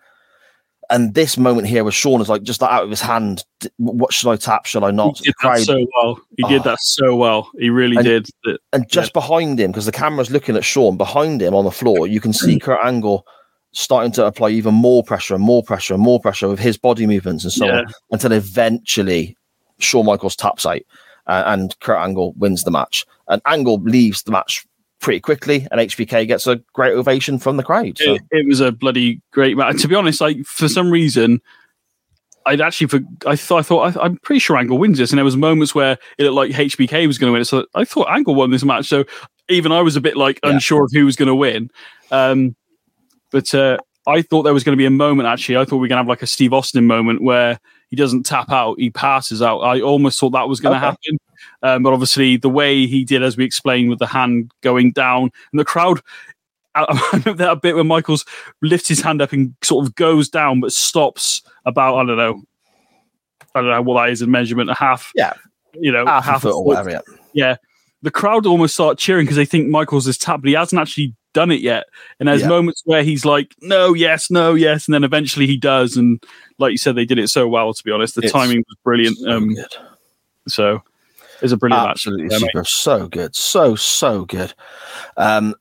And this moment here with Shawn is like just out of his hand. What should I tap? Should I not? He did that so well. He did Oh. that so well. He really And- did. And just behind him, because the camera's looking at Shawn, behind him on the floor, you can see Kurt Angle starting to apply even more pressure and more pressure and more pressure with his body movements and so Yeah. on until eventually Shawn Michaels taps out uh, and Kurt Angle wins the match. And Angle leaves the match pretty quickly, and HBK gets a great ovation from the crowd. So it, it was a bloody great match. To be honest, like for some reason, I'd actually for, I thought I thought I, I'm pretty sure Angle wins this, and there was moments where it looked like HBK was going to win it. So I thought Angle won this match. So even I was a bit like Yeah. unsure of who was going to win. Um, but uh, I thought there was going to be a moment. Actually, I thought we were going to have like a Steve Austin moment where he doesn't tap out, he passes out. I almost thought that was going to Okay. happen. Um, but obviously, the way he did, as we explained, with the hand going down and the crowd, I remember that bit when Michaels lifts his hand up and sort of goes down, but stops about I don't know, I don't know what that is in measurement, a half, Yeah. you know, half, a foot or whatever. Yeah. Yeah, the crowd almost start cheering because they think Michaels is tapped, but he hasn't actually done it yet. And there's Yeah. moments where he's like, "No, yes, no, yes," and then eventually he does. And like you said, they did it so well. To be honest, the It's timing was brilliant. So um, so it's a brilliant Absolutely match. Super. So good. So, so good. Um,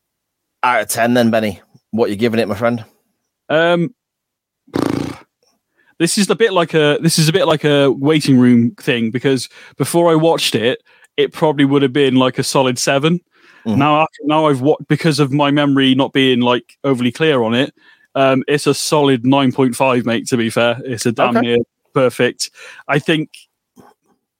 out of 10, then, Benny, what you giving it, my friend? Um, this is a bit like a this is a bit like a waiting room thing because before I watched it, it probably would have been like a solid 7 Mhm. Now, after, now I've watched because of my memory not being like overly clear on it. Um, it's a solid nine point five, mate. To be fair, it's a damn Okay. near perfect. I think.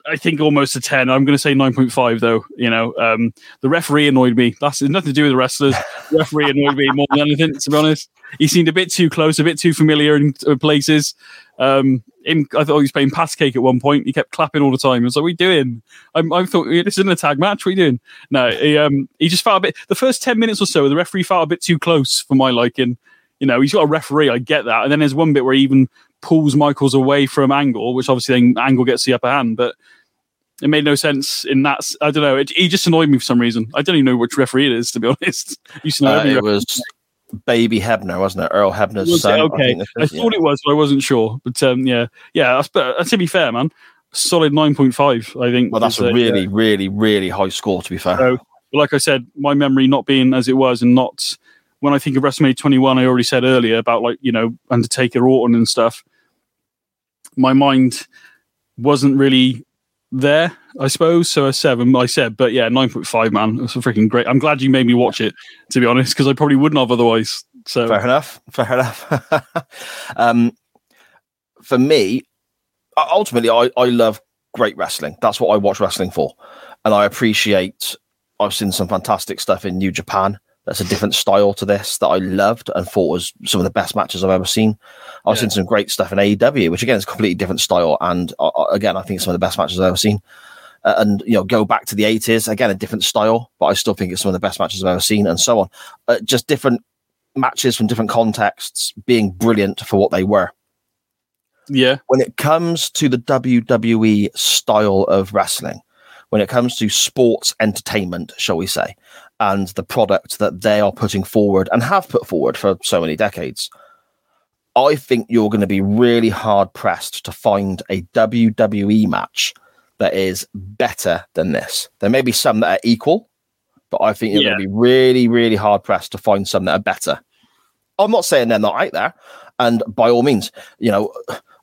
I think almost a 10. I'm going to say 9.5, though. You know, um, the referee annoyed me. That's nothing to do with the wrestlers. The referee annoyed me more than anything, to be honest. He seemed a bit too close, a bit too familiar in uh, places. Um, him, I thought he was playing pass cake at one point. He kept clapping all the time. I was like, "What are you doing?" I'm, I thought this isn't a tag match. What are you doing? No, he, um, he just felt a bit. The first ten minutes or so, the referee felt a bit too close for my liking. You know, he's got a referee. I get that. And then there's one bit where he even pulls Michaels away from Angle, which obviously then Angle gets the upper hand. But it made no sense in that. I don't know. It, he just annoyed me for some reason. I don't even know which referee it is, to be honest. I used to know Uh, it was Baby Hebner, wasn't it? Earl Hebner's Was it? son. Okay. think this I is, yeah. thought it was, but I wasn't sure. But um, yeah, yeah. That's, but uh, to be fair, man, solid nine point five. I think. Well, that's a uh, really, yeah. really, really high score, to be fair. So, like I said, my memory not being as it was, and not when I think of WrestleMania 21, I already said earlier about like you know Undertaker, Orton, and stuff. My mind wasn't really there, I suppose. So a seven, I said, but yeah, nine point five, man, it's a freaking great. I'm glad you made me watch it, to be honest, because I probably wouldn't have otherwise. So Fair enough. Fair enough. um, for me, ultimately, I, I love great wrestling. That's what I watch wrestling for. And I appreciate, I've seen some fantastic stuff in New Japan. That's a different style to this that I loved and thought was some of the best matches I've ever seen. I've seen some great stuff in AEW, which again is a completely different style. And uh, uh, again, I think some of the best matches I've ever seen. Uh, and you know, go back to the 80s, again, a different style, but I still think it's some of the best matches I've ever seen, and so on. Uh, just different matches from different contexts being brilliant for what they were. yeah, When it comes to the WWE style of wrestling, when it comes to sports entertainment, shall we say, and the product that they are putting forward and have put forward for so many decades, I think you're going to be really hard pressed to find a WWE match that is better than this. There may be some that are equal, but I think you're Yeah. going to be really, really hard pressed to find some that are better. I'm not saying they're not out there, and by all means, you know,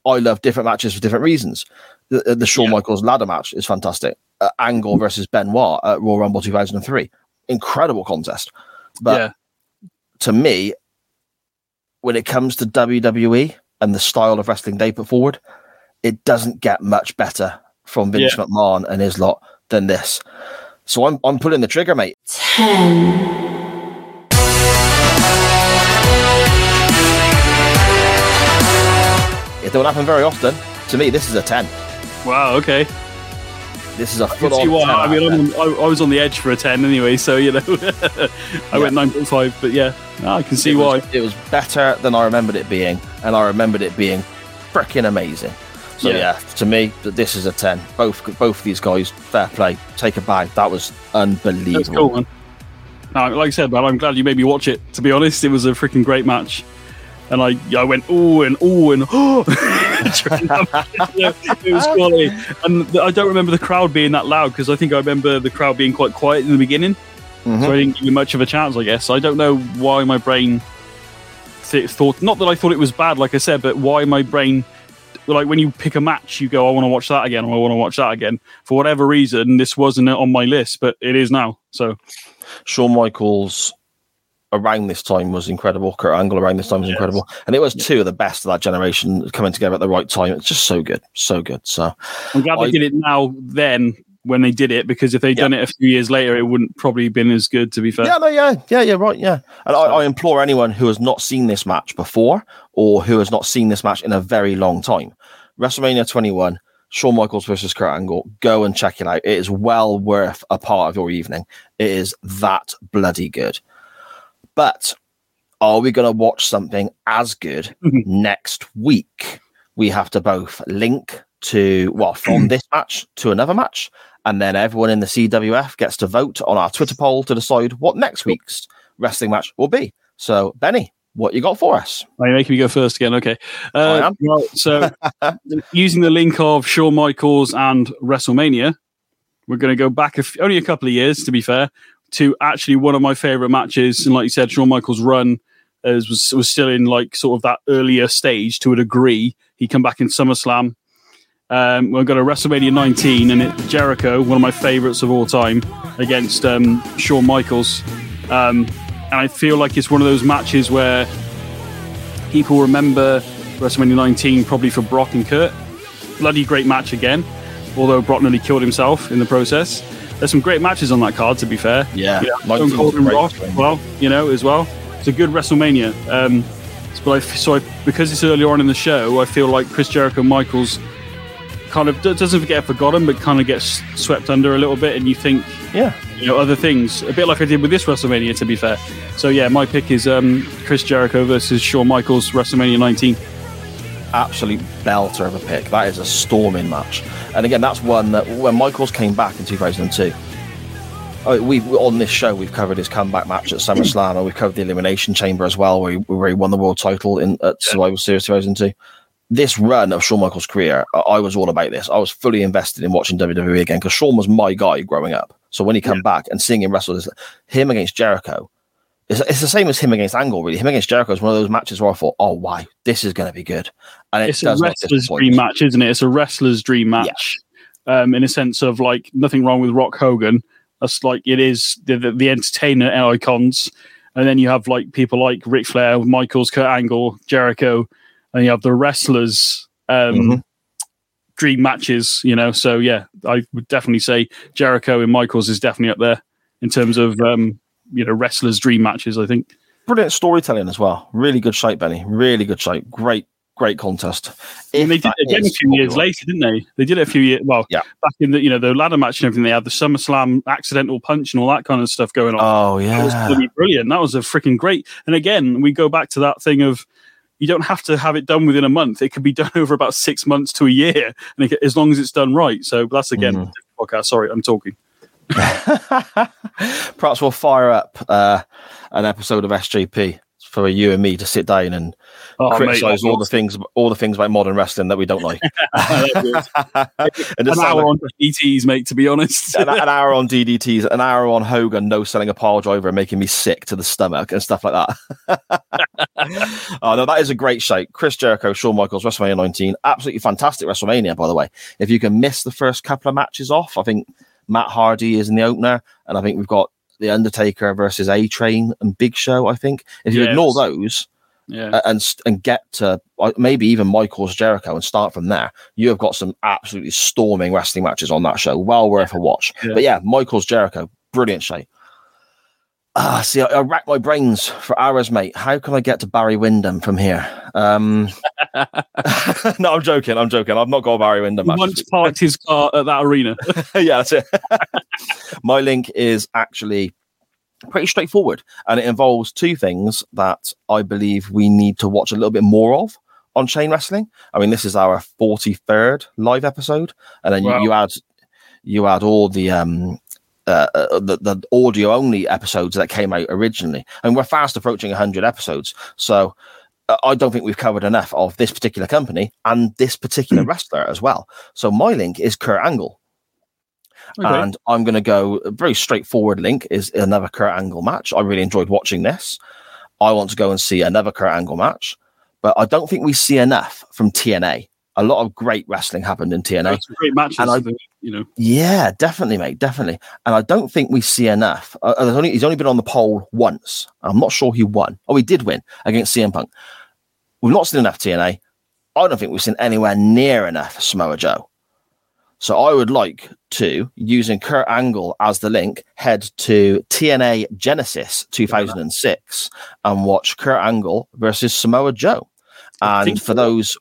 I love different matches for different reasons. The, the Shawn Michaels ladder match is fantastic. Uh, Angle versus Benoit at Royal Rumble 2003, incredible contest. But yeah, to me, when it comes to WWE and the style of wrestling they put forward, it doesn't get much better from Vince Yeah. McMahon and his lot than this. So I'm I'm pulling the trigger, mate. Ten. It don't happen very often. To me, this is a ten. wow, okay. This is a full on. why. 10 I mean, 10. I'm, I, I was on the edge for a ten anyway, so you know, I went nine point five. But yeah, no, I can see it why. was, it was better than I remembered it being, and I remembered it being freaking amazing. So Yeah. yeah. to me, this is a ten. Both both of these guys, fair play. Take a bag. That was unbelievable. That's cool, man. No, like I said, man, I'm glad you made me watch it. To be honest, it was a freaking great match, and I I went oh and oh and oh. it was quality, and I don't remember the crowd being that loud because I think I remember the crowd being quite quiet in the beginning, Mhm. so I didn't give you much of a chance. I guess I don't know why my brain th- thought not that I thought it was bad, like I said, but why my brain. Like when you pick a match, you go, "I want to watch that again," or "I want to watch that again." For whatever reason, this wasn't on my list, but it is now. So Shawn Michaels around this time was incredible. Kurt Angle around this time was incredible, and it was two of the best of that generation coming together at the right time. It's just so good, so good. So I'm glad I- they did it now then when they did it because if they'd Yeah. done it a few years later, it wouldn't probably been as good. To be fair, yeah, no, yeah, yeah, yeah, right, yeah. And I, I implore anyone who has not seen this match before or who has not seen this match in a very long time, WrestleMania 21, Shawn Michaels versus Kurt Angle, go and check it out. It is well worth a part of your evening. It is that bloody good. But are we going to watch something as good next week? We have to both link to, well, from this match to another match. And then everyone in the CWF gets to vote on our Twitter poll to decide what next week's wrestling match will be. So, Benny, what you got for us? Are you making me go first again? Okay. I Uh, am. well, so, using the link of Shawn Michaels and WrestleMania, we're going to go back a f- only a couple of years, to be fair, to actually one of my favorite matches. And like you said, Shawn Michaels' run as was was still in like sort of that earlier stage to a degree. He come back in SummerSlam. Um, we've got a WrestleMania 19, and it, Jericho, one of my favorites of all time, against um, Shawn Michaels. Um, and I feel like it's one of those matches where people remember WrestleMania 19 probably for Brock and Kurt. Bloody great match again, although Brock nearly killed himself in the process. There's some great matches on that card, to be fair. Yeah, Stone Cold and great. Rock, well, you know, as well. It's a good WrestleMania. Um, but I, so I, because it's earlier on in the show, I feel like Chris Jericho Michaels kind of doesn't get forgotten, but kind of gets swept under a little bit, and you think, Yeah. you know, other things. A bit like I did with this WrestleMania, to be fair. So yeah, my pick is um, Chris Jericho versus Shawn Michaels, WrestleMania 19. absolute belter of a pick. That is a storming match. And again, that's one that when Michaels came back in 2002, oh, we on this show we've covered his comeback match at SummerSlam, and we've covered the Elimination Chamber as well, where he, where he won the world title in at Survivor Series 2002. This run of Shawn Michaels' career, I, was all about this. I was fully invested in watching WWE again because Shawn was my guy growing up. So when he come back and seeing him wrestle, him against Jericho, it's, it's the same as him against Angle, really. Him against Jericho is one of those matches where I thought, oh, wow, this is going to be good. And it It's a wrestler's dream match, isn't it? It's a wrestler's dream match. Um, in a sense of like nothing wrong with Rock Hogan. That's like it is the, the, the entertainer icons. And then you have like people like Ric Flair, Michaels, Kurt Angle, Jericho, and you have the wrestlers um, Mhm. dream matches, you know. So yeah, I would definitely say Jericho and Michaels is definitely up there in terms of um, you know wrestlers dream matches. I think. Brilliant storytelling as well. Really good shape, Benny. Really good shape. Great, great contest. And they did it again a few years later, didn't they? They did it a few years. Well, Yeah. back in the you know the ladder match and everything. They had the SummerSlam accidental punch and all that kind of stuff going on. Oh yeah, That was yeah. brilliant. That was a freaking great. And again, we go back to that thing of you don't have to have it done within a month. It could be done over about six months to a year, and it, as long as it's done right. So that's again Mm-hmm. podcast. Sorry, I'm talking. Perhaps we'll fire up uh, an episode of SGP for you and me to sit down and Oh, criticize be all the things, all the things about modern wrestling that we don't like. An hour like- on ETs, mate. To be honest, an, an hour on DDTs, an hour on Hogan, no selling a pile driver, and making me sick to the stomach and stuff like that. oh no, that is a great show. Chris Jericho, Shawn Michaels, WrestleMania 19, absolutely fantastic WrestleMania. By the way, if you can miss the first couple of matches off, I think Matt Hardy is in the opener, and I think we've got the Undertaker versus A Train and Big Show. I think if you Yes. ignore those yeah. and and get to maybe even Michaels Jericho and start from there, you have got some absolutely storming wrestling matches on that show. Well worth a watch. Yeah. But yeah, Michaels Jericho, brilliant shape. Ah, see, I, I rack my brains for hours, mate. How can I get to Barry Windham from here? Um, no, I'm joking. I'm joking. I've not got Barry Windham. He once parked his car at that arena. yeah, that's it. My link is actually pretty straightforward, and it involves two things that I believe we need to watch a little bit more of on Chain Wrestling. I mean, this is our forty third live episode, and then Wow. you, you add you add all the um. Uh, uh, the, the audio only episodes that came out originally, and we're fast approaching 100 episodes. So uh, I don't think we've covered enough of this particular company and this particular wrestler as well. So my link is Kurt Angle. Okay. And I'm going to go a very straightforward link is another Kurt Angle match. I really enjoyed watching this. I want to go and see another Kurt Angle match, but I don't think we see enough from TNA. A lot of great wrestling happened in TNA. Great matches. And I- that, you know, Yeah, definitely, mate, definitely. And I don't think we see enough. Uh, only, he's only been on the poll once. I'm not sure he won. Oh, he did win against CM Punk. We've not seen enough TNA. I don't think we've seen anywhere near enough Samoa Joe. So I would like to, using Kurt Angle as the link, head to TNA Genesis 2006 and watch Kurt Angle versus Samoa Joe. And for so. those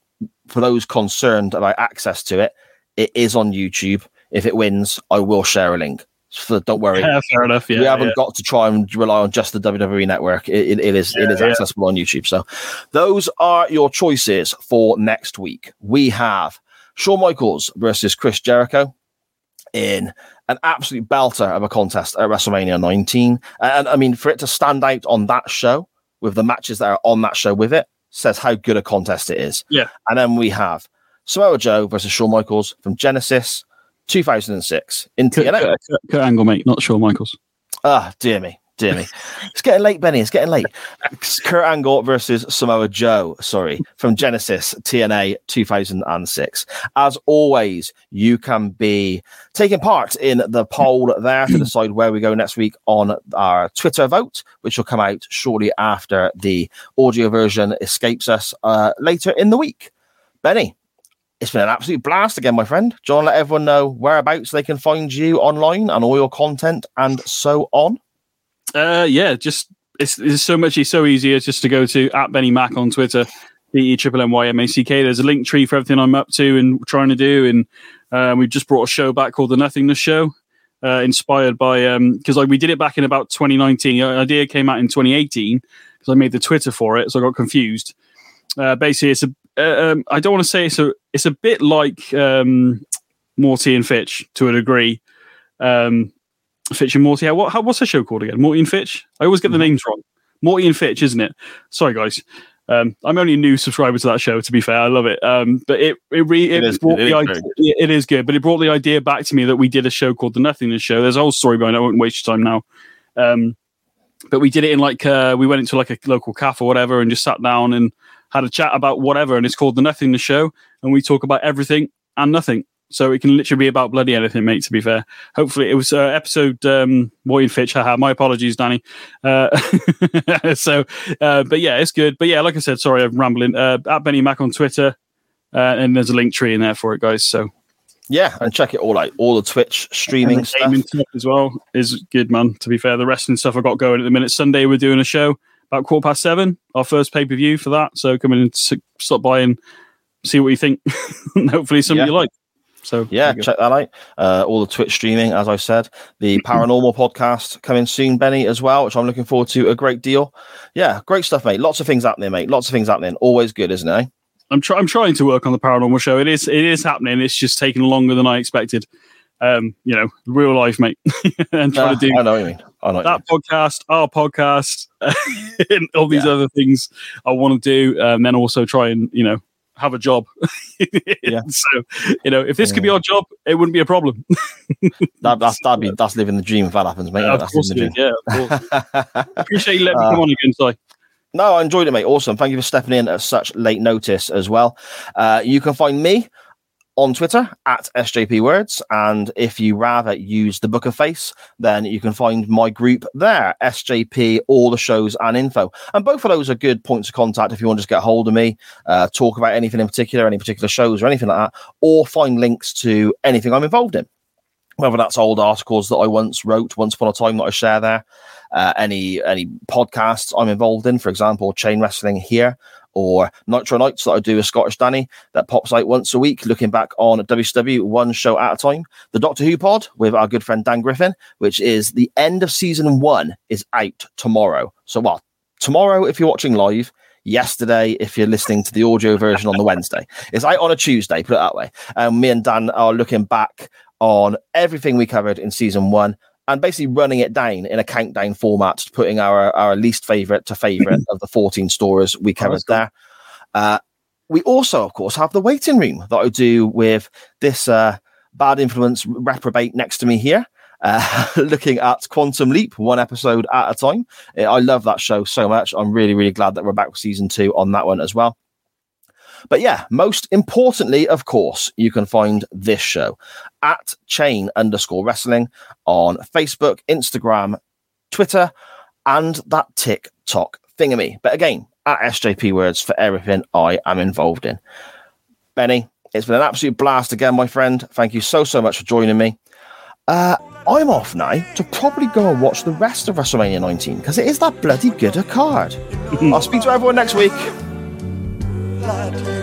for those concerned about access to it, it is on YouTube. If it wins, I will share a link. So don't worry. yeah, fair enough. Yeah, we haven't yeah. got to try and rely on just the WWE network. It, it, it is it Yeah, is yeah. accessible on YouTube. So those are your choices for next week. We have Shawn Michaels versus Chris Jericho in an absolute belter of a contest at WrestleMania 19. And I mean, for it to stand out on that show with the matches that are on that show with it says how good a contest it is. Yeah. And then we have Samoa Joe versus Shawn Michaels from Genesis 2006 in Kurt, TNA. Kurt, Kurt, Kurt Angle, mate, not Shawn Michaels. Ah, dear me, dear me. It's getting late, Benny. It's getting late. Kurt Angle versus Samoa Joe, sorry, from Genesis TNA 2006. As always, you can be taking part in the poll there to decide where we go next week on our Twitter vote, which will come out shortly after the audio version escapes us uh, later in the week. Benny, it's been an absolute blast again, my friend. John, let everyone know whereabouts they can find you online and all your content and so on. Uh, yeah, just it's, it's so much. It's so easier just to go to at Benny Mac on Twitter, B E triple M Y M A C K. There's a link tree for everything I'm up to and trying to do, and uh, we've just brought a show back called the Nothingness Show, uh, inspired by um because like we did it back in about 2019. The idea came out in 2018 because I made the Twitter for it, so I got confused. Uh, basically, it's a uh, um, I don't want to say it's a it's a bit like um, Morty and Fitch to a degree. Um, Fitch and Morty. How, what, how, what's the show called again? Morty and Fitch. I always get the names wrong. Morty and Fitch, isn't it? Sorry, guys. Um, I'm only a new subscriber to that show. To be fair, I love it. Um, but it it, re- it, It is brought good. The idea. very good. yeah, It is good, but it brought the idea back to me that we did a show called the Nothingness Show. There's a whole story behind. it. I won't waste your time now. Um, but we did it in like uh, we went into like a local cafe or whatever, and just sat down and had a chat about whatever. And it's called the Nothingness Show, and we talk about everything and nothing. So it can literally be about bloody anything, mate. To be fair, hopefully it was uh, episode um, Morty and Fitch. Haha, my apologies, Danny. Uh, so, uh, but yeah, it's good. But yeah, like I said, sorry, I'm rambling. Uh, at Benny Mac on Twitter, uh, and there's a link tree in there for it, guys. So Yeah, and check it all out. All the Twitch streaming the stuff. stuff as well is good, man. To be fair, the wrestling stuff I got going at the minute. Sunday we're doing a show about quarter past seven, our first pay per view for that. So come in and stop by and see what you think. hopefully something Yeah. you like. So Yeah, there you go. check that out. Uh, all the Twitch streaming, as I said, the paranormal podcast coming soon, Benny, as well, which I'm looking forward to a great deal. Yeah, great stuff, mate. Lots of things happening, mate. Lots of things happening. Always good, isn't it? eh? I'm trying. I'm trying to work on the paranormal show. It is. It is happening. It's just taking longer than I expected. um, you know, real life, mate, and try Uh, to do I know what you mean. I know that podcast, our podcast, and all these Yeah. other things I want to do, and then also try and you know have a job. Yeah. So you know, if this could be our job, it wouldn't be a problem. That, that's that'd be that's living the dream if that happens, mate. of that's course, it yeah. Of course. Appreciate you letting me Uh, come on again, Si. No, I enjoyed it, mate. Awesome. Thank you for stepping in at such late notice as well. Uh, you can find me on Twitter at SJP Words. And if you rather use the Book of Face, then you can find my group there, SJP, all the shows and info. And both of those are good points of contact if you want to just get hold of me, uh, talk about anything in particular, any particular shows or anything like that, or find links to anything I'm involved in. Whether that's old articles that I once wrote once upon a time that I share there, uh, any any podcasts I'm involved in, for example, Chain Wrestling here, or Nitro Nights that I do with Scottish Danny that pops out once a week, looking back on WCW one show at a time. The Doctor Who pod with our good friend Dan Griffin, which is the end of season one, is out tomorrow. So, well, tomorrow if you're watching live. Yesterday, if you're listening to the audio version on the Wednesday, it's out on a Tuesday. Put it that way. And me and Dan are looking back on everything we covered in season one and basically running it down in a countdown format, putting our, our least favorite to favorite of the 14 stories we covered that's cool. there. Uh, we also, of course, have the waiting room that I do with this uh, bad influence reprobate next to me here. Uh, looking at Quantum Leap, one episode at a time. Uh, I love that show so much. I'm really, really glad that we're back with season two on that one as well. But yeah, most importantly, of course, you can find this show at chain underscore wrestling on Facebook, Instagram, Twitter, and that TikTok thingamy. But again, at SJP Words for everything I am involved in. Benny, it's been an absolute blast again, my friend. Thank you so, so much for joining me. Uh, I'm off now to probably go and watch the rest of WrestleMania 19 because it is that bloody good a card. I'll speak to everyone next week. We're